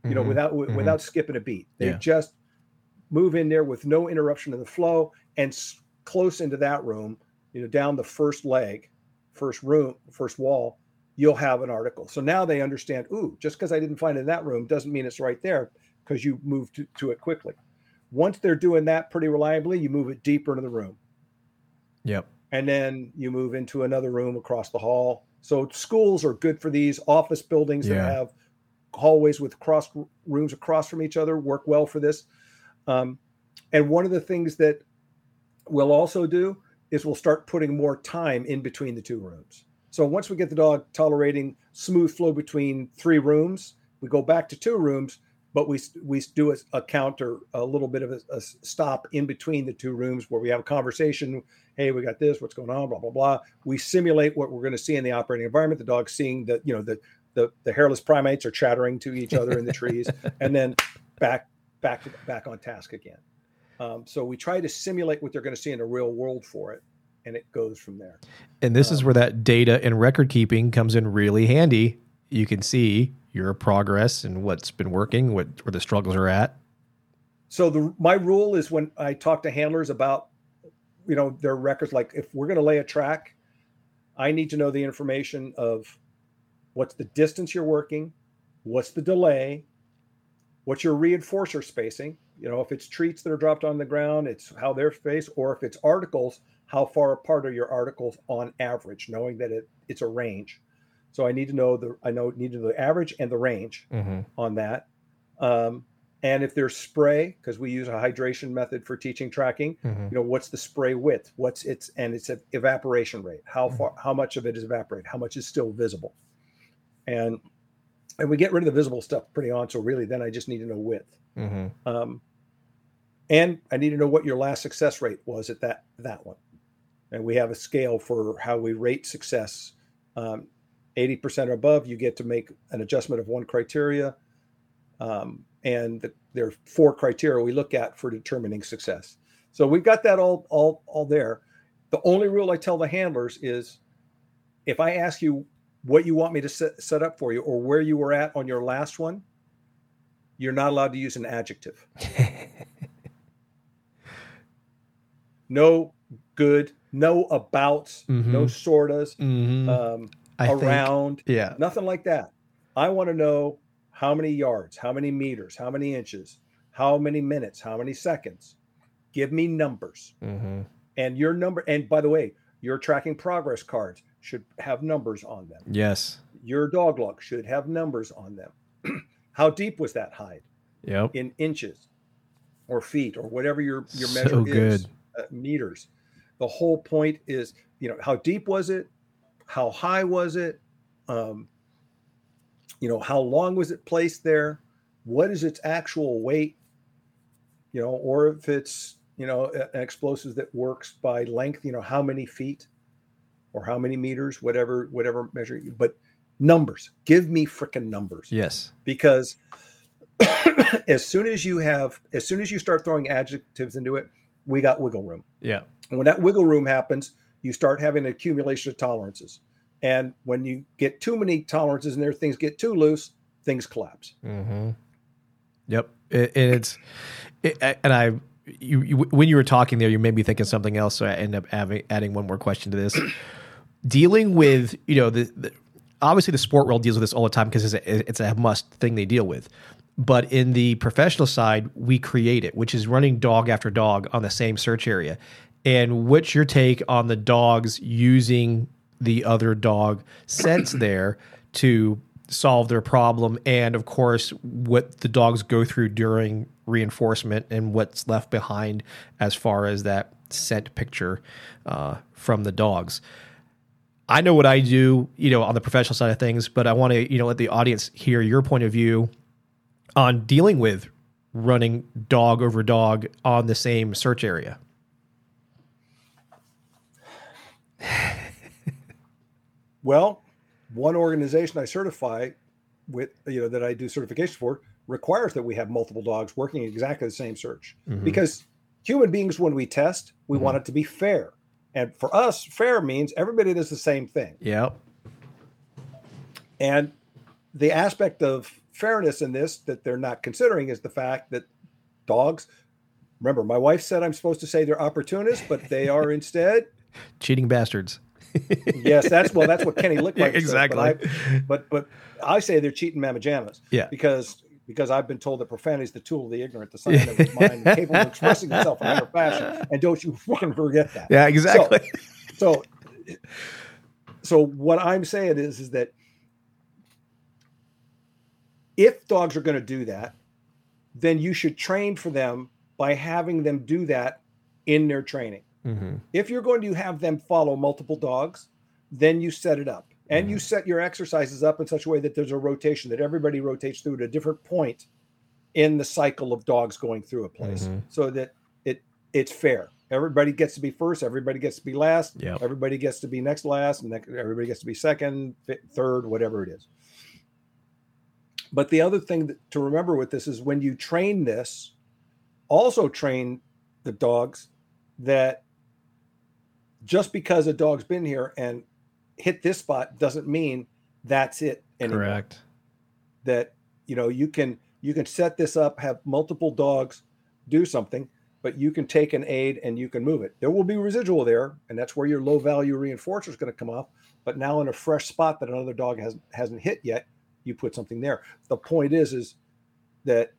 B: you know
A: Mhm.
B: without
A: mhm.
B: without skipping a beat they
A: Yeah.
B: just move in there with no interruption in the flow and s- close into that room you know down the first leg first room first wall you'll have an article so now they understand ooh just because i didn't find it in that room doesn't mean it's right there because you move to, to it quickly once they're doing that pretty reliably you move it deeper into the room
A: Yep.
B: and then you move into another room across the hall. So schools are good for these. Office buildings
A: Yeah.
B: that have hallways with cross rooms across from each other work well for this. Um, and one of the things that we'll also do is we'll start putting more time in between the two rooms. So once we get the dog tolerating smooth flow between three rooms, we go back to two rooms, but we we do a, a counter, a little bit of a, a stop in between the two rooms where we have a conversation. Hey, we got this. What's going on? Blah blah blah. We simulate what we're going to see in the operating environment. The dog's seeing that you know the the the hairless primates are chattering to each other in the trees, and then back back back on task again. Um, so we try to simulate what they're going to see in the real world for it, and it goes from there.
A: And this is
B: Um,
A: where that data and record keeping comes in really handy. You can see your progress and what's been working, what where the struggles are at.
B: So the my rule is when I talk to handlers about you know their records, like if we're going to lay a track, I need to know the information of what's the distance you're working, what's the delay, what's your reinforcer spacing. You know, if it's treats that are dropped on the ground, it's how they're spaced, or if it's articles, how far apart are your articles on average, knowing that it, it's a range. So I need to know the I know need to know the average and the range
A: Mm-hmm.
B: on that. Um, and if there's spray, because we use a hydration method for teaching tracking,
A: Mm-hmm.
B: you know, what's the spray width? What's its and its evaporation rate? How far? How much of it is evaporated? How much is still visible? And and we get rid of the visible stuff pretty on. So really, then I just need to know width.
A: Mm-hmm.
B: Um, and I need to know what your last success rate was at that that one. And we have a scale for how we rate success Um, 80% or above, you get to make an adjustment of one criteria. Um, and the, there are four criteria we look at for determining success. So we've got that all, all, all there. The only rule I tell the handlers is if I ask you what you want me to set, set up for you or where you were at on your last one, you're not allowed to use an adjective. no good, no abouts,
A: Mhm.
B: no sortas,
A: Mhm.
B: um,
A: I think-
B: around,
A: yeah.
B: nothing like that. I want to know how many yards, how many meters, how many inches, how many minutes, how many seconds. Give me numbers.
A: hmm
B: And your number, and by the way, your tracking progress cards should have numbers on them.
A: Yes.
B: Your dog log should have numbers on them. how deep was that hide
A: Yep.
B: in inches or feet or whatever your, your
A: So
B: measure is,
A: good.
B: uh, meters. The whole point is, you know, how deep was it? How high was it? Um, you know, how long was it placed there? What is its actual weight? You know, or if it's, you know, an explosive that works by length, you know, how many feet or how many meters, whatever, whatever measure, you- but numbers, give me freaking numbers
A: Yes.
B: because as soon as you have, as soon as you start throwing adjectives into it, we got wiggle room.
A: Yeah.
B: And when that wiggle room happens, you start having an accumulation of tolerances. And when you get too many tolerances in there, things get too loose, things collapse.
A: Mm-hmm. Yep. It, and it's, it, and I, you, you, when you were talking there, you made me think of something else. So I end up having, adding one more question to this. Dealing with, you know, the, the obviously the sport world deals with this all the time because it's a, it's a must thing they deal with. But in the professional side, we create it, which is running dog after dog on the same search area. And what's your take on the dogs using the other dog sense there to solve their problem? And of course, what the dogs go through during reinforcement and what's left behind as far as that scent picture uh, from the dogs. I know what I do, you know, on the professional side of things, but I want to, you know, let the audience hear your point of view on dealing with running dog over dog on the same search area.
B: Well, one organization I certify with, you know, that I do certification for requires that we have multiple dogs working exactly the same search mm-hmm. because human beings, when we test, we mm-hmm. want it to be fair. And for us, fair means everybody does the same thing.
A: Yep.
B: And the aspect of fairness in this that they're not considering is the fact that dogs, remember, my wife said I'm supposed to say they're opportunists, but they are instead.
A: Cheating bastards.
B: Yes, that's well, that's what Kenny Licklider
A: Yeah,
B: says,
A: exactly.
B: But, I, but but I say they're cheating mamajamas.
A: Yeah.
B: Because because I've been told that profanity is the tool of the ignorant, the sign of his mind, capable of expressing itself in other fashion. And don't you fucking forget that.
A: Yeah, exactly.
B: So, so what I'm saying is, is that if dogs are going to do that, then you should train for them by having them do that in their training.
A: Hmm
B: If you're going to have them follow multiple dogs, then you set it up and you set your exercises up in such a way that there's a rotation that everybody rotates through at a different point in the cycle of dogs going through a place
A: Mhm.
B: so that it it's fair. Everybody gets to be first, everybody gets to be last,
A: Yep.
B: everybody gets to be next last, and everybody gets to be second, third, whatever it is. But the other thing that, to remember with this is when you train this, also train the dogs that just because a dog's been here and hit this spot doesn't mean that's it anymore.
A: Correct.
B: that you know you can you can set this up have multiple dogs do something but you can take an aid and you can move it. There will be residual there and that's where your low value reinforcer is going to come off but now in a fresh spot that another dog hasn't hasn't hit yet you put something there. The point is is that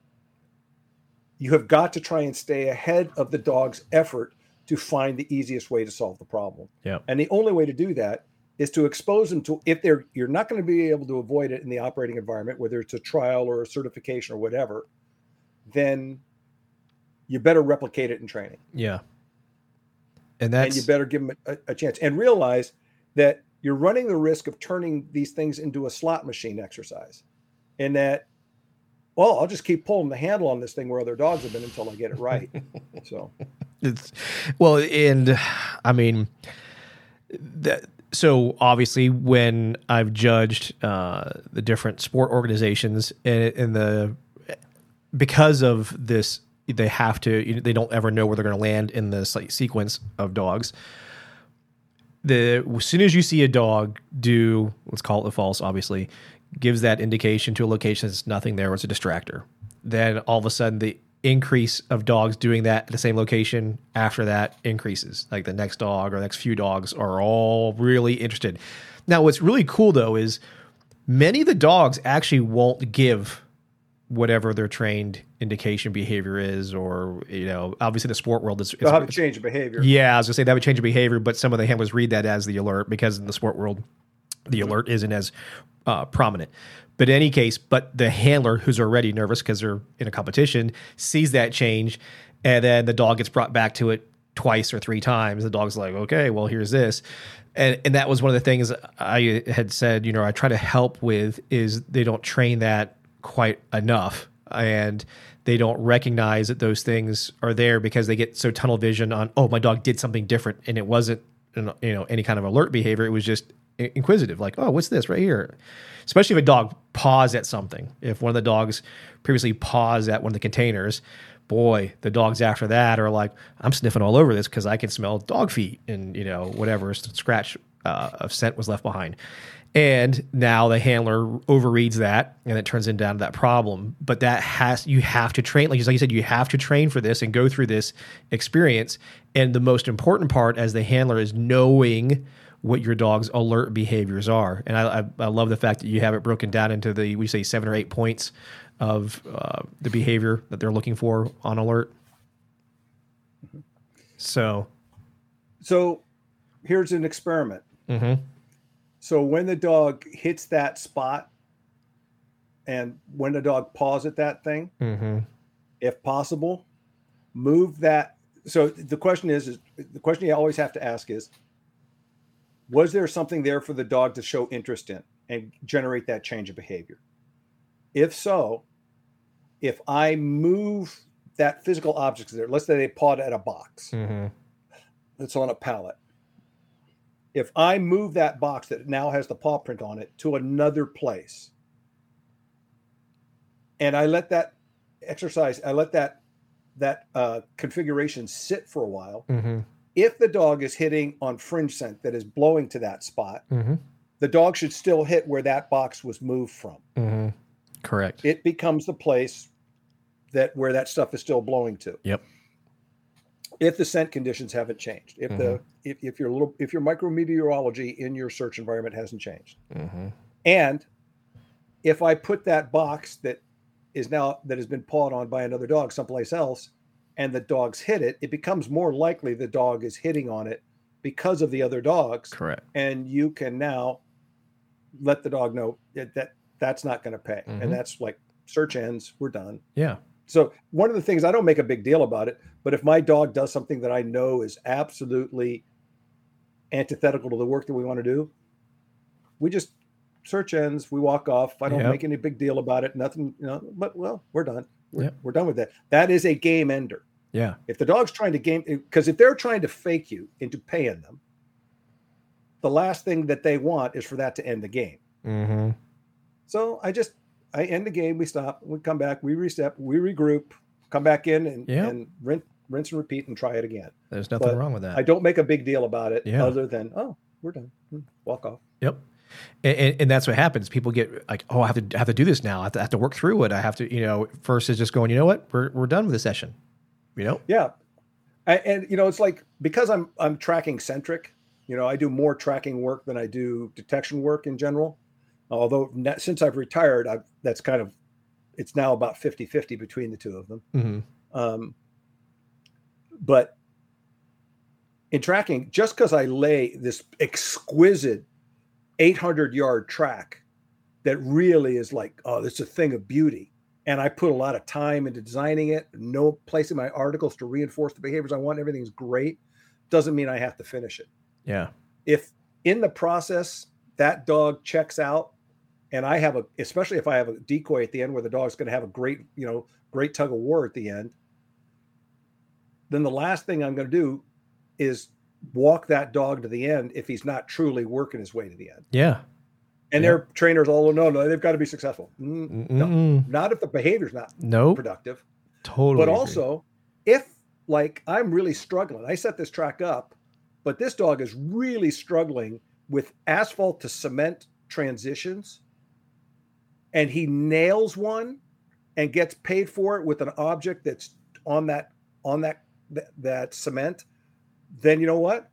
B: you have got to try and stay ahead of the dog's effort to find the easiest way to solve the problem
A: Yeah.
B: and the only way to do that is to expose them to if they're you're not going to be able to avoid it in the operating environment, whether it's a trial or a certification or whatever, then you better replicate it in training.
A: Yeah. And that's
B: and you better give them a, a chance and realize that you're running the risk of turning these things into a slot machine exercise. And that, well, I'll just keep pulling the handle on this thing where other dogs have been until I get it right. so
A: it's well and i mean that so obviously when I've judged uh, the different sport organizations and, and the because of this, they have to they don't ever know where they're going to land in this like sequence of dogs. The as soon as you see a dog do let's call it the false, obviously gives that indication to a location that's nothing there, it's a distractor. Then all of a sudden the increase of dogs doing that at the same location after that increases. Like the next dog or next few dogs are all really interested. Now, what's really cool though is many of the dogs actually won't give whatever their trained indication behavior is, or you know, obviously the sport world is.
B: They'll have to change of behavior.
A: Yeah, I was gonna say that would change the behavior, but some of the handlers read that as the alert because in the sport world, the alert isn't as uh, prominent. But in any case, but the handler who's already nervous because they're in a competition sees that change, and then the dog gets brought back to it twice or three times. The dog's like, okay, well, here's this. And, and that was one of the things I had said, you know, I try to help with is they don't train that quite enough. And they don't recognize that those things are there because they get so tunnel vision on, oh, my dog did something different. And it wasn't, you know, any kind of alert behavior. It was just inquisitive, like, oh, what's this right here? Especially if a dog paws at something. If one of the dogs previously paws at one of the containers, boy, the dogs after that are like, I'm sniffing all over this because I can smell dog feet and you know whatever scratch uh, of scent was left behind. And now the handler overreads that, and it turns into that problem. But that has you have to train, like you said, you have to train for this and go through this experience. And the most important part, as the handler, is knowing what your dog's alert behaviors are. And I, I, I, love the fact that you have it broken down into the we say seven or eight points of uh, the behavior that they're looking for on alert. So,
B: so here's an experiment.
A: Mm-hmm.
B: So when the dog hits that spot, and when the dog paws at that thing,
A: mm-hmm.
B: if possible, move that. So the question is, is the question you always have to ask is was there something there for the dog to show interest in and generate that change of behavior? If so, if I move that physical object there, let's say they pawed at a box
A: mm-hmm.
B: that's on a pallet. If I move that box that now has the paw print on it to another place, and I let that exercise, I let that that uh, configuration sit for a while,
A: mm-hmm
B: if the dog is hitting on fringe scent that is blowing to that spot,
A: mm-hmm.
B: the dog should still hit where that box was moved from.
A: Mm-hmm. Correct.
B: It becomes the place that where that stuff is still blowing to.
A: Yep.
B: If the scent conditions haven't changed, if
A: mm-hmm.
B: the if, if your little if your micrometeorology in your search environment hasn't changed,
A: mm-hmm.
B: and if I put that box that is now that has been pawed on by another dog someplace else and the dogs hit it, it becomes more likely the dog is hitting on it because of the other dogs.
A: Correct.
B: And you can now let the dog know that, that that's not going to pay.
A: Mhm.
B: And that's like search ends, we're done.
A: Yeah.
B: So one of the things I don't make a big deal about it, but if my dog does something that I know is absolutely antithetical to the work that we want to do, we just search ends, we walk off. I don't
A: Yep.
B: make any big deal about it. Nothing, you know, but well, we're done. We're,
A: Yep.
B: we're done with that. That is a game ender.
A: Yeah.
B: If the dog's trying to game, because if they're trying to fake you into paying them, the last thing that they want is for that to end the game.
A: Mm-hmm.
B: So I just I end the game, we stop, we come back, we reset, we regroup, come back in and,
A: Yeah.
B: and rinse, rinse and repeat and try it again.
A: There's nothing
B: But
A: wrong with that.
B: I don't make a big deal about it
A: Yeah.
B: other than oh, we're done. Hmm, Walk off.
A: Yep. And, and, and that's what happens. People get like, oh, I have to I have to do this now. I have to, I have to work through it. I have to, you know, first is just going, you know what? We're, we're done with the session. You know?
B: Yeah. I, and you know, it's like because I'm I'm tracking centric, you know, I do more tracking work than I do detection work in general. Although since I've retired, I've that's kind of it's now about 50-50 between the two of them.
A: Mm-hmm.
B: Um, but in tracking, just because I lay this exquisite 800 yard track that really is like, oh, it's a thing of beauty. And I put a lot of time into designing it, no placing my articles to reinforce the behaviors I want, everything's great, doesn't mean I have to finish it.
A: Yeah.
B: If in the process that dog checks out and I have a, especially if I have a decoy at the end where the dog's going to have a great, you know, great tug of war at the end, then the last thing I'm going to do is walk that dog to the end if he's not truly working his way to the end.
A: Yeah.
B: And
A: Yeah.
B: their trainers all no, no, they've got to be successful. Mm, no, not if the behavior's not
A: Nope.
B: productive.
A: Totally.
B: but
A: agree.
B: also if like i'm really struggling i set this track up but this dog is really struggling with asphalt to cement transitions and he nails one and gets paid for it with an object that's on that on that that, that cement then you know what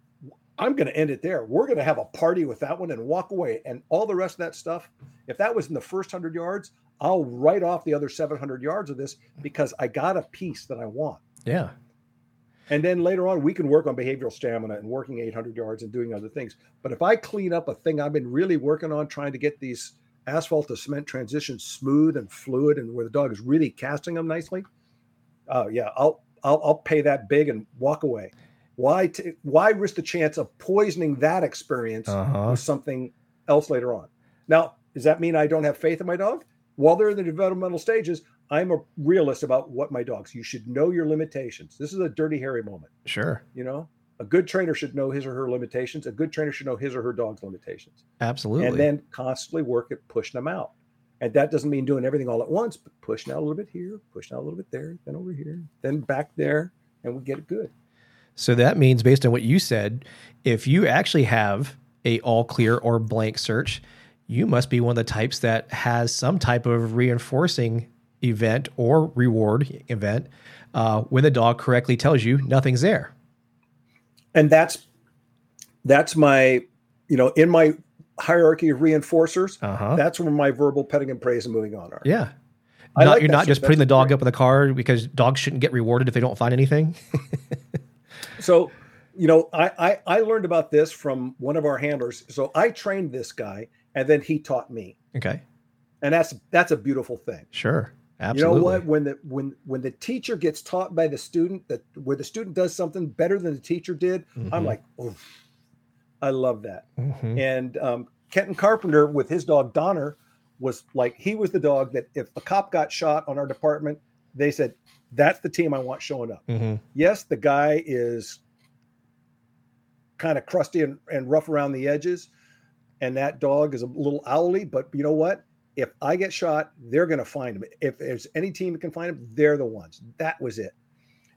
B: i'm going to end it there we're going to have a party with that one and walk away and all the rest of that stuff if that was in the first 100 yards i'll write off the other 700 yards of this because i got a piece that i want
A: yeah.
B: and then later on, we can work on behavioral stamina and working 800 yards and doing other things. But if I clean up a thing I've been really working on, trying to get these asphalt to cement transitions smooth and fluid, and where the dog is really casting them nicely, oh yeah, I'll I'll, I'll pay that big and walk away. Why t- why risk the chance of poisoning that experience
A: Uh-huh.
B: with something else later on? Now, does that mean I don't have faith in my dog? While they're in the developmental stages, I'm a realist about what my dogs. You should know your limitations. This is a dirty Harry moment.
A: Sure.
B: You know, a good trainer should know his or her limitations. A good trainer should know his or her dog's limitations,
A: Absolutely.
B: and then constantly work at pushing them out. And that doesn't mean doing everything all at once, but pushing out a little bit here, pushing out a little bit there, then over here, then back there, and we get it good.
A: So that means, based on what you said, if you actually have a all clear or blank search, you must be one of the types that has some type of reinforcing event or reward event uh, when the dog correctly tells you nothing's there.
B: and that's that's my you know in my hierarchy of reinforcers
A: Uh huh.
B: that's where my verbal petting and praise and moving on are
A: Yeah. Not,
B: like
A: you're not just putting the dog
B: great.
A: up in the car because dogs shouldn't get rewarded if they don't find anything.
B: so you know I, I i learned about this from one of our handlers so i trained this guy and then he taught me
A: okay.
B: and that's that's a beautiful thing
A: Sure. Absolutely.
B: you know what when the when when the teacher gets taught by the student that where the student does something better than the teacher did i'm
A: Mhm.
B: like oh i love that
A: Mhm.
B: And um, Kenton Carpenter with his dog Donner was like he was the dog that if a cop got shot on our department, they said that's the team I want showing up.
A: Mhm.
B: Yes, the guy is kind of crusty and, and rough around the edges, and that dog is a little owly. But you know what? If I get shot, they're going to find him. If there's any team that can find him, they're the ones. That was it.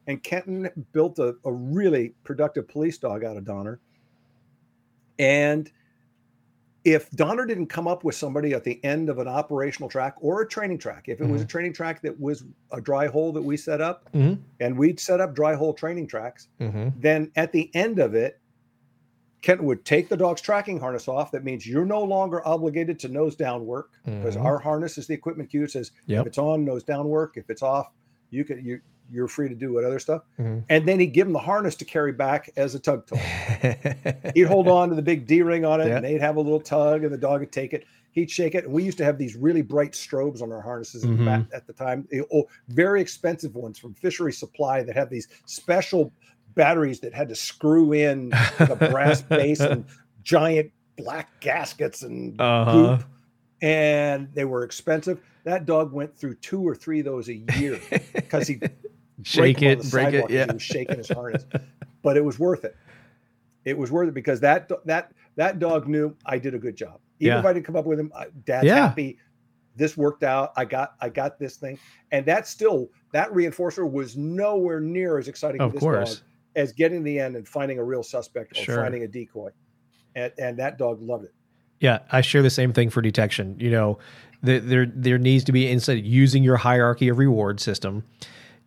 B: And Kenton built a, a really productive police dog out of Donner. And if Donner didn't come up with somebody at the end of an operational track or a training track, if it was a training track that was a dry hole that we set up,
A: Mhm.
B: and we'd set up dry hole training tracks,
A: Mhm.
B: then at the end of it, Kent would take the dog's tracking harness off. That means you're no longer obligated to nose down work because
A: Mhm.
B: our harness is the equipment cue. It says
A: Yep.
B: if it's on, nose down work. If it's off, you can you you're free to do what other stuff.
A: Mhm.
B: And then he'd give him the harness to carry back as a tug toy. he'd hold on to the big D ring on it,
A: Yeah.
B: and they'd have a little tug, and the dog would take it. He'd shake it, and we used to have these really bright strobes on our harnesses at the at the time. Oh, very expensive ones from Fishery Supply that had these special batteries that had to screw in a brass base and giant black gaskets and
A: Uh-huh.
B: goop, and they were expensive. That dog went through two or three of those a year because he
A: Shake it, break it. Yeah.
B: he was shaking his harness. but it was worth it. It was worth it because that that that dog knew I did a good job. Even
A: Yeah.
B: if I didn't come up with him, Dad's
A: Yeah.
B: happy. This worked out. I got I got this thing, and that still that reinforcer was nowhere near as exciting
A: Of
B: this
A: course.
B: dog as getting the end and finding a real suspect or
A: Sure.
B: finding a decoy. And, and that dog loved it.
A: Yeah, I share the same thing for detection. You know, the, there there needs to be instead of using your hierarchy of reward system.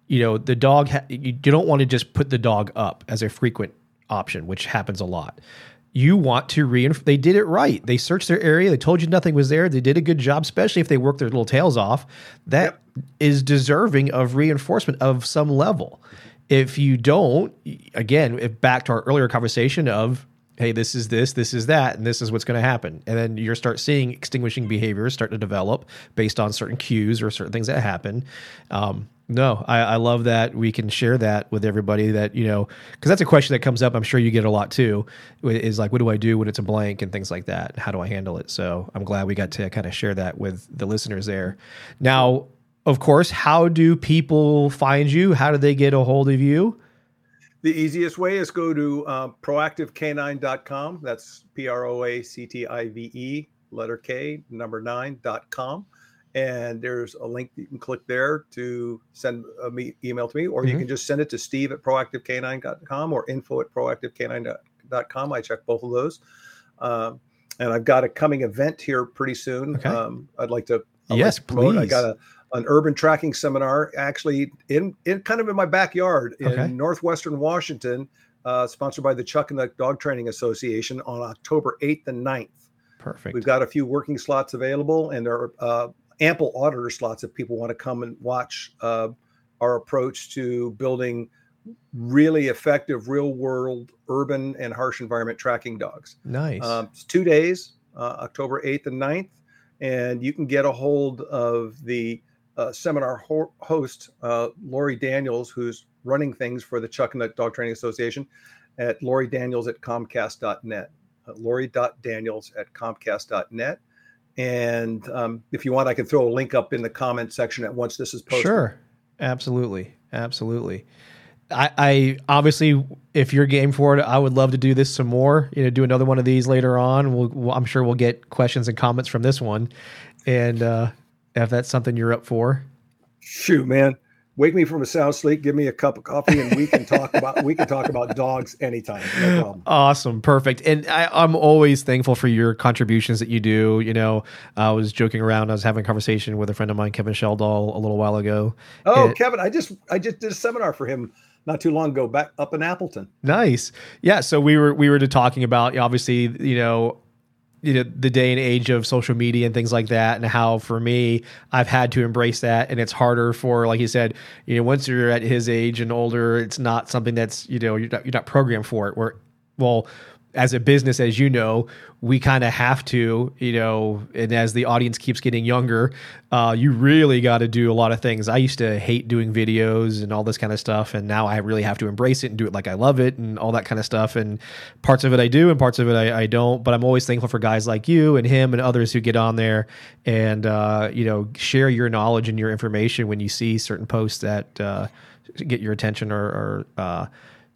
A: You know, the dog. Ha- you, don't want to just put the dog up as a frequent option, which happens a lot. You want to reinforce. They did it right. They searched their area. They told you nothing was there. They did a good job, especially if they worked their little tails off. That is deserving of reinforcement of some level. If you don't, again, if back to our earlier conversation of hey, this is this, this is that, and this is what's going to happen. And then you start seeing extinguishing behaviors start to develop based on certain cues or certain things that happen. Um, no, I, I love that we can share that with everybody that, you know, because that's a question that comes up. I'm sure you get a lot too is like, what do I do when it's a blank and things like that? How do I handle it? So I'm glad we got to kind of share that with the listeners there. Now, of course, how do people find you? How do they get a hold of you?
B: The easiest way is go to uh, proactivecanine.com. That's P R O A C T I V E, letter K, number nine.com. And there's a link you can click there to send a me- email to me, or you
A: Mhm.
B: can just send it to steve at proactivecanine.com or info at proactivecanine.com. I check both of those. Um, and I've got a coming event here pretty soon.
A: Okay.
B: Um, I'd like to I'd like
A: Yes,
B: to promote. I got a an urban tracking seminar actually in in kind of in my backyard in
A: Okay.
B: northwestern Washington, uh, sponsored by the Chuckanut Dog Training Association on October 8th and 9th.
A: Perfect.
B: We've got a few working slots available, and there are uh, ample auditor slots if people want to come and watch uh, our approach to building really effective, real world, urban, and harsh environment tracking dogs.
A: nice.
B: Um, it's two days, uh, October 8th and 9th, and you can get a hold of the uh, seminar ho- host, uh, Lori Daniels, who's running things for the Chuckanut Dog Training Association at Lori Daniels at Comcast.net. Uh, Lori.daniels at Comcast.net. And um, if you want, I can throw a link up in the comment section at once this is posted.
A: Sure. Absolutely. Absolutely. I, I obviously, if you're game for it, I would love to do this some more. You know, do another one of these later on. We'll, we'll- I'm sure we'll get questions and comments from this one, and uh, if that's something you're up for,
B: Shoot, man. Wake me from a sound sleep, give me a cup of coffee, and we can talk about we can talk about dogs anytime. No problem.
A: awesome, perfect. And I, I'm always thankful for your contributions that you do. You know, I was joking around. I was having a conversation with a friend of mine, Kevin Sheldahl, a little while ago.
B: Oh,
A: It-
B: Kevin, I just I just did a seminar for him not too long ago back up in Appleton.
A: Nice. Yeah. So we were we were talking about obviously you know you know the day and age of social media and things like that and how for me I've had to embrace that and it's harder for like you said you know once you're at his age and older it's not something that's you know you're not, you're not programmed for it where well as a business as you know we kind of have to you know and as the audience keeps getting younger uh, you really got to do a lot of things. I used to hate doing videos and all this kind of stuff and now i really have to embrace it and do it like i love it and all that kind of stuff and parts of it i do and parts of it i, I don't but i'm always thankful for guys like you and him and others who get on there and uh, you know share your knowledge and your information when you see certain posts that uh, get your attention or, or uh,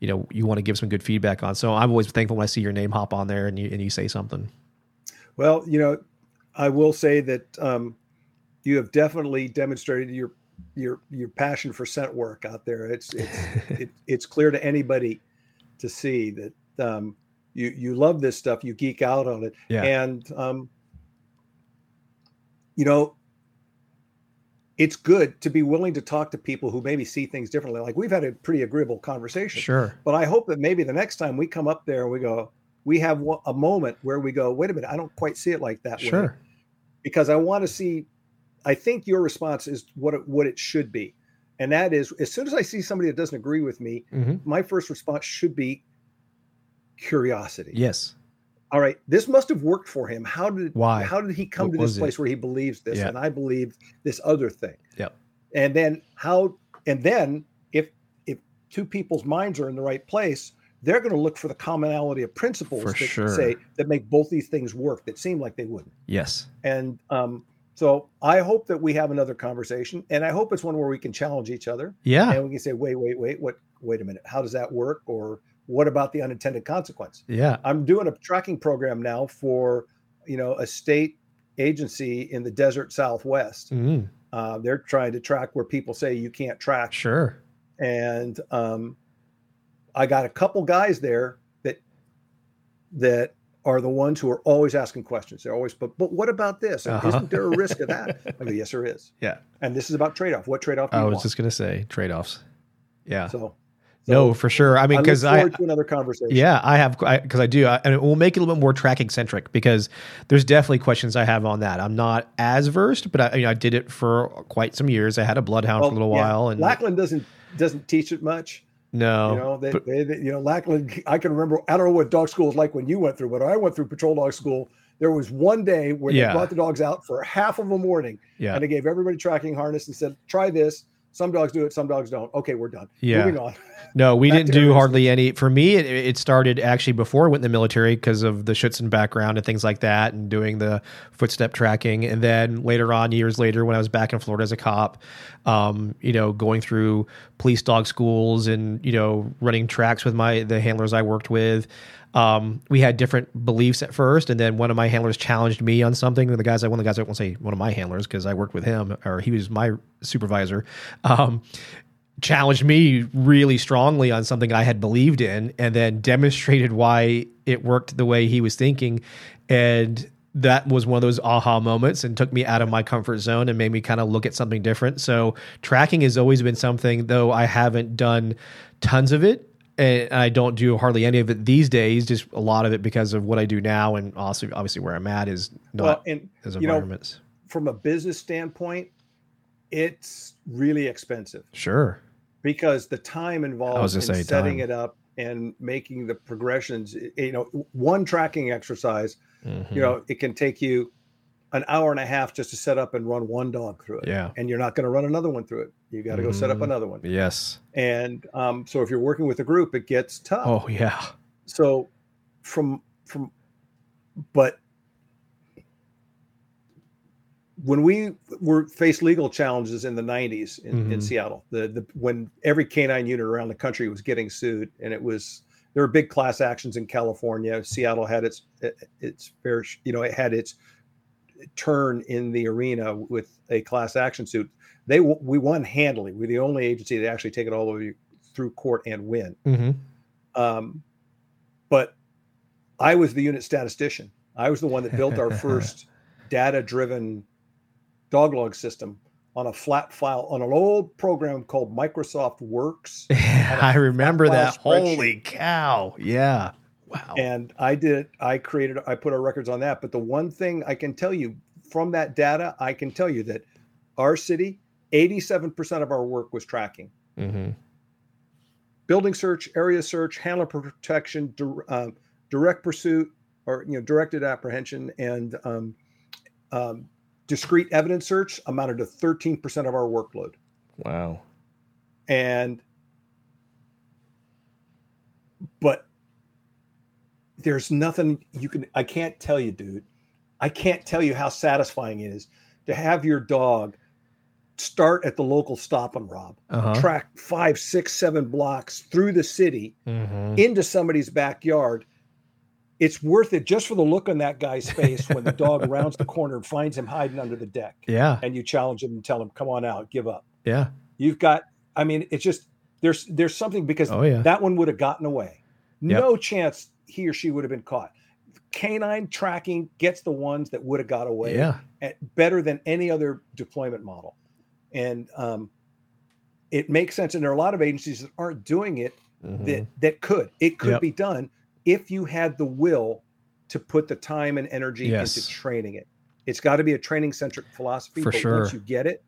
A: you know you want to give some good feedback on. So I'm always thankful when I see your name hop on there and you and you say something.
B: Well, you know, I will say that um, you have definitely demonstrated your your your passion for scent work out there. It's it's it, it's clear to anybody to see that um, you you love this stuff. You geek out on it,
A: Yeah.
B: and um, you know. It's good to be willing to talk to people who maybe see things differently. Like we've had a pretty agreeable conversation.
A: Sure.
B: But I hope that maybe the next time we come up there and we go, we have a moment where we go, wait a minute, I don't quite see it like that way.
A: Sure.
B: Because I want to see, I think your response is what it, what it should be. And that is, as soon as I see somebody that doesn't agree with me,
A: hmm
B: my first response should be curiosity.
A: Yes.
B: All right, this must have worked for him. How did
A: Why?
B: How did he come
A: What
B: to this
A: was it?
B: place where he believes this,
A: Yeah.
B: and I believe this other thing?
A: Yep.
B: And then how? And then if if two people's minds are in the right place, they're going to look for the commonality of principles
A: For
B: that
A: sure.
B: say that make both these things work that seem like they wouldn't.
A: Yes.
B: And um, so I hope that we have another conversation, and I hope it's one where we can challenge each other
A: Yeah.
B: and we can say, wait, wait, wait, what? Wait a minute, how does that work? Or what about the unintended consequence?
A: Yeah.
B: I'm doing a tracking program now for, you know, a state agency in the desert Southwest.
A: Mm,
B: Uh, they're trying to track where people say you can't track,
A: sure.
B: and um, I got a couple guys there that that are the ones who are always asking questions. They're always, but but what about this?
A: Uh-huh.
B: Isn't there a risk of that? I go, yes, there is.
A: Yeah.
B: And this is about trade off. What trade off do
A: I was
B: want?
A: just gonna say trade offs. Yeah.
B: so,
A: no, for sure. I mean,
B: I
A: because I,
B: forward to another conversation.
A: Yeah, I have because I, do, I, and it will make it a little bit more tracking centric because there's definitely questions I have on that. I'm not as versed, but I, you know, I did it for quite some years. I had a bloodhound
B: Well,
A: for a little
B: yeah,
A: while, and
B: Lackland doesn't doesn't teach it much.
A: no,
B: you know, they,
A: but-
B: they, they- you know, Lackland. I can remember. I don't know what dog school is like when you went through, but I went through patrol dog school. There was one day where
A: Yeah.
B: they brought the dogs out for half of a morning,
A: yeah,
B: and they gave everybody tracking harness and said, "Try this." Some dogs do it, some dogs don't. Okay, we're done.
A: Yeah.
B: Moving on.
A: No, we didn't do hardly any. For me, it, it started actually before I went in the military because of the Schutzhund background and things like that, and doing the footstep tracking. And then later on, years later, when I was back in Florida as a cop, um, you know, going through police dog schools and you know running tracks with my the handlers I worked with. Um, we had different beliefs at first, and then one of my handlers challenged me on something. The guys, one of the guys, I won't say one of my handlers because I worked with him, or he was my supervisor. Um, challenged me really strongly on something I had believed in and then demonstrated why it worked the way he was thinking. And that was one of those aha moments and took me out of my comfort zone and made me kind of look at something different. So tracking has always been something, though I haven't done tons of it. And I don't do hardly any of it these days. Just a lot of it because of what I do now, and also obviously where I'm at is not
B: well, and
A: as
B: you know,
A: environments.
B: from a business standpoint, it's really expensive
A: sure,
B: because the time involved in setting
A: time.
B: it up and making the progressions. You know, one tracking exercise,
A: Mhm.
B: you know, it can take you an hour and a half just to set up and run one dog through it.
A: Yeah.
B: And you're not going to run another one through it. You got to go set up
A: Mhm.
B: another one.
A: yes.
B: And um, so if you're working with a group, it gets tough.
A: Oh yeah.
B: so from from but when we were faced legal challenges in the 90s in, in
A: Mhm.
B: Seattle, the, the when every canine unit around the country was getting sued, and it was there were big class actions in California. Seattle had its its fair, you know, it had its turn in the arena with a class action suit. They we won handily. We're the only agency that actually take it all the way through court and win.
A: Mm-hmm.
B: Um, but I was the unit statistician. I was the one that built our first data-driven dog log system on a flat file on an old program called Microsoft Works.
A: I remember that. Holy cow. Yeah. Wow.
B: And I did, I created, I put our records on that. But the one thing I can tell you from that data, I can tell you that our city, 87% of our work was tracking.
A: hmm
B: building search, area search, handler protection, dir- um, direct pursuit, or you know, directed apprehension, and um, um, discrete evidence search amounted to 13% of our workload.
A: Wow.
B: And but there's nothing you can. I can't tell you, dude. I can't tell you how satisfying it is to have your dog start at the local stop and rob
A: Uh-huh.
B: track five, six, seven blocks through the city
A: hmm
B: into somebody's backyard. It's worth it just for the look on that guy's face when the dog rounds the corner and finds him hiding under the deck.
A: Yeah.
B: And you challenge him and tell him, "Come on out, give up."
A: Yeah.
B: You've got. I mean, it's just there's there's something because
A: Oh, yeah.
B: that one would have gotten away.
A: Yep.
B: No chance he or she would have been caught. Canine tracking gets the ones that would have got away
A: Yeah.
B: at, better than any other deployment model. And um, it makes sense. And there are a lot of agencies that aren't doing it
A: Mhm.
B: that, that could. It could
A: Yep.
B: be done if you had the will to put the time and energy
A: Yes.
B: into training it. It's got to be a training centric philosophy.
A: For
B: but
A: sure.
B: once you get it,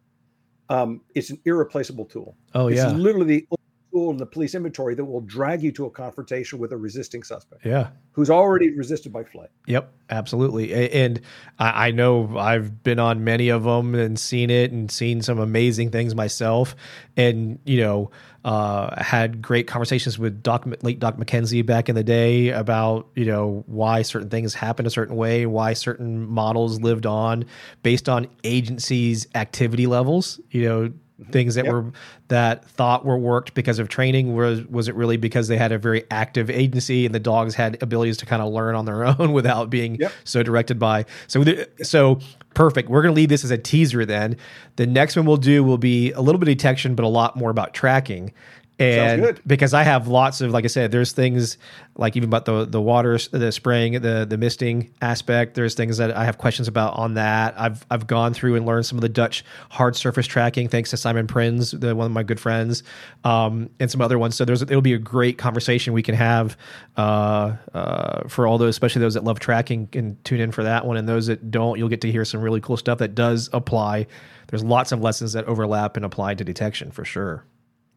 B: um, it's an irreplaceable tool.
A: Oh,
B: it's
A: yeah.
B: literally the in the police inventory that will drag you to a confrontation with a resisting suspect
A: Yeah.
B: who's already resisted by flight.
A: Yep, absolutely. And I I know I've been on many of them and seen it and seen some amazing things myself. And, you know, uh, had great conversations with Doc, late Doc Mackenzie back in the day about, you know, why certain things happened a certain way, why certain models lived on based on agencies' activity levels, you know, Mm-hmm. things that
B: Yep.
A: were that thought were worked because of training was was it really because they had a very active agency and the dogs had abilities to kind of learn on their own without being
B: Yep.
A: so directed by? So so perfect. We're going to leave this as a teaser then. The next one we'll do will be a little bit of detection but a lot more about tracking and because I have lots of like I said, there's things like even about the the water, the spraying, the the misting aspect. There's things that I have questions about on that. I've I've gone through and learned some of the Dutch hard surface tracking thanks to Simon Prins, the one of my good friends, um, and some other ones. So there's it'll be a great conversation we can have uh, uh, for all those, especially those that love tracking, and tune in for that one, and those that don't, you'll get to hear some really cool stuff that does apply. There's lots of lessons that overlap and apply to detection for sure.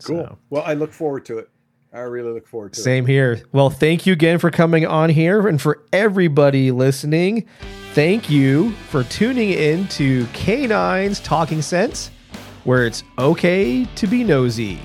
B: Cool.
A: So.
B: Well, I look forward to it. I really look forward to it.
A: Same here. Well, thank you again for coming on here. And for everybody listening, thank you for tuning in to K9's Talking Sense. where it's okay to be nosy.